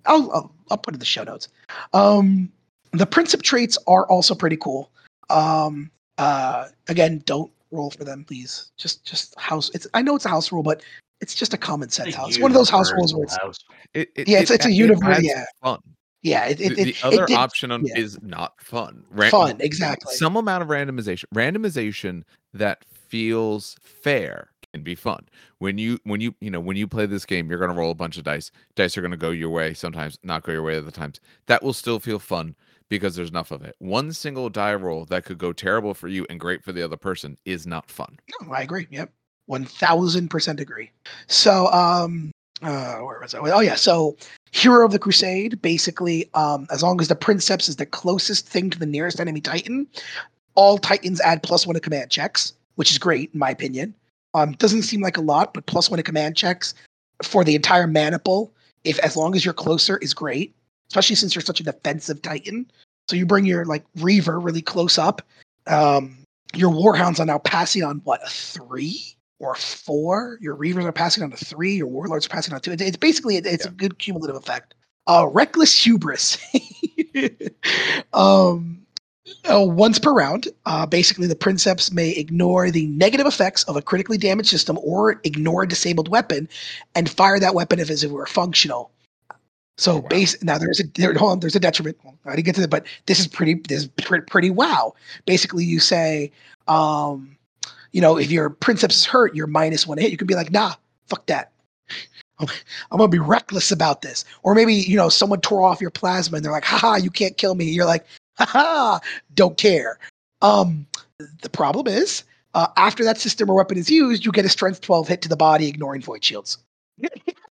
Speaker 2: I'll, I'll I'll put it in the show notes. Um, the Princeps traits are also pretty cool. Um, uh, again, don't roll for them, please. Just just house. It's I know it's a house rule, but it's just a common sense house. One of those house rules where it's
Speaker 4: House.
Speaker 1: It, it,
Speaker 2: Yeah, it's-
Speaker 1: it
Speaker 2: it's a
Speaker 1: a- it
Speaker 2: universe-
Speaker 1: adds
Speaker 2: yeah.
Speaker 1: Fun.
Speaker 2: yeah. It, it,
Speaker 1: the,
Speaker 2: it,
Speaker 1: the
Speaker 2: it
Speaker 1: other
Speaker 2: did
Speaker 1: option on-
Speaker 2: yeah.
Speaker 1: is not fun. Ran-
Speaker 2: fun. Exactly.
Speaker 1: Some amount of randomization. Randomization that feels fair can be fun. When you when you you know when you play this game, you're gonna roll a bunch of dice. Dice are gonna go your way sometimes, not go your way other times. That will still feel fun because there's enough of it. One single die roll that could go terrible for you and great for the other person is not fun.
Speaker 2: No, I agree. Yep. One thousand percent agree. So um uh where was I? Oh yeah, so Hero of the Crusade, basically, um, as long as the Princeps is the closest thing to the nearest enemy Titan, all Titans add plus one to command checks, which is great in my opinion. Um, doesn't seem like a lot, but plus one to command checks for the entire maniple, if as long as you're closer, is great. Especially since you're such a defensive Titan. So you bring your like Reaver really close up. Um, your Warhounds are now passing on what a three or a four. Your Reavers are passing on a three. Your Warlords are passing on two. It- It's basically it- it's a good cumulative effect. Uh, reckless hubris. um, uh, once per round, uh, basically the Princeps may ignore the negative effects of a critically damaged system or ignore a disabled weapon, and fire that weapon if it were functional. So
Speaker 1: Oh, wow.
Speaker 2: base now there's a there, hold on, there's a detriment. I didn't get to that, but this is pretty this is pretty, pretty wow. Basically, you say, um, you know, if your Princeps is hurt, you're minus one hit. You can be like, nah, fuck that. I'm, I'm gonna be reckless about this. Or maybe you know someone tore off your plasma and they're like, haha, you can't kill me. You're like, haha, don't care. Um, the problem is, uh, after that system or weapon is used, you get a strength 12 hit to the body, ignoring void shields.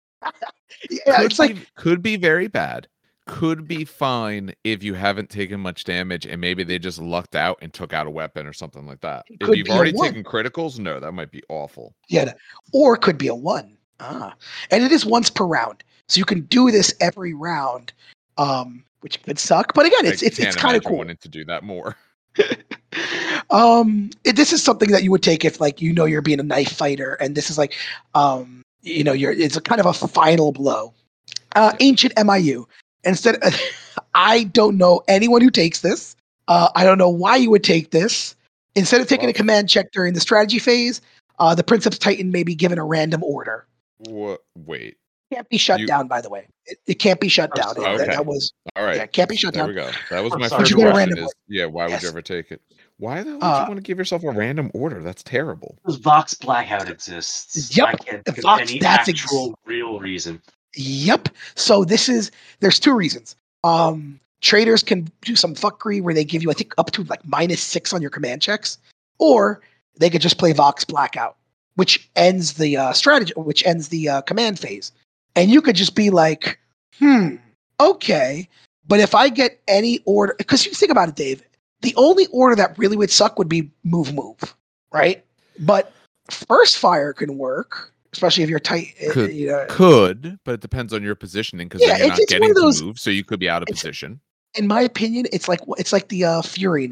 Speaker 2: yeah,
Speaker 1: could
Speaker 2: it's like
Speaker 1: could be very bad. Could be fine if you haven't taken much damage and maybe they just lucked out and took out a weapon or something like that. If you've already taken criticals, no, that might be awful.
Speaker 2: Yeah, or could be a one. Ah, and it is once per round, so you can do this every round, um, which could suck. But again, it's
Speaker 1: I
Speaker 2: it's, it's kind of cool.
Speaker 1: wanting to do that more.
Speaker 2: um, it, this is something that you would take if like you know you're being a knife fighter, and this is like, um, you know, you're it's a kind of a final blow. Uh, ancient MIU. Instead, I don't know anyone who takes this. Uh, I don't know why you would take this. Instead of taking a command check during the strategy phase, uh, the Princeps Titan may be given a random order.
Speaker 1: What? Wait.
Speaker 2: can't be shut
Speaker 1: You-
Speaker 2: down, by the way. It, it can't be shut down.
Speaker 4: sorry.
Speaker 2: That, that was
Speaker 1: All right.
Speaker 2: yeah, can't be shut
Speaker 1: There
Speaker 2: down.
Speaker 1: There we go. That was
Speaker 4: I'm
Speaker 1: my first
Speaker 2: But you get a
Speaker 1: question.
Speaker 2: random
Speaker 1: Is, yeah, why would you ever take it? Why the hell would
Speaker 2: Uh,
Speaker 1: you want to give yourself a random order? That's terrible.
Speaker 4: Because Vox Blackout exists.
Speaker 2: Yep,
Speaker 4: I can't
Speaker 2: Vox-
Speaker 4: of any
Speaker 2: that's ex-
Speaker 4: actual real reason.
Speaker 2: Yep. So this is there's two reasons. Um, traitors can do some fuckery where they give you I think up to like minus six on your command checks, or they could just play Vox Blackout, which ends the uh, strategy, which ends the uh, command phase, and you could just be like, hmm, okay. But if I get any order, because you think about it, Dave, the only order that really would suck would be move move, right? But first fire can work, especially if you're tight. uh,
Speaker 1: Could-
Speaker 2: you know,
Speaker 1: Could, but it depends on your positioning because
Speaker 2: Yeah,
Speaker 1: you're not getting
Speaker 2: of
Speaker 1: to
Speaker 2: those-
Speaker 1: move, so you could be out of position.
Speaker 2: in my opinion, it's like it's like the uh,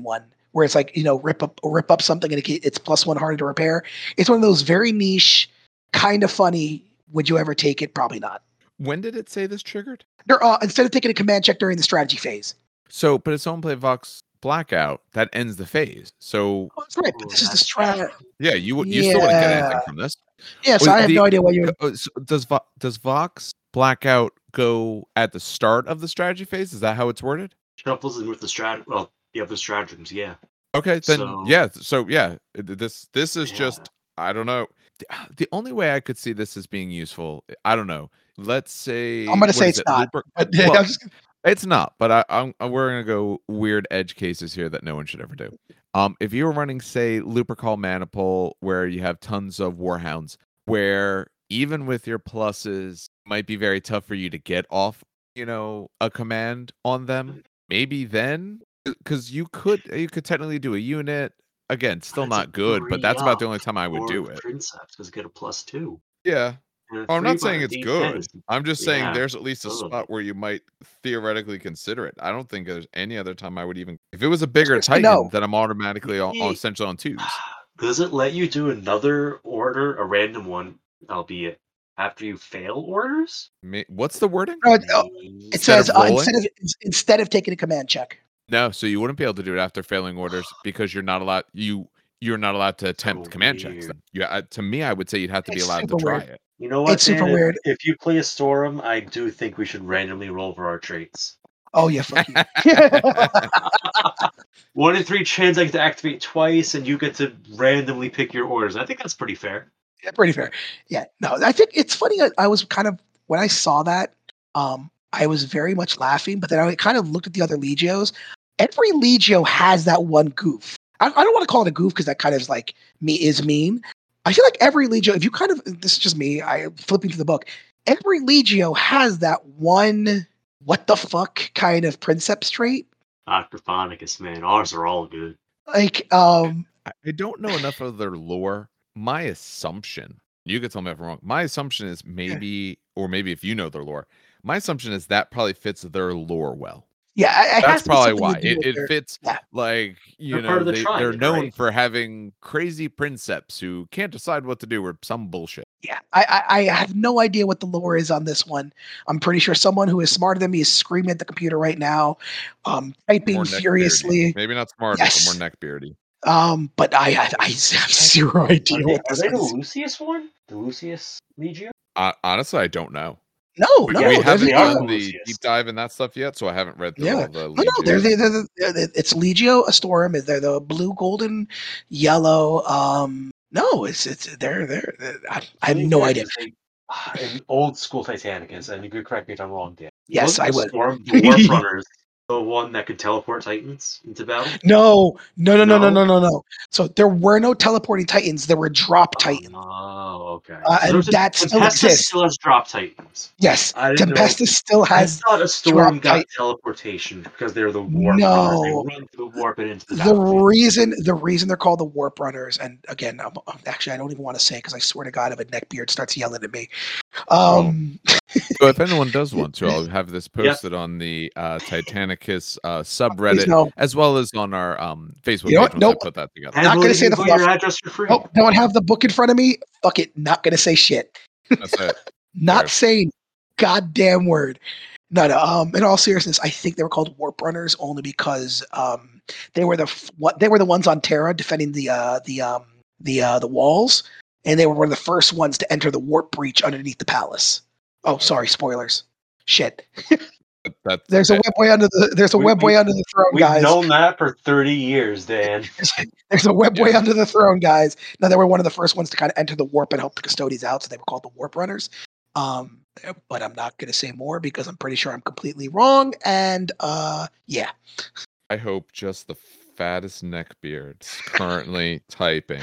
Speaker 2: one, where it's like you know rip up rip up something and it, it's plus one harder to repair. It's one of those very niche, kind of funny. Would you ever take it? Probably not.
Speaker 1: When did it say this triggered?
Speaker 2: Uh, instead of taking a command check during the strategy phase.
Speaker 1: So, but it's on play Vox blackout that ends the phase. So,
Speaker 2: Oh, that's right. But this is the
Speaker 4: that's
Speaker 2: strat.
Speaker 1: yeah, you would you still wouldn't get anything from this.
Speaker 2: Yeah, so
Speaker 1: Wait,
Speaker 2: I have
Speaker 1: the-
Speaker 2: no idea why you.
Speaker 1: Uh, so does Vo- does Vox blackout go at the start of the strategy phase? Is that how it's worded?
Speaker 4: Shuffles in with the strat. Well, the other stratagems. Yeah.
Speaker 1: Okay, then
Speaker 4: So-
Speaker 1: yeah. So yeah, this this is
Speaker 4: Yeah.
Speaker 1: just I don't know. The- The only way I could see this as being useful, I don't know. Let's say
Speaker 2: I'm gonna say it's
Speaker 1: it,
Speaker 2: not,
Speaker 1: Luper-
Speaker 2: But
Speaker 1: Well,
Speaker 2: I'm just-
Speaker 1: It's not, but I, I'm uh, we're gonna go weird edge cases here that no one should ever do. Um, if you were running, say, Lupercal Maniple, where you have tons of Warhounds, where even with your pluses, might be very tough for you to get off, you know, a command on them. Maybe then, because you could you could technically do a unit again, still
Speaker 4: a
Speaker 1: not good, but that's about the only time I would do it.
Speaker 4: Princeps because get a plus two.
Speaker 1: Yeah.
Speaker 4: And a
Speaker 1: Oh, I'm not saying it's
Speaker 4: D10
Speaker 1: good. I'm just saying
Speaker 4: yeah.
Speaker 1: there's at least a
Speaker 4: Ugh.
Speaker 1: spot where you might theoretically consider it. I don't think there's any other time I would even. If it was a bigger
Speaker 2: Seriously,
Speaker 1: Titan,
Speaker 2: no.
Speaker 1: then I'm automatically on, on essentially on twos.
Speaker 4: Does it let you do another order, a random one, albeit after you fail orders?
Speaker 1: Ma- What's the wording?
Speaker 2: No, it, it
Speaker 1: Instead of
Speaker 2: says uh, instead of instead of taking a command check.
Speaker 1: No, so you wouldn't be able to do it after failing orders because you're not allowed. You you're not allowed to attempt
Speaker 4: So
Speaker 1: command checks.
Speaker 4: weird.
Speaker 1: Then. Yeah, uh, to me, I would say you'd have to be allowed to try
Speaker 2: weird.
Speaker 1: it.
Speaker 4: You know what?
Speaker 2: It's super
Speaker 4: Dan? If-
Speaker 2: weird.
Speaker 4: If you play Astorum, I do think we should randomly roll for our traits.
Speaker 2: Oh yeah, fuck you.
Speaker 4: One in three chance I get to activate twice, and you get to randomly pick your orders. I think that's pretty fair.
Speaker 2: Yeah, pretty fair. Yeah, no, I think it's funny. I, I was kind of when I saw that, um, I was very much laughing, but then I kind of looked at the other legios. Every legio has that one goof. I, I don't want to call it a goof because that kind of is like me is mean. I feel like every legio, if you kind of this is just me, I flipping through the book. Every legio has that one what the fuck kind of princeps trait.
Speaker 4: Dr. Phonicus, man, ours are all good.
Speaker 2: Like, um,
Speaker 1: I, I don't know enough of their lore. My assumption, you could tell me if I'm wrong. My assumption is maybe, or maybe if you know their lore, my assumption is that probably fits their lore well.
Speaker 2: Yeah, I, it
Speaker 1: That's probably why it, it fits.
Speaker 2: yeah.
Speaker 1: Like you
Speaker 4: They're
Speaker 1: know,
Speaker 4: the
Speaker 1: they, they're known
Speaker 4: right?
Speaker 1: for having crazy princeps who can't decide what to do or some bullshit.
Speaker 2: Yeah, I, I I have no idea what the lore is on this one. I'm pretty sure someone who is smarter than me is screaming at the computer right now, um, typing
Speaker 1: More
Speaker 2: furiously.
Speaker 1: beardy. Maybe not smart,
Speaker 2: Yes.
Speaker 1: but more neck beardy.
Speaker 2: Um, but I I, I have zero idea
Speaker 4: Are they,
Speaker 2: what
Speaker 4: are
Speaker 2: this
Speaker 4: they the. Lucius one? The Lucius Legio?
Speaker 1: Uh, honestly, I don't know.
Speaker 2: No,
Speaker 1: We,
Speaker 2: no,
Speaker 1: we haven't
Speaker 2: the,
Speaker 4: are
Speaker 1: done the
Speaker 4: Lucius.
Speaker 1: deep dive in that stuff yet, so I haven't read through
Speaker 2: Yeah.
Speaker 1: all the.
Speaker 2: no, no, they're
Speaker 1: Legios.
Speaker 2: the, they're the, they're it's Legio, Astorum. They're the blue, golden, yellow. Um, no, it's it's they're they're. they're- I, I have no idea.
Speaker 4: just like, ah, An old school Titanicus, and you could correct me if I'm wrong, Dan.
Speaker 2: Yes, I
Speaker 4: the
Speaker 2: would.
Speaker 4: Storm, the Warp Runners, the one that could teleport Titans into battle?
Speaker 2: No, no, no, no, no,
Speaker 4: No?
Speaker 2: no, no, no. So there were no teleporting titans. There were drop titans.
Speaker 4: Oh, okay.
Speaker 2: Uh, and
Speaker 4: there's a-
Speaker 2: that still
Speaker 4: Tempestus
Speaker 2: exists.
Speaker 4: still has drop Titans.
Speaker 2: Yes,
Speaker 4: I didn't know-
Speaker 2: Tempestus still
Speaker 4: I
Speaker 2: has
Speaker 4: thought Astorum
Speaker 2: drop
Speaker 4: got
Speaker 2: Titan.
Speaker 4: teleportation because they're the warp runners. They
Speaker 2: No.
Speaker 4: run the warp and into the,
Speaker 2: the reason the reason they're called the warp runners and again I'm, I'm- actually i don't even want to say because i swear to god if a neckbeard starts yelling at me um
Speaker 1: So if anyone does want to, I'll have this
Speaker 4: Yep.
Speaker 1: posted on the uh, Titanicus uh, subreddit
Speaker 2: no
Speaker 1: as well as on our um, Facebook
Speaker 2: You know
Speaker 1: page
Speaker 2: Nope.
Speaker 1: I put that together.
Speaker 4: And
Speaker 2: Not gonna say the
Speaker 4: put your
Speaker 2: fluff.
Speaker 4: address for free.
Speaker 2: nope don't have the book in front of me fuck it not gonna say shit
Speaker 1: That's it.
Speaker 2: not
Speaker 1: Fair.
Speaker 2: saying goddamn word no no um in all seriousness i think they were called warp runners only because um they were the f- what they were the ones on terra defending the uh the um the uh the walls and they were one of the first ones to enter the warp breach underneath the palace oh sorry spoilers shit
Speaker 1: That,
Speaker 2: There's a
Speaker 1: that-
Speaker 2: webway under the there's a
Speaker 4: We-
Speaker 2: webway
Speaker 4: we-
Speaker 2: under the throne, guys.
Speaker 4: We've known that for 30 years, Dan.
Speaker 2: There's a webway
Speaker 1: Yeah.
Speaker 2: under the throne, guys. Now they were one of the first ones to kind of enter the warp and help the custodians out, so they were called the warp runners. Um, but I'm not going to say more because I'm pretty sure I'm completely wrong. And uh, yeah,
Speaker 1: I hope just the fattest neckbeards currently typing.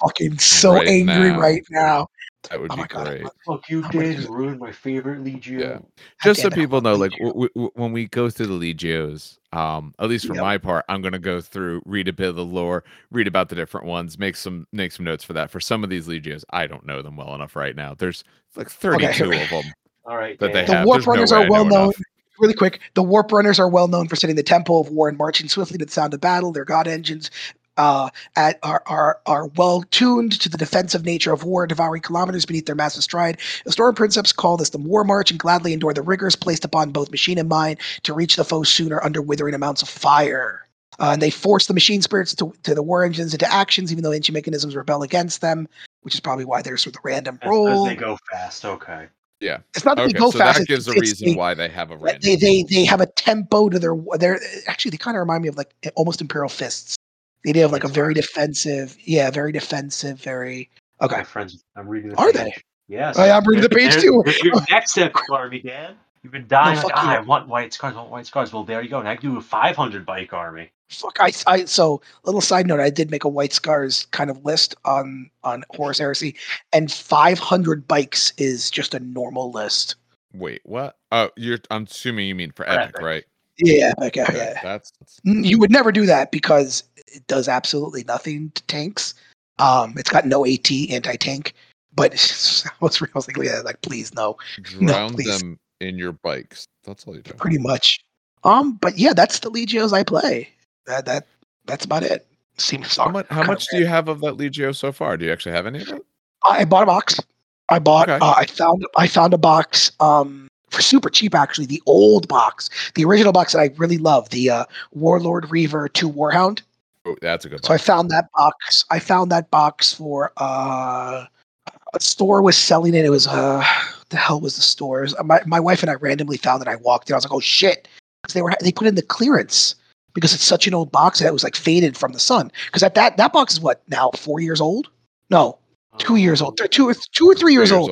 Speaker 2: fucking so
Speaker 1: Right
Speaker 2: angry
Speaker 1: now.
Speaker 2: right now.
Speaker 1: That would
Speaker 2: Oh
Speaker 1: be
Speaker 2: my God,
Speaker 1: great.
Speaker 2: love-
Speaker 3: Fuck you,
Speaker 2: I'm gonna
Speaker 3: Dave.
Speaker 2: do-
Speaker 3: You ruined my favorite Legio.
Speaker 1: Yeah. Just so
Speaker 2: damn it, I
Speaker 1: people
Speaker 2: love
Speaker 1: know, like w- w- when we go through the Legios, um, at least for
Speaker 2: Yep.
Speaker 1: my part, I'm gonna go through, read a bit of the lore, read about the different ones, make some make some notes for that. For some of these Legios, I don't know them well enough right now. There's like 32
Speaker 2: Okay.
Speaker 1: of them
Speaker 3: All right.
Speaker 1: that they
Speaker 2: The
Speaker 1: have.
Speaker 2: Warp
Speaker 1: There's no
Speaker 2: Runners
Speaker 1: way
Speaker 2: are well known.
Speaker 1: enough.
Speaker 2: Really quick, the Warp Runners are well known for setting the tempo of war and marching swiftly to the sound of battle. Their god engines uh, at, are, are, are well tuned to the defensive nature of war, devouring kilometers beneath their massive stride. The Storm Princeps call this the War March and gladly endure the rigors placed upon both machine and mind to reach the foe sooner under withering amounts of fire. Uh, and they force the machine spirits to, to the war engines into actions, even though ancient mechanisms rebel against them, which is probably why there's sort of
Speaker 3: the random
Speaker 2: roll.
Speaker 3: they go fast. Okay.
Speaker 2: Yeah, it's not that
Speaker 1: Okay,
Speaker 2: they go
Speaker 1: so
Speaker 2: fast.
Speaker 1: that
Speaker 2: it's-
Speaker 1: gives a
Speaker 2: it's-
Speaker 1: reason
Speaker 2: they-
Speaker 1: why they have a
Speaker 2: they,
Speaker 1: random.
Speaker 2: they they they have a tempo to their their actually they kind of remind me of like almost imperial fists the idea of like a very defensive yeah very defensive very okay
Speaker 3: My friends, I'm reading the
Speaker 2: Are
Speaker 3: page.
Speaker 2: they?
Speaker 3: Yes.
Speaker 2: Oh, yeah, I'm reading the page too.
Speaker 3: There's your next epic army, Dan. You've been dying. like, ah,
Speaker 2: you.
Speaker 3: I want white scars. I want white scars. Well, there you go. Now I can do a 500 bike army.
Speaker 2: Fuck I, I so little side note I did make a white scars kind of list on on Horus Heresy and 500 bikes is just a normal list
Speaker 1: Wait, what? Oh, you're. I'm assuming you mean for
Speaker 3: For
Speaker 1: Epic,
Speaker 3: Epic.
Speaker 1: right?
Speaker 2: yeah okay,
Speaker 1: Okay,
Speaker 2: yeah
Speaker 1: That's
Speaker 2: Mm, you would never do that because it does absolutely nothing to tanks. Um, it's got no AT anti-tank, but I was, I was like, yeah, like please no,
Speaker 1: drown
Speaker 2: please.
Speaker 1: them in your bikes. That's all you do.
Speaker 2: pretty much. Um, but yeah, that's the Legios I play. That that that's about it. Seems
Speaker 1: How much? How much do you have of that Legio so far? Do you actually have any of it?
Speaker 2: I bought a box. I bought.
Speaker 1: Okay.
Speaker 2: Uh, I found. I found a box. Um, for super cheap actually. The old box, the original box that I really love, the uh, Warlord Reaver Two Warhound.
Speaker 1: Oh, that's a good. One.
Speaker 2: So I found that box. I found that box for uh, a store was selling it. It was uh, the hell was the stores? My my wife and I randomly found it. I walked in. I was like, oh shit, because they were they put in the clearance because it's such an old box that it was like faded from the sun. Because at that that box is what now four years old? No, two years old. They're Two or two or three
Speaker 1: Two
Speaker 2: years, old.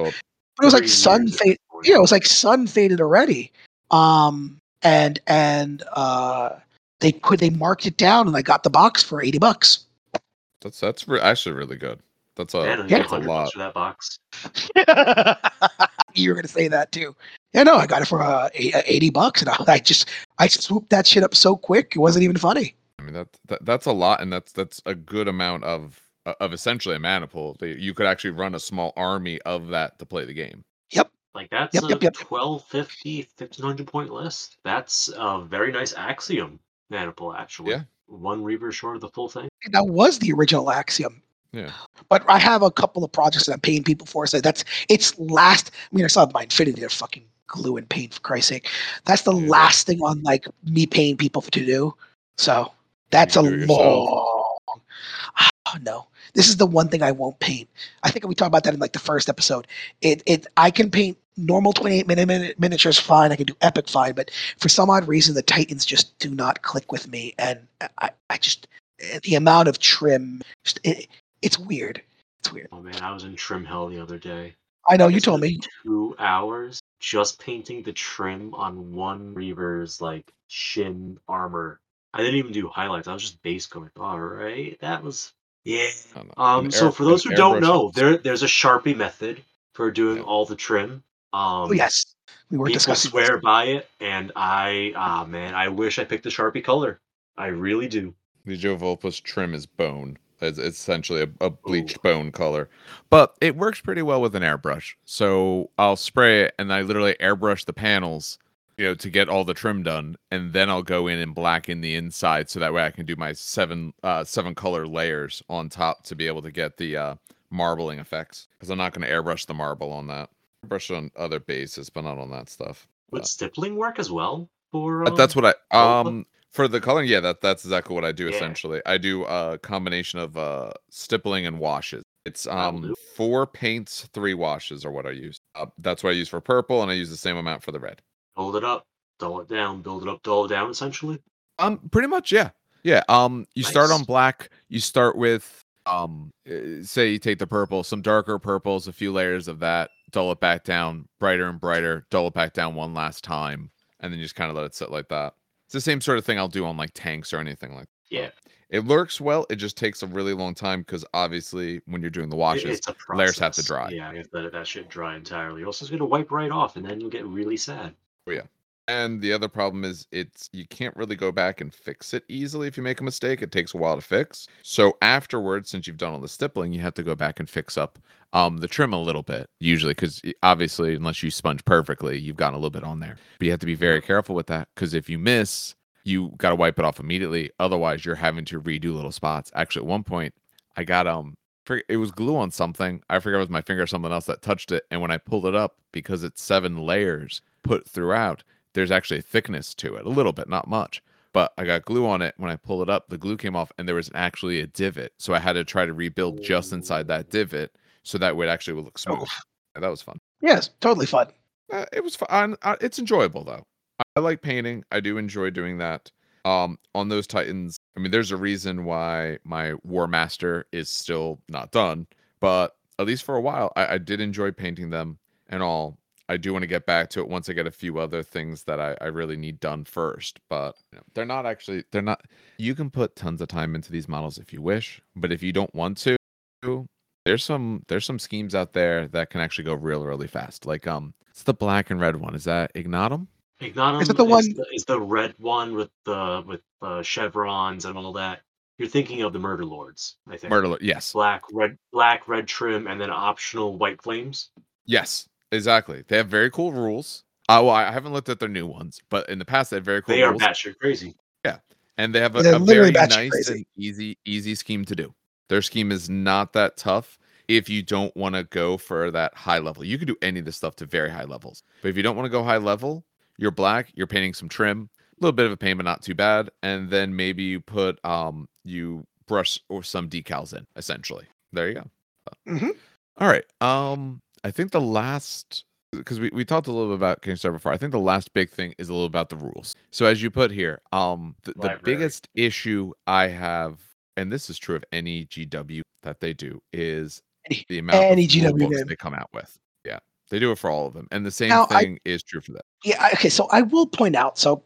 Speaker 2: But it was like
Speaker 3: Three
Speaker 2: sun
Speaker 3: years
Speaker 2: fade.
Speaker 3: old.
Speaker 2: Yeah, it was like sun faded already. Um, and and uh, they put they marked it down, and I got the box for eighty bucks.
Speaker 1: That's that's re- actually really good. That's a
Speaker 2: Yeah.
Speaker 1: that's a lot.
Speaker 3: bucks for that box.
Speaker 2: you were gonna say that too. Yeah, no, I got it for uh, uh, eighty bucks, and I, I just I swooped that shit up so quick, it wasn't even funny.
Speaker 1: I mean that, that that's a lot, and that's that's a good amount of uh, of essentially a maniple. You could actually run a small army of that to play the game. Yep.
Speaker 3: Like that's
Speaker 2: Yep,
Speaker 3: a
Speaker 2: yep, yep.
Speaker 3: 1250, 1500 point list. That's a very nice Axiom maniple, actually.
Speaker 1: Yeah.
Speaker 3: One Reaver short of the full thing.
Speaker 2: That was the original Axiom.
Speaker 1: Yeah.
Speaker 2: But I have a couple of projects that I'm paying people for. So that's it's last. I mean, I saw my Infinity to fucking glue and paint for Christ's sake. That's the
Speaker 1: Yeah.
Speaker 2: last thing on like me paying people to do. So that's a
Speaker 1: You do it yourself.
Speaker 2: long. Oh, no, this is the one thing I won't paint. I think we talked about that in like the first episode. It it I can paint normal 28 minute, minute miniatures fine. I can do epic fine, but for some odd reason the Titans just do not click with me, and I I just the amount of trim, just, it, it's weird. It's weird.
Speaker 3: Oh man, I was in trim hell the other day.
Speaker 2: I know you told me.
Speaker 3: Two hours just painting the trim on one Reaver's like shin armor. I didn't even do highlights. I was just base going. All right, that was yeah.
Speaker 1: I don't know.
Speaker 3: Um,
Speaker 1: An
Speaker 3: so
Speaker 1: air-
Speaker 3: for those who don't know, there there's a Sharpie method for doing
Speaker 1: Yeah.
Speaker 3: all the trim. Um,
Speaker 2: Oh yes, we were
Speaker 3: people
Speaker 2: discussing.
Speaker 3: swear by it, and I ah man, I wish I picked the Sharpie color. I really do.
Speaker 1: Legio Vulpa trim is bone. It's, it's essentially a, a bleached
Speaker 3: Ooh.
Speaker 1: bone color, but it works pretty well with an airbrush. So I'll spray it, and I literally airbrush the panels, you know, to get all the trim done, and then I'll go in and blacken the inside, so that way I can do my seven uh, seven color layers on top to be able to get the uh, marbling effects. Because I'm not going to airbrush the marble on that. Brush it on other bases, but not on that stuff.
Speaker 3: Would
Speaker 1: Uh,
Speaker 3: stippling work as well? For
Speaker 1: But that's
Speaker 3: um,
Speaker 1: what I
Speaker 3: Vulpa?
Speaker 1: um for the coloring. Yeah, that that's exactly what I do
Speaker 3: Yeah.
Speaker 1: essentially. I do a combination of uh stippling and washes. It's um four paints, three washes are what I use. Uh, that's what I use for purple, and I use the same amount for the red.
Speaker 3: build it up, dull it down, build it up, dull it down. Essentially,
Speaker 1: Um, pretty much, yeah, yeah. Um, you start on black. You start with um, uh, say you take the purple, some darker purples, a few layers of that, dull it back down, brighter and brighter, dull it back down one last time, and then you just kind of let it sit like that. It's the same sort of thing I'll do on like tanks or anything like.
Speaker 3: yeah.
Speaker 1: It lurks well. It just takes a really long time because obviously when you're doing the washes, layers have to dry.
Speaker 4: Yeah, to let that shit dry entirely. Also, it's gonna wipe right off, and then you'll get really sad. Oh, yeah.
Speaker 1: And the other problem is it's you can't really go back and fix it easily if you make a mistake. It takes a while to fix. So afterwards, since you've done all the stippling, you have to go back and fix up um the trim a little bit, usually because obviously unless you sponge perfectly, you've got a little bit on there. But you have to be very careful with that because if you miss, you got to wipe it off immediately. Otherwise, you're having to redo little spots. Actually, at one point, I got um it was glue on something. I forget it was my finger or something else that touched it. And when I pulled it up, because it's seven layers put throughout, there's actually a thickness to it, a little bit, not much. But I got glue on it. When I pulled it up, the glue came off and there was actually a divot. So I had to try to rebuild just inside that divot so that way it actually would look smooth. And that was fun.
Speaker 2: Yes, totally fun.
Speaker 1: Uh, it was fun. Uh, it's enjoyable though. I, I like painting. I do enjoy doing that. Um, on those Titans, I mean, there's a reason why my War Master is still not done, but at least for a while, I, I did enjoy painting them and all. I do want to get back to it once I get a few other things that I, I really need done first, but you know, they're not actually they're not. You can put tons of time into these models if you wish, but if you don't want to, there's some there's some schemes out there that can actually go real really fast. Like um, it's the black and red one. Is that Ignatum?
Speaker 4: Ignatum
Speaker 2: Is it the
Speaker 4: is
Speaker 2: one-
Speaker 4: the, is the red one with the with uh, chevrons and all that. You're thinking of the Murder Lords, I think.
Speaker 1: Murder. Lord- Yes,
Speaker 4: Black, red, black, red trim, and then optional white flames.
Speaker 1: yes, exactly. They have very cool rules. Uh, well, I haven't looked at their new ones, but in the past they had very cool
Speaker 4: They are
Speaker 1: rules,
Speaker 4: batshit crazy.
Speaker 1: Yeah, and they have a, a very nice
Speaker 2: crazy.
Speaker 1: and easy easy scheme to do. Their scheme is not that tough if you don't want to go for that high level. You can do any of this stuff to very high levels, but if you don't want to go high level, you're black. You're painting some trim, a little bit of a pain, but not too bad. And then maybe you put um you brush or some decals in. Essentially, there you go.
Speaker 2: Mhm.
Speaker 1: All right. Um, I think the last because we, we talked a little bit about Kickstarter before. I think the last big thing is a little about the rules. So as you put here, um, the, the biggest issue I have, and this is true of any GW that they do, is
Speaker 2: Any-
Speaker 1: the amount
Speaker 2: any
Speaker 1: of
Speaker 2: GW
Speaker 1: books
Speaker 2: game.
Speaker 1: they come out with. Yeah, they do it for all of them, and the same
Speaker 2: Now, I-
Speaker 1: thing is true for that.
Speaker 2: Yeah. Okay. So I will point out. So,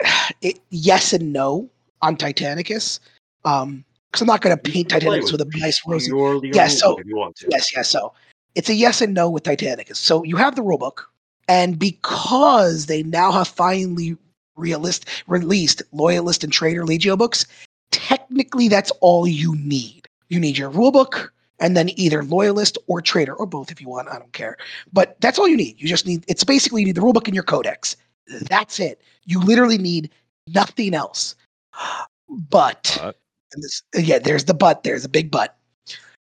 Speaker 2: it, yes and no on Titanicus. Um, because I'm not going to paint Titanicus with a nice rosy.
Speaker 4: Purely
Speaker 2: Yeah, so-
Speaker 4: if you want to.
Speaker 2: Yes, yes. So it's a yes and no with Titanicus. So you have the rulebook, and because they now have finally realist released Loyalist and Traitor Legio books, technically that's all you need. You need your rulebook and then either Loyalist or Traitor, or both if you want. I don't care. But that's all you need. You just need it's basically you need the rulebook and your codex. That's it. You literally need nothing else. But and this yeah, there's the but, there's a big but.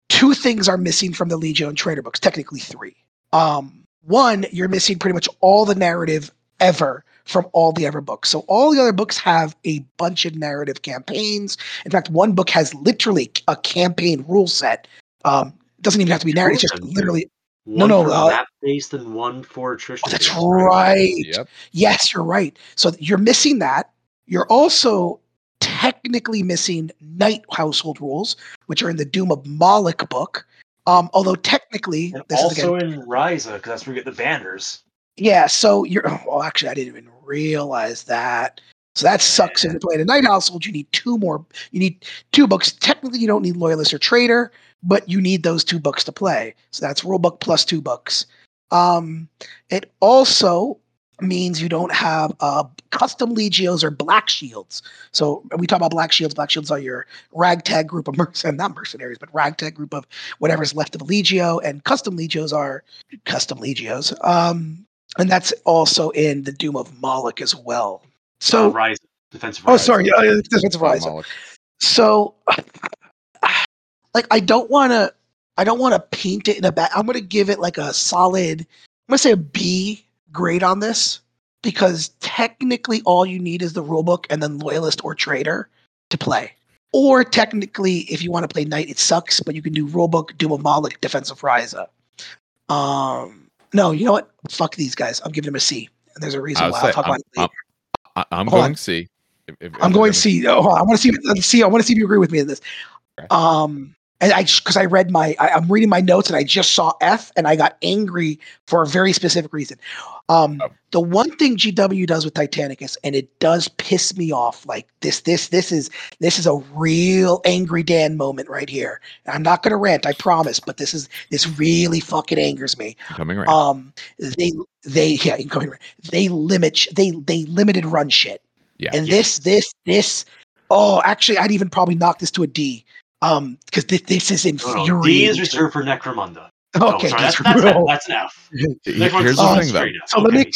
Speaker 2: Two things are missing from the Legio and Traitor books, technically three. Um, one, you're missing pretty much all the narrative ever from all the other books. So all the other books have a bunch of narrative campaigns. In fact, one book has literally a campaign rule set. Um, it doesn't even have to be narrative, it's just
Speaker 4: Two of them
Speaker 2: literally
Speaker 4: One
Speaker 2: no,
Speaker 4: for
Speaker 2: uh,
Speaker 4: map based and one for attrition.
Speaker 2: Oh, that's
Speaker 4: based,
Speaker 2: right.
Speaker 1: yep,
Speaker 2: Yes, you're right. So you're missing that. You're also technically missing knight household rules, which are in the Doom of Moloch book. Um, although technically,
Speaker 4: And
Speaker 2: this is again,
Speaker 4: also in Ryza, because that's where you get the banners.
Speaker 2: yeah. So you're oh, well, actually, I didn't even realize that. So that sucks. If you're playing a knight household, you need two more. You need two books. Technically, you don't need loyalist or traitor, but you need those two books to play. So that's rule book plus two books. Um, it also means you don't have uh, custom legios or black shields. So we talk about black shields. Black shields are your ragtag group of mercenaries, not mercenaries, but ragtag group of whatever's left of a legio, and custom legios are custom legios. Um, and that's also in the Doom of Moloch as well.
Speaker 4: So
Speaker 2: So,
Speaker 4: uh, Ryza, defensive.
Speaker 2: oh,
Speaker 4: Ryza.
Speaker 2: sorry, uh, defensive rise. So, like, I don't want to, I don't want to paint it in a bad. I'm going to give it like a solid. I'm going to say a B grade on this because technically all you need is the rulebook and then loyalist or traitor to play. Or technically, if you want to play knight, it sucks, but you can do rulebook, Doom of Moloch, defensive Ryza. Um, no, you know what? Fuck these guys. I'm giving them a C, and there's a reason
Speaker 1: I
Speaker 2: why.
Speaker 1: say,
Speaker 2: I'll talk
Speaker 1: I'm,
Speaker 2: about it later.
Speaker 1: I'm, I- I'm
Speaker 2: Hold
Speaker 1: going
Speaker 2: on.
Speaker 1: C. If, if-
Speaker 2: I'm going C. Oh. I want to see. Let's see. I want to see if you agree with me in this.
Speaker 1: Okay.
Speaker 2: Um, and I because I read my I, I'm reading my notes and I just saw F and I got angry for a very specific reason. Um,
Speaker 1: Oh.
Speaker 2: the one thing GW does with Titanicus, and it does piss me off. Like this, this, this is this is a real angry Dan moment right here. And I'm not gonna rant, I promise, but this is this really fucking angers me.
Speaker 1: Coming right.
Speaker 2: Um, they they yeah, go ahead. They limit they they limited run shit.
Speaker 1: Yeah.
Speaker 2: And this this this oh, actually, I'd even probably knock this to a D. Um, because this, this is
Speaker 3: No,
Speaker 2: infuriating.
Speaker 3: no, D is reserved for Necromunda.
Speaker 2: Okay,
Speaker 3: oh, sorry, that's,
Speaker 2: just
Speaker 3: that's,
Speaker 2: real-
Speaker 3: that's an F.
Speaker 1: Here's the
Speaker 2: Oh,
Speaker 1: thing, though.
Speaker 3: straight F.
Speaker 2: So let me.
Speaker 3: Okay.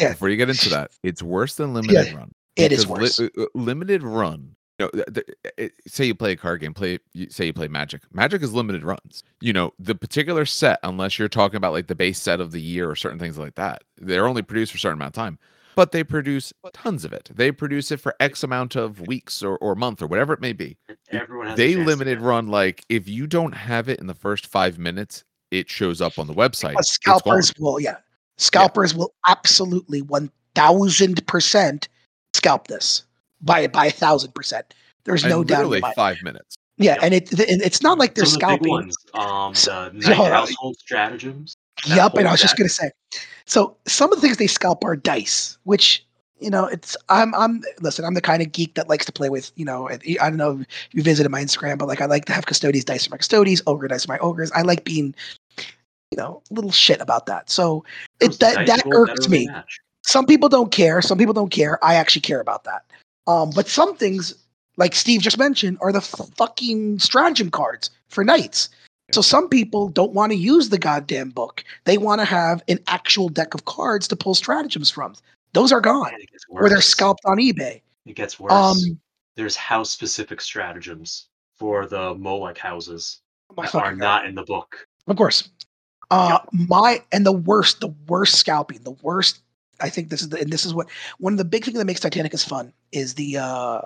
Speaker 2: Yeah,
Speaker 1: Before you get into that, it's worse than limited run.
Speaker 2: it is worse.
Speaker 1: li- uh, uh, limited run. You know, th- th- it- say you play a card game, play say you play Magic. Magic is limited runs. You know, the particular set, unless you're talking about like the base set of the year or certain things like that, they're only produced for a certain amount of time. But they produce tons of it. They produce it for X amount of weeks or, or month or whatever it may be.
Speaker 3: Everyone has
Speaker 1: They
Speaker 3: chance
Speaker 1: limited run like if you don't have it in the first five minutes, it shows up on the website.
Speaker 2: But scalpers will, yeah, scalpers will absolutely one thousand percent scalp this by by a thousand percent. There's no
Speaker 1: And
Speaker 2: doubt
Speaker 1: literally
Speaker 2: about it.
Speaker 1: five minutes.
Speaker 2: Yeah,
Speaker 3: Yep.
Speaker 2: and it and it's not like they're
Speaker 3: Some of the big
Speaker 2: scalping.
Speaker 3: ones. Um,
Speaker 2: So-
Speaker 3: the
Speaker 2: so
Speaker 3: knight
Speaker 2: hold
Speaker 3: household stratagems.
Speaker 2: Yep, and I
Speaker 3: whole
Speaker 2: was just gonna say. So some of the things they scalp are dice, which you know, it's I'm I'm listen, I'm the kind of geek that likes to play with, you know, I don't know if you visited my Instagram, but like I like to have Custodes dice for my Custodes, ogre dice for my ogres. I like being, you know, a little shit about that. So it that that irks me.
Speaker 3: match.
Speaker 2: Some people don't care, some people don't care. I actually care about that. Um, but some things, like Steve just mentioned, are the fucking stratagem cards for knights. So some people don't want to use the goddamn book. They want to have an actual deck of cards to pull stratagems from. Those are gone,
Speaker 3: And it gets
Speaker 2: or they're scalped on eBay.
Speaker 3: It gets worse.
Speaker 2: Um,
Speaker 3: There's house specific stratagems for the Moloch houses
Speaker 2: my
Speaker 3: that are
Speaker 2: God.
Speaker 3: not in the book.
Speaker 2: Of course. Uh my and the worst, the worst scalping, the worst I think this is the and this is what one of the big things that makes Titanicus fun is the uh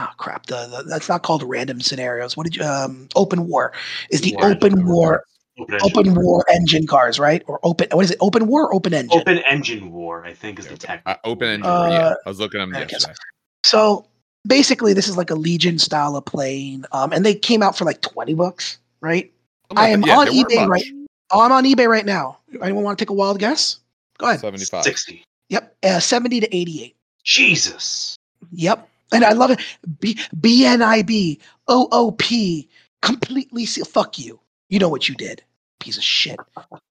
Speaker 2: oh crap, the, the that's not called random scenarios. What did you um open war is the
Speaker 3: War
Speaker 2: open
Speaker 3: engine
Speaker 2: war
Speaker 3: Open engine,
Speaker 2: open war engine cars, right? Or open what is it? Open war or open engine?
Speaker 3: open engine war, I think, is the tech.
Speaker 1: Uh, open engine.
Speaker 2: Uh,
Speaker 1: yeah, I was looking at them
Speaker 2: I guess-
Speaker 1: yesterday.
Speaker 2: So basically this is like a Legion style of plane. Um and they came out for like 20 bucks, right?
Speaker 1: Something
Speaker 2: I am.
Speaker 1: Yeah,
Speaker 2: on eBay right Oh, I'm on eBay right now. Anyone want to take a wild guess? Go ahead.
Speaker 1: 75.
Speaker 3: 60.
Speaker 2: Yep, uh, 70 to 88.
Speaker 3: Jesus.
Speaker 2: Yep. And I love it. B- BNIB, OOP, completely se- fuck you. You know what you did, piece of shit.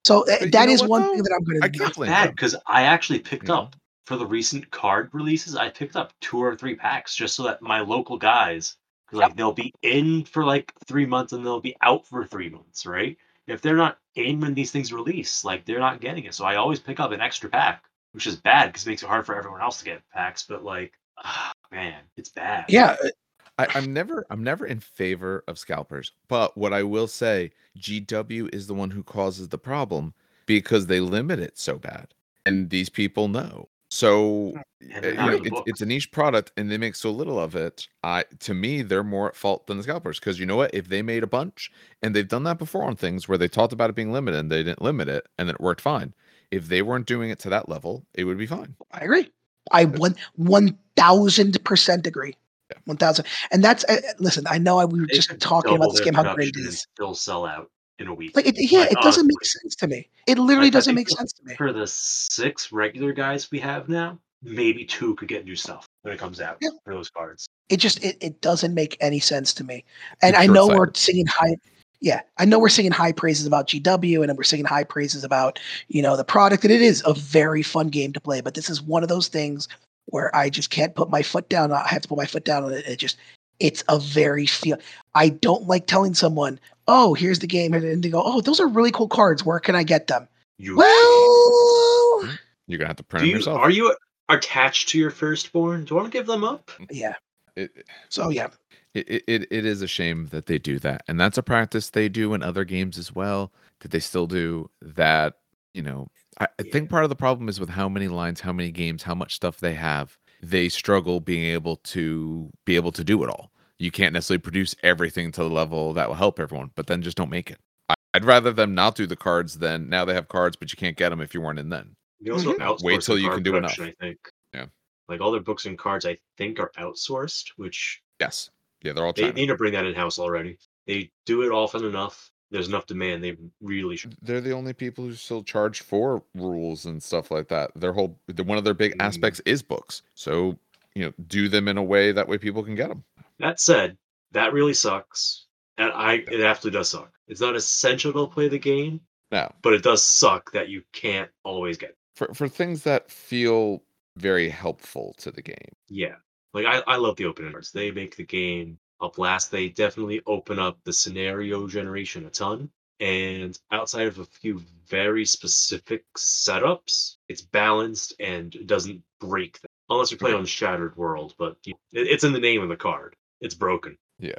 Speaker 2: So uh,
Speaker 1: But you
Speaker 2: that
Speaker 1: know
Speaker 2: is
Speaker 1: what,
Speaker 2: one
Speaker 1: though?
Speaker 2: thing that I'm going
Speaker 1: I
Speaker 2: to
Speaker 1: can't
Speaker 3: Bad because I actually picked
Speaker 1: You know?
Speaker 3: up for the recent card releases. I picked up two or three packs just so that my local guys, 'cause, like they'll be in for like three months and they'll be out for three months, right? If they're not in when these things release, like they're not getting it. So I always pick up an extra pack, which is bad because it makes it hard for everyone else to get packs. But like, man, it's bad.
Speaker 2: Yeah, uh,
Speaker 1: I, I'm never I'm never in favor of scalpers, but what I will say, GW is the one who causes the problem because they limit it so bad, and these people know. So
Speaker 3: And they're
Speaker 1: you know, it's, it's a niche product, and they make so little of it. I to me, they're more at fault than the scalpers because you know what? If they made a bunch, and they've done that before on things where they talked about it being limited and they didn't limit it, and it worked fine. If they weren't doing it to that level, it would be fine.
Speaker 2: I agree. I one one thousand percent agree.
Speaker 1: Yeah.
Speaker 2: One thousand, and that's uh, listen. I know I, we were
Speaker 3: They
Speaker 2: just talking about this game how great it is.
Speaker 3: Still sell out in a week.
Speaker 2: Like, it, yeah,
Speaker 3: Like,
Speaker 2: it doesn't make sense to me. It literally
Speaker 3: Like,
Speaker 2: doesn't make sense to me.
Speaker 3: for the six regular guys we have now, maybe two could get new stuff when it comes out
Speaker 2: Yeah.
Speaker 3: for those cards.
Speaker 2: It just it, it doesn't make any sense to me. And
Speaker 1: It's
Speaker 2: I know we're singing high yeah, I know we're singing high praises about GW and we're singing high praises about, you know, the product and it is a very fun game to play, but this is one of those things where I just can't put my foot down. I have to put my foot down on it. It just it's a very feel I don't like telling someone, "Oh, here's the game." And they go, "Oh, those are really cool cards. Where can I get them?"
Speaker 3: You
Speaker 2: Well,
Speaker 1: You're gonna have to print them
Speaker 3: you,
Speaker 1: yourself.
Speaker 3: are you attached to your firstborn? Do you want to give them up?
Speaker 2: yeah.
Speaker 1: It-
Speaker 2: So yeah.
Speaker 1: it, it, it it is a shame that they do that and that's a practice they do in other games as well that they still do that you know I, I think part of the problem is with how many lines how many games how much stuff they have they struggle being able to be able to do it all you can't necessarily produce everything to the level that will help everyone but then just don't make it I, i'd rather them not do the cards than now they have cards but you can't get them if you weren't in then
Speaker 3: You also
Speaker 2: Mhm.
Speaker 3: outsource
Speaker 1: Wait till
Speaker 3: the
Speaker 1: you
Speaker 3: card
Speaker 1: can do
Speaker 3: production,
Speaker 1: enough.
Speaker 3: I think.
Speaker 1: Yeah.
Speaker 3: Like all their books and cards, I think are outsourced, which
Speaker 1: yes yeah they're all
Speaker 3: they need to bring that in house already. They do it often enough. There's enough demand. They really should.
Speaker 1: They're the only people who still charge for rules and stuff like that. Their whole the- one of their big
Speaker 3: Mm.
Speaker 1: aspects is books. So you know, do them in a way that way people can get them.
Speaker 3: That said, that really sucks. And I it absolutely does suck. It's not essential to play the game,
Speaker 1: Now,
Speaker 3: but it does suck that you can't always get.
Speaker 1: for for things that feel very helpful to the game.
Speaker 3: Yeah. Like I, I love the open parts. They make the game a blast. They definitely open up the scenario generation a ton. And outside of a few very specific setups, it's balanced and doesn't break them. Unless you're playing on Shattered World, but you it, it's in the name of the card. It's broken. Yeah.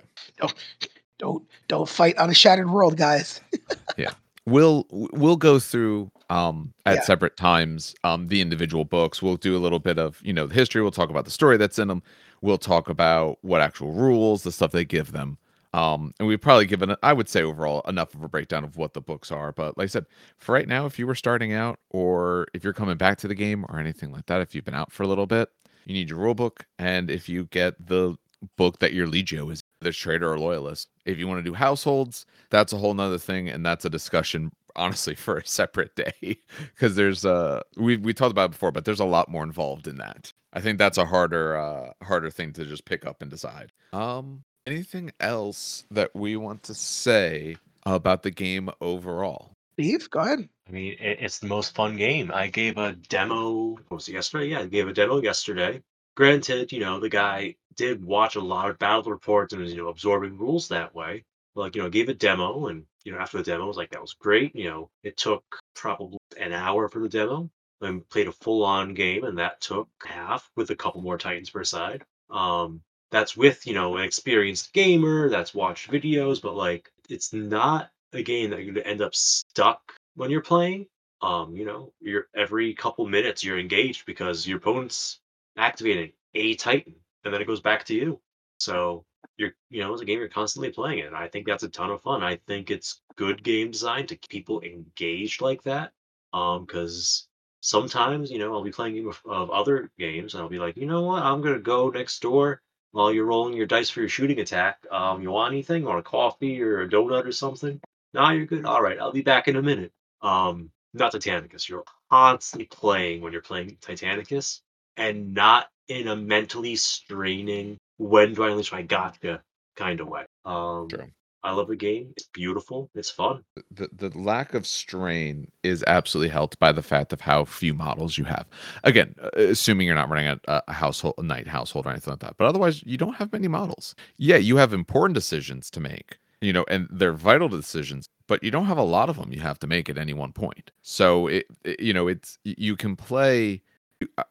Speaker 2: Don't don't fight on a shattered world, guys. Yeah.
Speaker 1: We'll we'll go through um at
Speaker 2: Yeah.
Speaker 1: separate times um the individual books we'll do a little bit of you know the history we'll talk about the story that's in them we'll talk about what actual rules the stuff they give them. Um and we've probably given i would say overall enough of a breakdown of what the books are. But like i said for right now if you were starting out or if you're coming back to the game or anything like that if you've been out for a little bit you need your rule book. And if you get the book that your legio is there's traitor or loyalist if you want to do households that's a whole nother thing. And that's a discussion honestly for a separate day. Because there's uh we we talked about it before but there's a lot more involved in that i think that's a harder uh harder thing to just pick up and decide um anything else that we want to say about the game overall
Speaker 2: Steve, go ahead.
Speaker 5: I mean, it, it's the most fun game. I gave a demo.
Speaker 3: what was it yesterday? Yeah, I gave a demo yesterday. Granted, you know, the guy did watch a lot of battle reports and was, you know, absorbing rules that way. Like, you know, gave a demo and, you know, after the demo, I was like, that was great. You know, it took probably an hour for the demo. Then played a full on game and that took half with a couple more Titans per side. Um, that's with, you know, an experienced gamer that's watched videos, but like it's not a game that you're gonna end up stuck when you're playing um, you know, you're every couple minutes you're engaged because your opponent's activating a Titan, and then it goes back to you. So you're, you know, it's a game you're constantly playing. And I think that's a ton of fun. I think it's good game design to keep people engaged like that. Um, because sometimes, you know, I'll be playing game of, of other games, and I'll be like, you know what, I'm gonna go next door while you're rolling your dice for your shooting attack. Um, you want anything? Want a coffee or a donut or something? No, you're good. All right, I'll be back in a minute. Um, not Titanicus. You're constantly playing when you're playing Titanicus, and not in a mentally straining "when do I unleash my gotcha" kind of way. Um,
Speaker 1: True.
Speaker 3: I love the game. It's beautiful. It's fun.
Speaker 1: the, the lack of strain is absolutely helped by the fact of how few models you have. Again, uh, assuming you're not running a, a household, a knight household or anything like that. But otherwise, you don't have many models. Yeah, you have important decisions to make, you know, and they're vital decisions, but you don't have a lot of them you have to make at any one point. So it, it you know, it's you can play.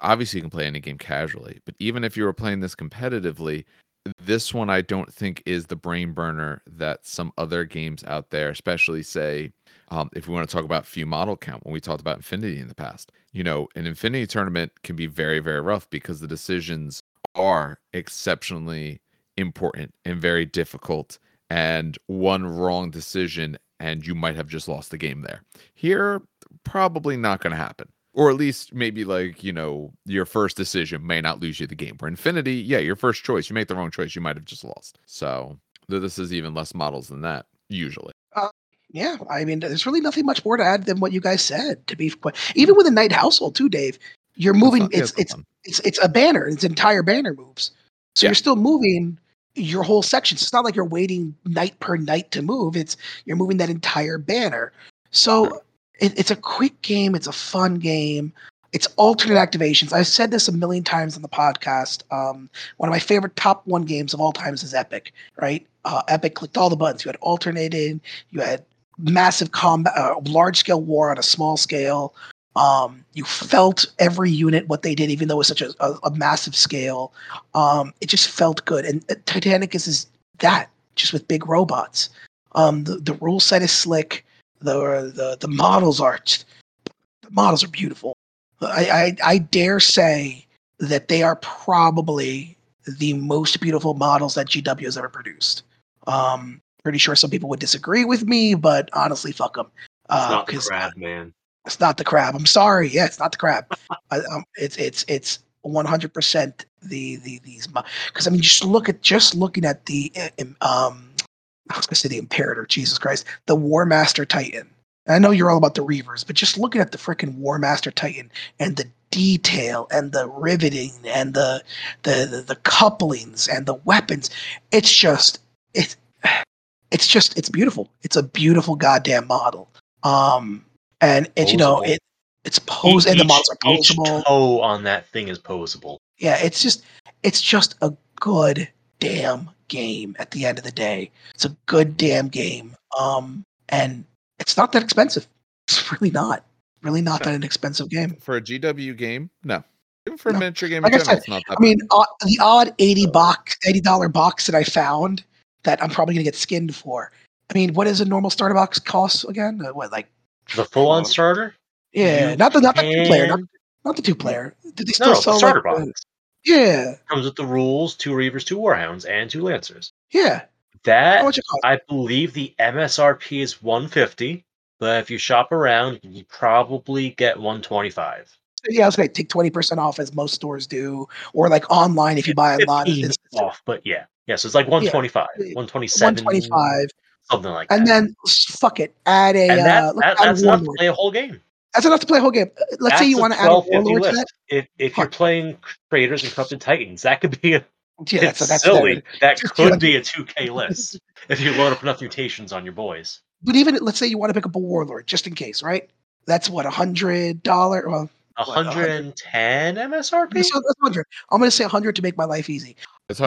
Speaker 1: Obviously, you can play any game casually, but even if you were playing this competitively, this one I don't think is the brain burner that some other games out there, especially say, um, if we want to talk about few model count, when we talked about Infinity in the past, you know, an Infinity tournament can be very, very rough because the decisions are exceptionally important and very difficult. And one wrong decision, and you might have just lost the game there. Here, probably not going to happen or at least maybe like you know your first decision may not lose you the game where infinity yeah your first choice you make the wrong choice you might have just lost so this is even less models than that usually uh,
Speaker 2: Yeah, I mean, there's really nothing much more to add than what you guys said. To be quite, even with a knight household too, Dave, you're moving.
Speaker 1: not- yeah,
Speaker 2: It's
Speaker 1: not
Speaker 2: it's it's it's a banner. It's entire banner moves. So
Speaker 1: Yeah.
Speaker 2: you're still moving your whole section. So it's not like you're waiting knight per knight to move. It's you're moving that entire banner. So it, it's a quick game. It's a fun game. It's alternate activations. I've said this a million times on the podcast. Um, one of my favorite top one games of all times is Epic. Right? Uh, Epic clicked all the buttons. You had alternated. You had massive combat, uh, large scale war on a small scale. Um, you felt every unit what they did, even though it was such a, a, a massive scale. Um, it just felt good. And uh, Titanicus is that, just with big robots. Um, the, the rule set is slick. The, the the models are the models are beautiful. I, I I dare say that they are probably the most beautiful models that GW has ever produced. Um, pretty sure some people would disagree with me, but honestly, fuck them.
Speaker 3: It's not the crab, man.
Speaker 2: it's not the crab. I'm sorry. Yeah, it's not the crab. I, um, it's it's it's 100 percent the the these because I mean just look at just looking at the uh, um I was gonna say the Imperator, Jesus Christ, the War Master Titan. I know you're all about the Reavers, but just looking at the freaking War Master Titan and the detail and the riveting and the the the, the couplings and the weapons, it's just it's it's just it's beautiful. It's a beautiful goddamn model. Um, and it's you know it it's pose and the
Speaker 3: Each-
Speaker 2: models are
Speaker 3: Each
Speaker 2: posable.
Speaker 3: toe on that thing is posable.
Speaker 2: Yeah, it's just it's just a good damn game at the end of the day. It's a good damn game. Um and it's not that expensive. It's really not. Really not that an expensive game.
Speaker 1: For a GW game, no. Even for
Speaker 2: No.
Speaker 1: a miniature game
Speaker 2: Like
Speaker 1: in
Speaker 2: I
Speaker 1: general,
Speaker 2: said,
Speaker 1: it's not that
Speaker 2: I mean, uh, the odd 80 box $80 box that I found that I'm probably going to get skinned for. I mean, what does a normal starter box cost again? Uh, what like
Speaker 3: The full-on starter?
Speaker 2: yeah,
Speaker 3: You
Speaker 2: not the not the two player, not, not the two player. Did they still
Speaker 3: no, the
Speaker 2: sell
Speaker 3: starter
Speaker 2: like, the-
Speaker 3: box.
Speaker 2: Yeah.
Speaker 3: Comes with the rules, two Reavers, two Warhounds, and two Lancers.
Speaker 2: Yeah.
Speaker 3: That
Speaker 2: much it cost?
Speaker 3: I believe the MSRP is 150, but if you shop around, you probably get 125.
Speaker 2: Yeah, I was gonna take twenty percent off as most stores do, or like online if you buy online.
Speaker 3: 15
Speaker 2: It's
Speaker 3: off, but yeah. Yeah, so it's like 125,
Speaker 2: Yeah.
Speaker 3: 127,
Speaker 2: one twenty five,
Speaker 3: something like
Speaker 2: and
Speaker 3: that.
Speaker 2: And then fuck it, add a.
Speaker 3: and that,
Speaker 2: uh,
Speaker 3: that
Speaker 2: a
Speaker 3: that's enough to play a whole game.
Speaker 2: That's enough to play a whole game. Uh, Let's say you want to add a warlord to that.
Speaker 3: If, if you're playing Traitors and Corrupted Titans, that could be a
Speaker 2: Yeah, that's,
Speaker 3: it's
Speaker 2: that's
Speaker 3: silly. That
Speaker 2: Just
Speaker 3: could be a 2K list if you load up enough mutations on your boys.
Speaker 2: But even let's say you want to pick up a warlord just in case, right? That's what a hundred dollar. Well, What,
Speaker 3: 110 MSRP?
Speaker 2: that's that's hundred. I'm gonna say hundred to make my life easy.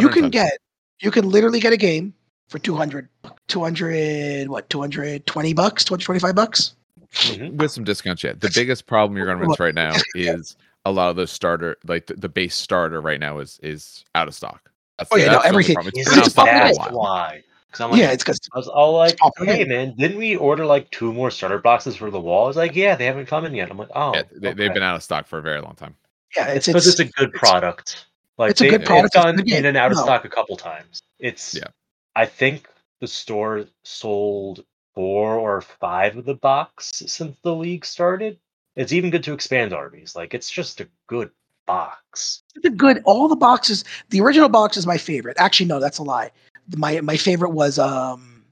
Speaker 2: You can get, you can literally get a game for 200, 200, what, 220 bucks, 225 bucks?
Speaker 3: Mhm.
Speaker 1: with some discounts yet. The biggest problem you're going to run into right now is a lot of the starter, like the, the base starter right now is is out of stock. That's,
Speaker 2: Oh, yeah, no,
Speaker 1: that's the
Speaker 2: everything-
Speaker 1: problem.
Speaker 3: Is
Speaker 1: It's been out
Speaker 2: it's
Speaker 1: of stock
Speaker 3: that's why? Because I'm like,
Speaker 2: yeah, it's because
Speaker 3: I was all like, hey man, didn't we order like two more starter boxes for the wall? I was like, yeah, they haven't come in yet. I'm like, oh,
Speaker 1: Yeah, they, they've been out of stock for a very long time.
Speaker 2: yeah, it's
Speaker 3: because
Speaker 2: it's,
Speaker 3: it's, a good product. Like
Speaker 2: it's a
Speaker 3: they,
Speaker 2: good product,
Speaker 3: It's
Speaker 2: it's a
Speaker 3: gone in and out of
Speaker 2: No.
Speaker 3: stock a couple times. It's
Speaker 1: Yeah.
Speaker 3: I think the store sold four or five of the box since the league started. It's even good to expand armies. Like it's just a good box.
Speaker 2: it's a good. All the boxes, the original box is my favorite. Actually, no, that's a lie. My my favorite was um,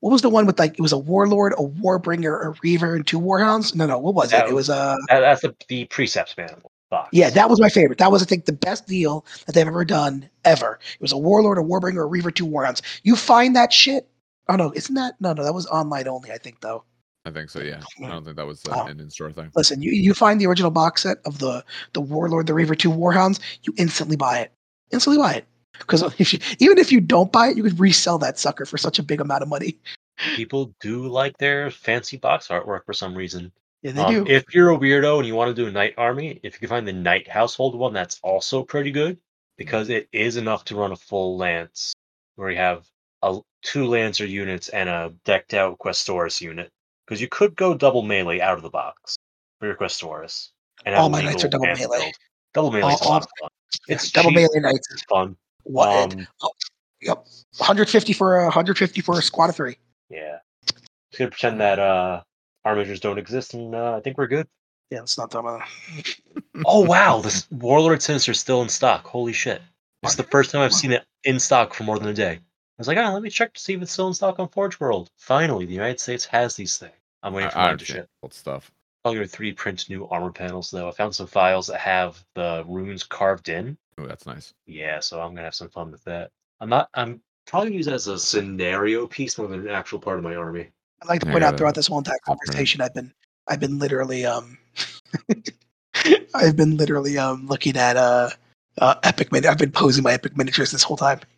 Speaker 2: what was the one with like it was a warlord, a warbringer, a reaver, and two warhounds? No, no, what was it?
Speaker 3: That
Speaker 2: It was uh,
Speaker 3: That, that's the, the precepts manual box.
Speaker 2: yeah, that was my favorite. That was I think the best deal that they've ever done ever. It was a warlord, a warbringer, a reaver, two warhounds. You find that shit. Oh no, isn't that no no that was online only? I think though.
Speaker 1: I think so. Yeah, I don't think that was uh,
Speaker 2: Wow.
Speaker 1: an in-store thing.
Speaker 2: Listen, you, you find the original box set of the the Warlord, the Reaver, two Warhounds, you instantly buy it. Instantly buy it. Because if you, even if you don't buy it, you could resell that sucker for such a big amount of money.
Speaker 3: People do like their fancy box artwork for some reason.
Speaker 2: Yeah, they
Speaker 3: Um,
Speaker 2: do.
Speaker 3: If you're a weirdo and you want to do a Knight army, if you can find the Knight household one, that's also pretty good because it is enough to run a full lance where you have a two lancer units and a decked out Questoris unit. Because you could go double melee out of the box for your Questoris. And
Speaker 2: All my knights are double melee.
Speaker 3: build. Double melee is a lot of fun. It's
Speaker 2: Double
Speaker 3: cheap,
Speaker 2: melee knights.
Speaker 3: It's fun.
Speaker 2: What?
Speaker 3: Um,
Speaker 2: yep. 150 for a 150 for a squad of three.
Speaker 3: yeah. Just gonna pretend that uh armigers don't exist, and uh, I think we're good.
Speaker 2: Yeah, it's not dumb. uh,
Speaker 3: Oh wow, this Warlord Sinister is still in stock. Holy shit! It's the first time I've seen it in stock for more than a day. I was like, ah, let me check to see if it's still in stock on Forge World. Finally, the United States has these things. I'm waiting for
Speaker 1: I
Speaker 3: mine to ship.
Speaker 1: old stuff.
Speaker 3: I'm gonna 3D print new armor panels though. I found some files that have the runes carved in.
Speaker 1: Oh, that's nice.
Speaker 3: Yeah, so I'm gonna have some fun with that. I'm not. I'm probably use as a scenario piece more than an actual part of my army.
Speaker 2: I'd like to point
Speaker 1: I
Speaker 2: out throughout this whole entire
Speaker 1: I'll print it.
Speaker 2: conversation, I've been I've been literally um I've been literally um looking at uh, uh epic min- I've been posing my epic miniatures this whole time.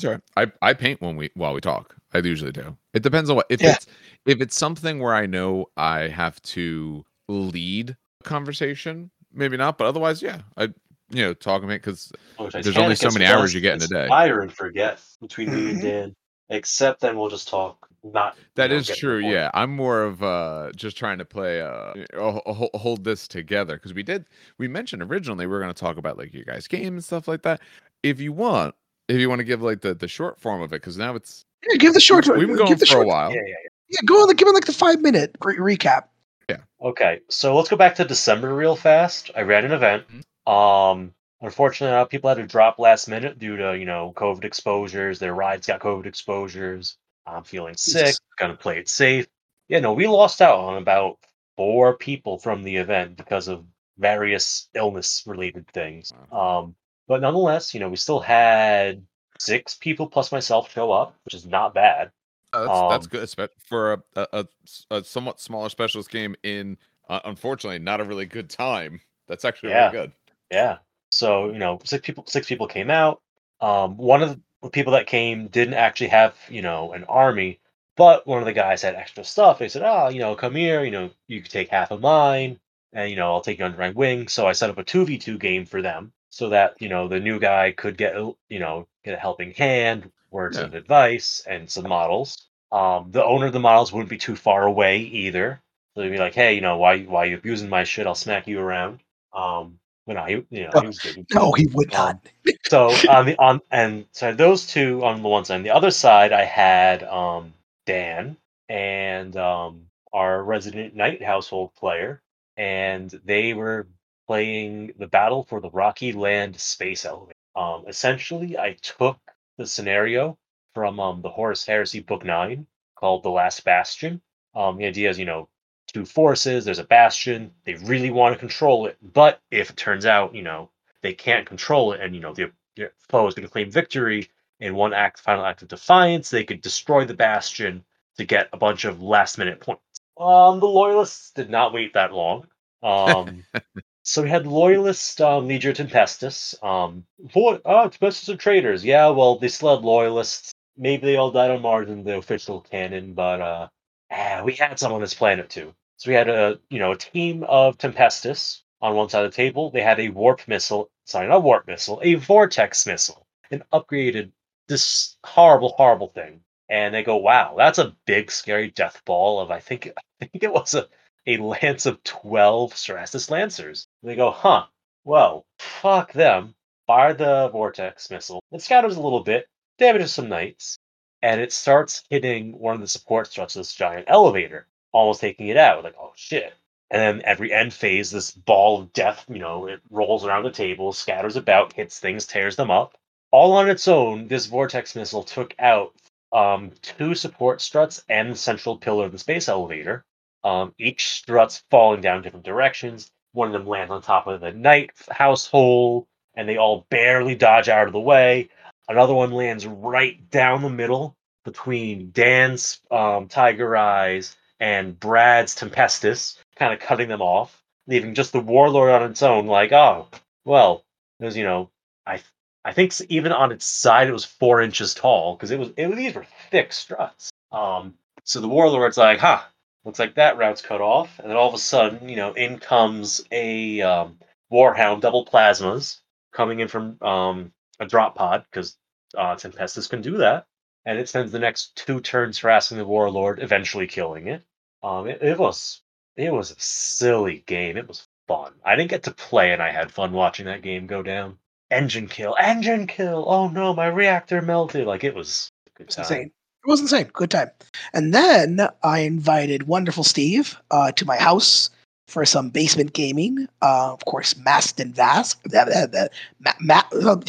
Speaker 1: Sure. I, I paint when we while we talk. I usually do. It depends on what if
Speaker 2: Yeah.
Speaker 1: it's if it's something where I know I have to lead a conversation, maybe not, but otherwise, yeah. I you know, talk about because
Speaker 3: Oh,
Speaker 1: There's only so many hours you get in a day.
Speaker 3: Fire and forget between me and
Speaker 2: Mhm.
Speaker 3: Dan. Except then we'll just talk. Not
Speaker 1: that
Speaker 3: you know,
Speaker 1: is
Speaker 3: get to the
Speaker 1: true. Yeah. I'm more of uh just trying to play uh hold this together because we did we mentioned originally we are going to talk about like your guys' game and stuff like that. If you want, if you want to give like the the short form of it, because now it's
Speaker 2: Yeah, give the short
Speaker 1: we've been
Speaker 2: give
Speaker 1: going
Speaker 2: the
Speaker 1: for
Speaker 2: short,
Speaker 1: a while.
Speaker 3: Yeah, yeah,
Speaker 2: Yeah, yeah go on, give it like the five minute re- recap. Yeah.
Speaker 3: Okay, so let's go back to December real fast. I ran an event. Um, unfortunately, people had to drop last minute due to you know COVID exposures. Their rides got COVID exposures. I'm feeling sick. Gonna play it safe. Yeah, no, we lost out on about four people from the event because of various illness related things. Um, but nonetheless, you know, we still had six people plus myself show up, which is not bad.
Speaker 1: Uh, that's, that's
Speaker 3: Um,
Speaker 1: good espe- for a, somewhat smaller specialist game in uh, unfortunately not a really good time. That's actually
Speaker 3: Yeah.
Speaker 1: really good.
Speaker 3: Yeah. So you know, six people six people came out. Um, one of the people that came didn't actually have you know an army, but one of the guys had extra stuff. They said, "Oh, you know, come here. You know, you could take half of mine, and you know, I'll take you under my wing." So I set up a two v two game for them, so that you know the new guy could get a- you know get a helping hand, words
Speaker 1: Yeah.
Speaker 3: of advice, and some models. Um, the owner of the models wouldn't be too far away either. So they'd be like, "Hey, you know, why why you abusing my shit? I'll smack you around." Um, no, he, you know, he was good.
Speaker 2: No, he would
Speaker 3: Um,
Speaker 2: not.
Speaker 3: so on the on and so those two on the one side. On the other side, I had um, Dan and um, our resident knight household player, and they were playing the battle for the Rocky Land space elevator. Um, essentially, I took the scenario from um, the Horus Heresy Book Nine called "The Last Bastion." Um, the idea is, you know, two forces. There's a bastion. They really want to control it, but if it turns out, you know, they can't control it, and you know the, the foe is going to claim victory in one act, final act of defiance, they could destroy the bastion to get a bunch of last minute points. Um, the loyalists did not wait that long. Um, so we had loyalist um, Legio Tempestus. Um, boy, oh, Tempestus are traitors. Yeah, well, they still had loyalists. Maybe they all died on Mars in the official canon, but uh, ah, we had some on this planet too. So we had a you know a team of Tempestus on one side of the table. They had a warp missile, sorry, not warp missile, a vortex missile, an upgraded this horrible, horrible thing. And they go, wow, that's a big, scary death ball of I think I think it was a, a lance of twelve Cerastus Lancers. And they go, huh, well, fuck them. Fire the vortex missile. It scatters a little bit, damages some knights, and it starts hitting one of the support struts of this giant elevator, almost taking it out. Like, oh shit. And then every end phase, this ball of death, you know, it rolls around the table, scatters about, hits things, tears them up. All on its own, this vortex missile took out um, two support struts and the central pillar of the space elevator. Um, each strut's falling down different directions. One of them lands on top of the knight household, and they all barely dodge out of the way. Another one lands right down the middle between Dan's um, Tiger Eyes and Brad's Tempestus, kind of cutting them off, leaving just the Warlord on its own. Like, oh, well, there's you know, I I think even on its side it was four inches tall because it was it, these were thick struts. Um, so the Warlord's like, huh, looks like that route's cut off, and then all of a sudden, you know, in comes a um, Warhound double plasmas coming in from um, a drop pod because uh, Tempestus can do that, and it spends the next two turns harassing the Warlord, eventually killing it. Um, it, it was it was a silly game. It was fun. I didn't get to play, and I had fun watching that game go down. Engine kill, engine kill. Oh no, my reactor melted. Like it was a good
Speaker 2: It's
Speaker 3: time.
Speaker 2: insane. It was insane. Good time. And then I invited wonderful Steve uh, to my house for some basement gaming. Uh, of course, masked and vask. That, that, that, ma- ma-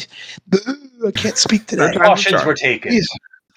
Speaker 2: I can't speak today.
Speaker 3: Precautions were taken.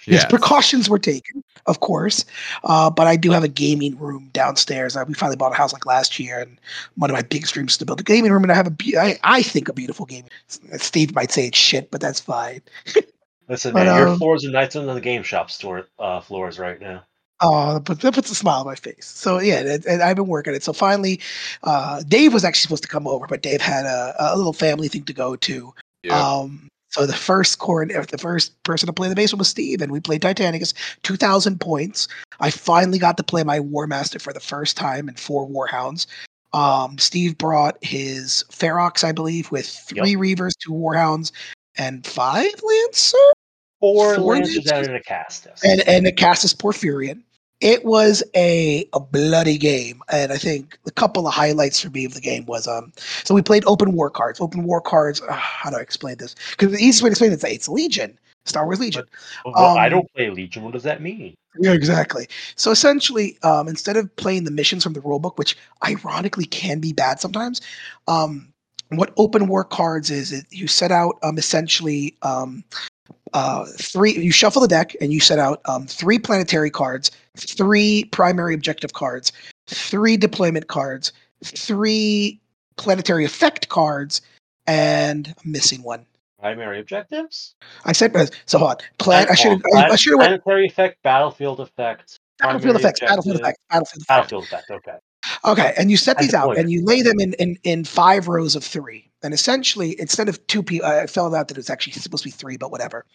Speaker 2: Yes. Precautions were taken, of course. Uh, but I do have a gaming room downstairs. Uh, we finally bought a house like last year, and one of my biggest dreams is to build a gaming room. And I have a, be- I, I think a beautiful gaming. Steve might say it's shit, but that's fine.
Speaker 3: Listen,
Speaker 2: But,
Speaker 3: man, your
Speaker 2: um,
Speaker 3: floors are nicer than the game shop store uh, floors right now.
Speaker 2: Oh, but that puts a smile on my face. So yeah, and, and I've been working it. So finally, uh, Dave was actually supposed to come over, but Dave had a, a little family thing to go to.
Speaker 1: Yeah.
Speaker 2: Um, so the first core, the first person to play the basement was Steve, and we played Titanicus, two thousand points. I finally got to play my War Master for the first time in four Warhounds. Um, Steve brought his Ferox, I believe, with three Reavers, two Warhounds, and five Lancer
Speaker 3: Four,
Speaker 2: four
Speaker 3: lancers in a Castus.
Speaker 2: and and the Castus Porphyrion. It was a a bloody game, and I think a couple of highlights for me of the game was um. So we played open war cards. Open war cards. Uh, how do I explain this? Because the easiest way to explain it is it's Legion, Star Wars Legion.
Speaker 3: well, I
Speaker 2: um,
Speaker 3: don't play Legion. What does that mean?
Speaker 2: Yeah, exactly. So essentially, um, instead of playing the missions from the rulebook, which ironically can be bad sometimes, um, what open war cards is, it, you set out um, essentially um, uh, three. You shuffle the deck and you set out um, three planetary cards, three primary objective cards, three deployment cards, three planetary effect cards, and I'm missing one.
Speaker 3: Primary objectives.
Speaker 2: I said uh, so. Hold on. Plan. I should. I, I should have went
Speaker 3: Planetary effect, battlefield effect.
Speaker 2: battlefield effects. Battlefield effects. Battlefield effects.
Speaker 3: Battlefield effect. Okay.
Speaker 2: Okay, and you set these out, and you lay them in in, in five rows of three. And essentially, instead of two people, I found out that it's actually supposed to be three, but whatever.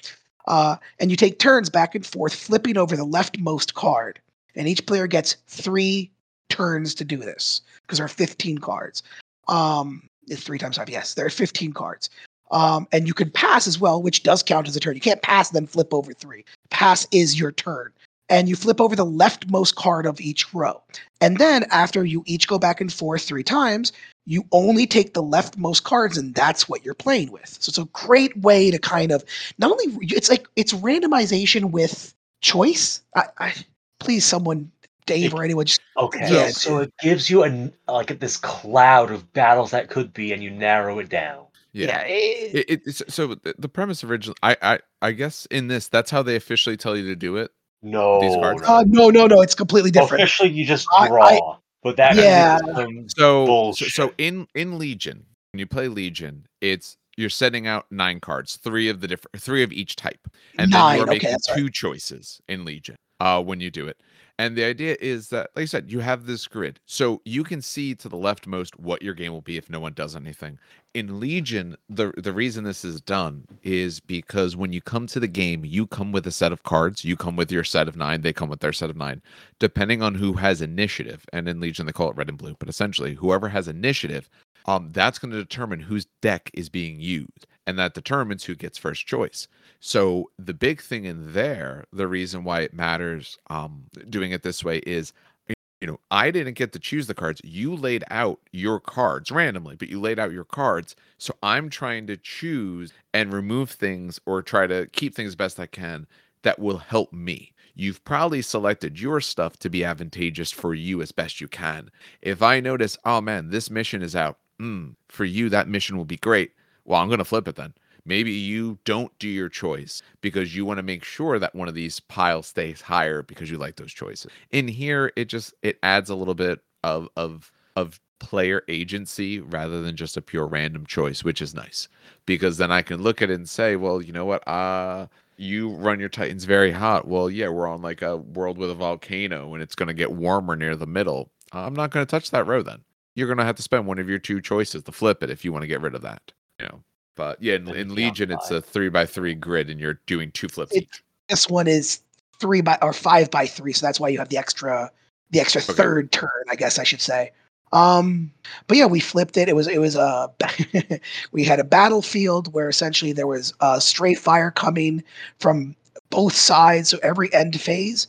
Speaker 2: Uh, and you take turns back and forth, flipping over the leftmost card, and each player gets three turns to do this because there are 15 cards. Um, it's three times five. Yes, there are 15 cards. Um, and you can pass as well, which does count as a turn. You can't pass then flip over three. Pass is your turn. And you flip over the leftmost card of each row. And then after you each go back and forth three times, you only take the leftmost cards, and that's what you're playing with. So it's a great way to kind of not only it's like it's randomization with choice. I, I please someone, Dave or anyone, just
Speaker 3: Okay.
Speaker 2: Yeah.
Speaker 3: So it gives you a like this cloud of battles that could be, and you narrow it down.
Speaker 2: yeah. it-
Speaker 1: It, it, so the, the premise originally, I, I, I guess in this, that's how they officially tell you to do it.
Speaker 3: No.
Speaker 1: These cards?
Speaker 3: no.
Speaker 2: uh, no, no, no. It's completely different.
Speaker 3: Officially, you just
Speaker 2: I-
Speaker 3: draw.
Speaker 2: I-
Speaker 3: but that
Speaker 2: Yeah.
Speaker 1: So, so,
Speaker 3: Bullshit.
Speaker 1: so in in Legion, when you play Legion, it's you're setting out nine cards, three of the different, three of each type, and then you're
Speaker 2: okay,
Speaker 1: making
Speaker 2: that's right.
Speaker 1: two choices in Legion. Uh, when you do it, and the idea is that, like I said, you have this grid, so you can see to the leftmost what your game will be if no one does anything. In Legion, the the reason this is done is because when you come to the game, you come with a set of cards. You come with your set of nine. They come with their set of nine depending on who has initiative. And in Legion, they call it red and blue, but essentially, whoever has initiative, um, that's going to determine whose deck is being used, and that determines who gets first choice. So the big thing in there, the reason why it matters, um, doing it this way is. You know, I didn't get to choose the cards. You laid out your cards randomly, but you laid out your cards. So I'm trying to choose and remove things or try to keep things best I can that will help me. You've probably selected your stuff to be advantageous for you as best you can. If I notice, oh man, this mission is out, mm, for you, that mission will be great. Well, I'm going to flip it then. Maybe you don't do your choice because you want to make sure that one of these piles stays higher because you like those choices. In here, it just it adds a little bit of of of player agency rather than just a pure random choice, which is nice because then I can look at it and say, well, you know what, uh you run your titans very hot. Well yeah we're on like a world with a volcano and it's going to get warmer near the middle. I'm not going to touch that row then. You're going to have to spend one of your two choices to flip it if you want to get rid of that you know but yeah in, in legion it's a three by three grid and you're doing two flips
Speaker 2: It-
Speaker 1: each
Speaker 2: this one is three by or five by three, so that's why you have the extra the extra
Speaker 1: Okay.
Speaker 2: third turn, I guess I should say. Um, but yeah, we flipped it. It was it was a we had a battlefield where essentially there was uh, straight fire coming from both sides. So every end phase,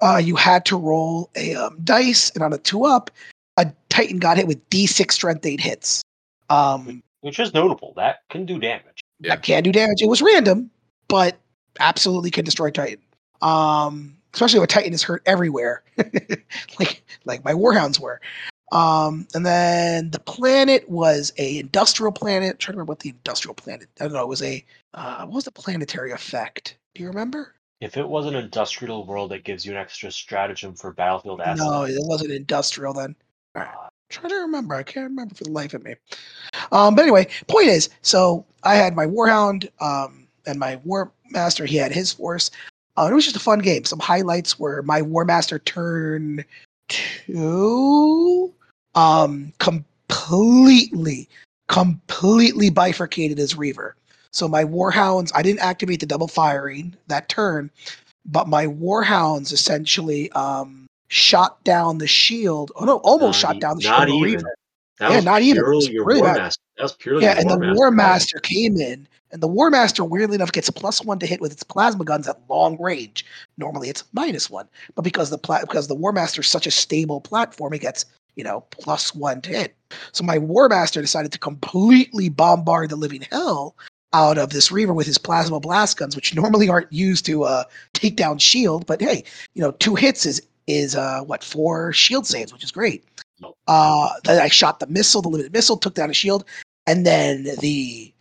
Speaker 2: uh, you had to roll a um, dice, and on a two up, a Titan got hit with D6 strength eight hits. Um,
Speaker 3: which is notable. That can do damage.
Speaker 1: Yeah.
Speaker 2: that can do damage. It was random, but absolutely can destroy Titan. Um, especially when Titan is hurt everywhere, like like my Warhounds were. Um, and then the planet was a industrial planet. I'm trying to remember what the industrial planet. I don't know. It was a uh, what was the planetary effect? Do you remember?
Speaker 3: If it was an industrial world that gives you an extra stratagem for battlefield assets,
Speaker 2: No, it wasn't industrial then. All right. Trying to remember. I can't remember for the life of me. Um, but anyway, point is, so I had my Warhound um, and my War Master. He had his force. Uh, it was just a fun game. Some highlights were my War Master turn two, um, completely, completely bifurcated his Reaver. So my Warhounds, I didn't activate the double firing that turn, but my Warhounds essentially um, shot down the shield. Oh no, almost
Speaker 3: Not
Speaker 2: shot down the shield.
Speaker 3: not even. That
Speaker 2: Yeah,
Speaker 3: was
Speaker 2: not even. It was
Speaker 3: your
Speaker 2: really
Speaker 3: War
Speaker 2: bad.
Speaker 3: Master. That was purely
Speaker 2: Yeah, and the
Speaker 3: War
Speaker 2: War
Speaker 3: Master.
Speaker 2: Master came in, and the War Master, weirdly enough, gets plus one to hit with its plasma guns at long range. Normally, it's minus one, but because the pla- because the War Master is such a stable platform, it gets you know plus one to hit. So my War Master decided to completely bombard the living hell out of this Reaver with his plasma blast guns, which normally aren't used to uh, take down shield. But hey, you know, two hits is is uh, what four shield saves, which is great. Uh, I shot the missile, the limited missile, took down a shield, and then the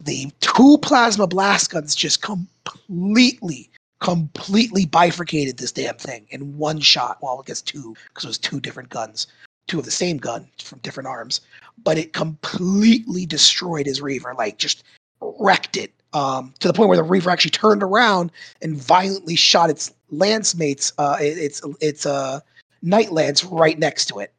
Speaker 2: the two plasma blast guns just completely, completely bifurcated this damn thing in one shot. Well, I guess two, because it was two different guns, two of the same gun from different arms. But it completely destroyed his Reaver, like just wrecked it um, to the point where the Reaver actually turned around and violently shot its lance mates, uh, it- its its uh, knight lance right next to it,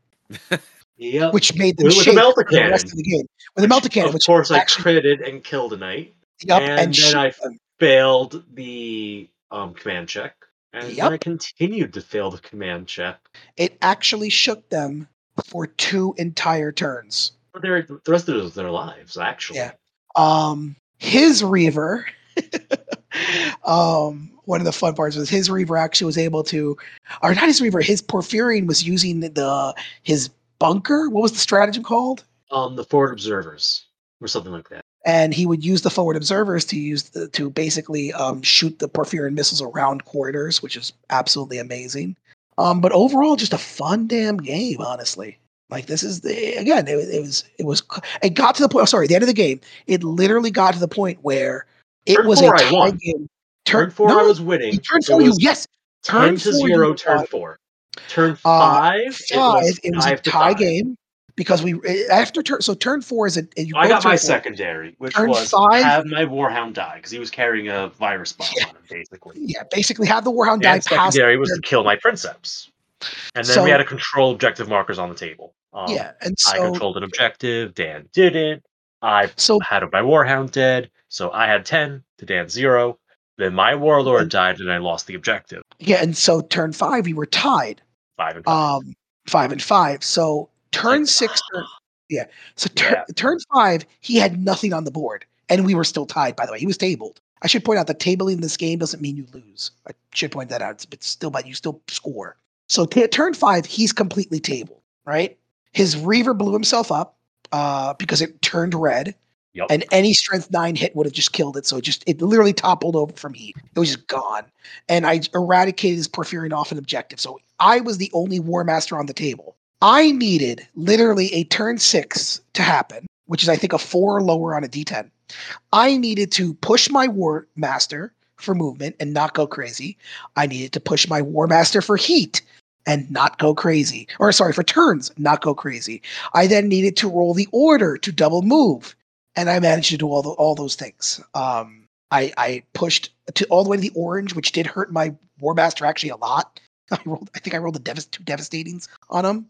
Speaker 3: Yep.
Speaker 2: which made them
Speaker 3: With-
Speaker 2: shake for the rest of the game. With a melter cannon,
Speaker 3: Of
Speaker 2: which
Speaker 3: course, I
Speaker 2: actually
Speaker 3: critted and killed a knight.
Speaker 2: up
Speaker 3: and
Speaker 2: and,
Speaker 3: then I-
Speaker 2: them.
Speaker 3: Failed the um, command check. And
Speaker 2: Yep.
Speaker 3: I continued to fail the command check.
Speaker 2: it actually shook them for two entire turns.
Speaker 3: For their, the rest of their lives, actually.
Speaker 2: Yeah. Um, his Reaver, um, one of the fun parts was his Reaver actually was able to, or not his Reaver, his Porphyrion was using the his bunker. What was the stratagem called?
Speaker 3: Um, the forward observers, or something like that.
Speaker 2: And he would use the forward observers to use the, to basically um, shoot the Porphyrion missiles around corridors, which is absolutely amazing. Um, but overall, just a fun damn game, honestly. Like this is the again, it, was- it was it was it got to the point. oh, Sorry, the end of the game, it literally got to the point where it was a tie game.
Speaker 3: Turn four,
Speaker 2: no,
Speaker 3: I was winning.
Speaker 2: Turn
Speaker 3: It
Speaker 2: four, you yes.
Speaker 3: 10
Speaker 2: Turn
Speaker 3: to 0, turn four. Turn
Speaker 2: Uh,
Speaker 3: five,
Speaker 2: Five, it was, a tie
Speaker 3: five.
Speaker 2: game because we eh, after turn. So turn four is a. You
Speaker 3: I got my
Speaker 2: four.
Speaker 3: secondary, which
Speaker 2: Turn
Speaker 3: was
Speaker 2: five.
Speaker 3: have my Warhound die because he was carrying a virus bomb
Speaker 2: Yeah.
Speaker 3: on him, basically.
Speaker 2: Yeah, basically have the Warhound die
Speaker 3: And
Speaker 2: past.
Speaker 3: secondary was to kill my. Princeps. And then
Speaker 2: So-
Speaker 3: we had to control objective markers on the table. Um,
Speaker 2: Yeah, and
Speaker 3: I controlled an objective. Dan didn't. I
Speaker 2: so
Speaker 3: had my Warhound dead, so I had ten to Dan's zero. Then my Warlord died, and I lost the objective.
Speaker 2: yeah, and so turn five we were tied.
Speaker 3: Five and five.
Speaker 2: Um, five and five. So turn
Speaker 3: Like-
Speaker 2: six. Turn, yeah. So tur-
Speaker 3: Yeah.
Speaker 2: turn five, he had nothing on the board, and we were still tied. By the way, he was tabled. I should point out that tabling in this game doesn't mean you lose. I should point that out. It's, it's still, but you still score. So t- turn five, he's completely tabled. Right. His Reaver blew himself up uh, because it turned red,
Speaker 3: Yep.
Speaker 2: and any Strength nine hit would have just killed it. So it just it literally toppled over from heat. It was just gone and I eradicated his Porphyrion off an objective. So I was the only War Master on the table. I needed literally a turn six to happen, which is I think a four or lower on a D10. I needed to push my War Master for movement and not go crazy. I needed to push my War Master for heat and not go crazy. Or sorry, for turns, not go crazy. I then needed to roll the order to double move. And I managed to do all the, all those things. Um, I, I pushed to all the way to the orange, which did hurt my War Master actually a lot. I rolled, I think I rolled a devast- two devastatings on him,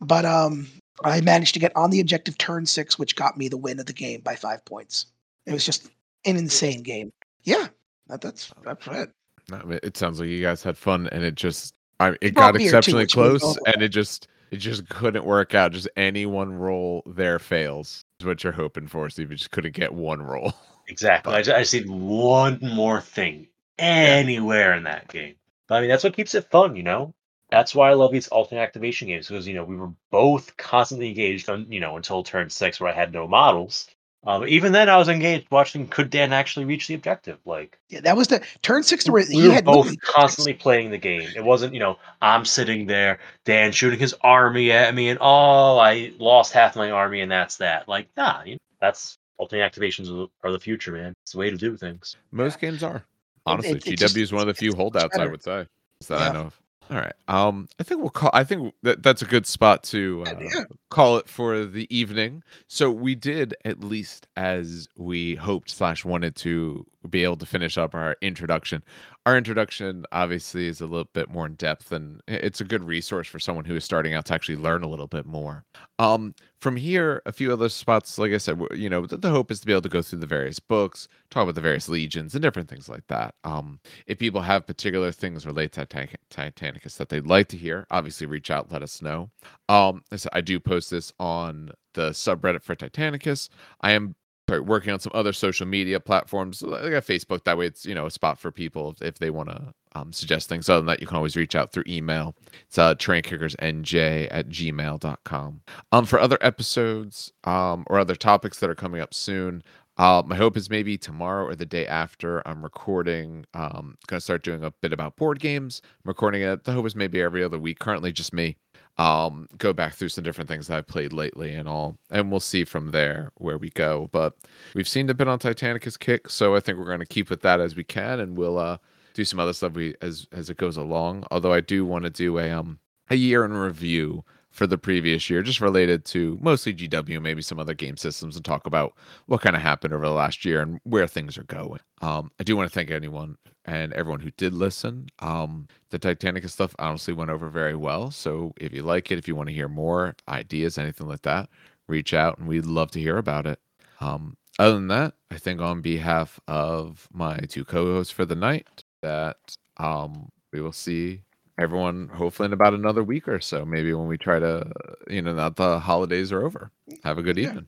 Speaker 2: but um, I managed to get on the objective turn six, which got me the win of the game by five points. It was just an insane game. Yeah, that, that's that's it.
Speaker 1: No, I mean, it sounds like you guys had fun, and it just I, it got exceptionally close, and it just it just couldn't work out. Just any one roll there fails what you're hoping for. So you just couldn't get one roll.
Speaker 3: Exactly. I just, I just need one more thing anywhere in that game. But I mean, that's what keeps it fun, you know. That's why I love these alternate activation games because you know we were both constantly engaged on you know until turn six where I had no models. Um, even then, I was engaged watching could Dan actually reach the objective? Like
Speaker 2: Yeah, that was the turn six to where
Speaker 3: we
Speaker 2: he
Speaker 3: were
Speaker 2: had
Speaker 3: both
Speaker 2: literally-
Speaker 3: constantly playing the game. It wasn't you know I'm sitting there, Dan shooting his army at me, and oh I lost half my army, and that's that. Like nah, you know, that's alternate activations are the- future, man. It's the way to do things.
Speaker 1: Most games are honestly.
Speaker 2: it- it just-
Speaker 1: GW is one of the few
Speaker 2: it's- it's
Speaker 1: holdouts I would say that
Speaker 2: Yeah.
Speaker 1: I know of. All right. Um, I think we'll call. I think that that's a good spot to uh,
Speaker 2: Yeah.
Speaker 1: call it for the evening. So we did at least as we hoped slash wanted to be able to finish up our introduction. Our introduction obviously is a little bit more in depth, and it's a good resource for someone who is starting out to actually learn a little bit more. Um, from here, a few other spots, like I said, you know, the, the hope is to be able to go through the various books, talk about the various legions, and different things like that. Um, if people have particular things related to Titan- Titanicus that they'd like to hear, obviously reach out, let us know. Um, I do post this on the subreddit for Titanicus. I am working on some other social media platforms, like Facebook. That way, it's you know a spot for people if, they want to um, suggest things. Other than that, you can always reach out through email. It's uh, trainkickersnj at gmail.com. Um, for other episodes um, or other topics that are coming up soon, uh, my hope is maybe tomorrow or the day after I'm recording. Um, gonna start doing a bit about board games. I'm recording it. The hope is maybe every other week. Currently, just me. Um, go back through some different things that I've played lately and all, and we'll see from there where we go. But we've seen the bit on Titanicus kick, so I think we're going to keep with that as we can, and we'll uh, do some other stuff we as as it goes along. Although I do want to do a um a year in review for the previous year, just related to mostly GW, maybe some other game systems, and talk about what kind of happened over the last year and where things are going. Um, I do want to thank anyone and everyone who did listen. Um, the Titanicus stuff honestly went over very well. So if you like it, if you want to hear more ideas, anything like that, reach out and we'd love to hear about it. Um, other than that, I think on behalf of my two co-hosts for the night, that um, we will see everyone hopefully in about another week or so maybe when we try to you know not the holidays are over have a good
Speaker 2: Yeah.
Speaker 1: evening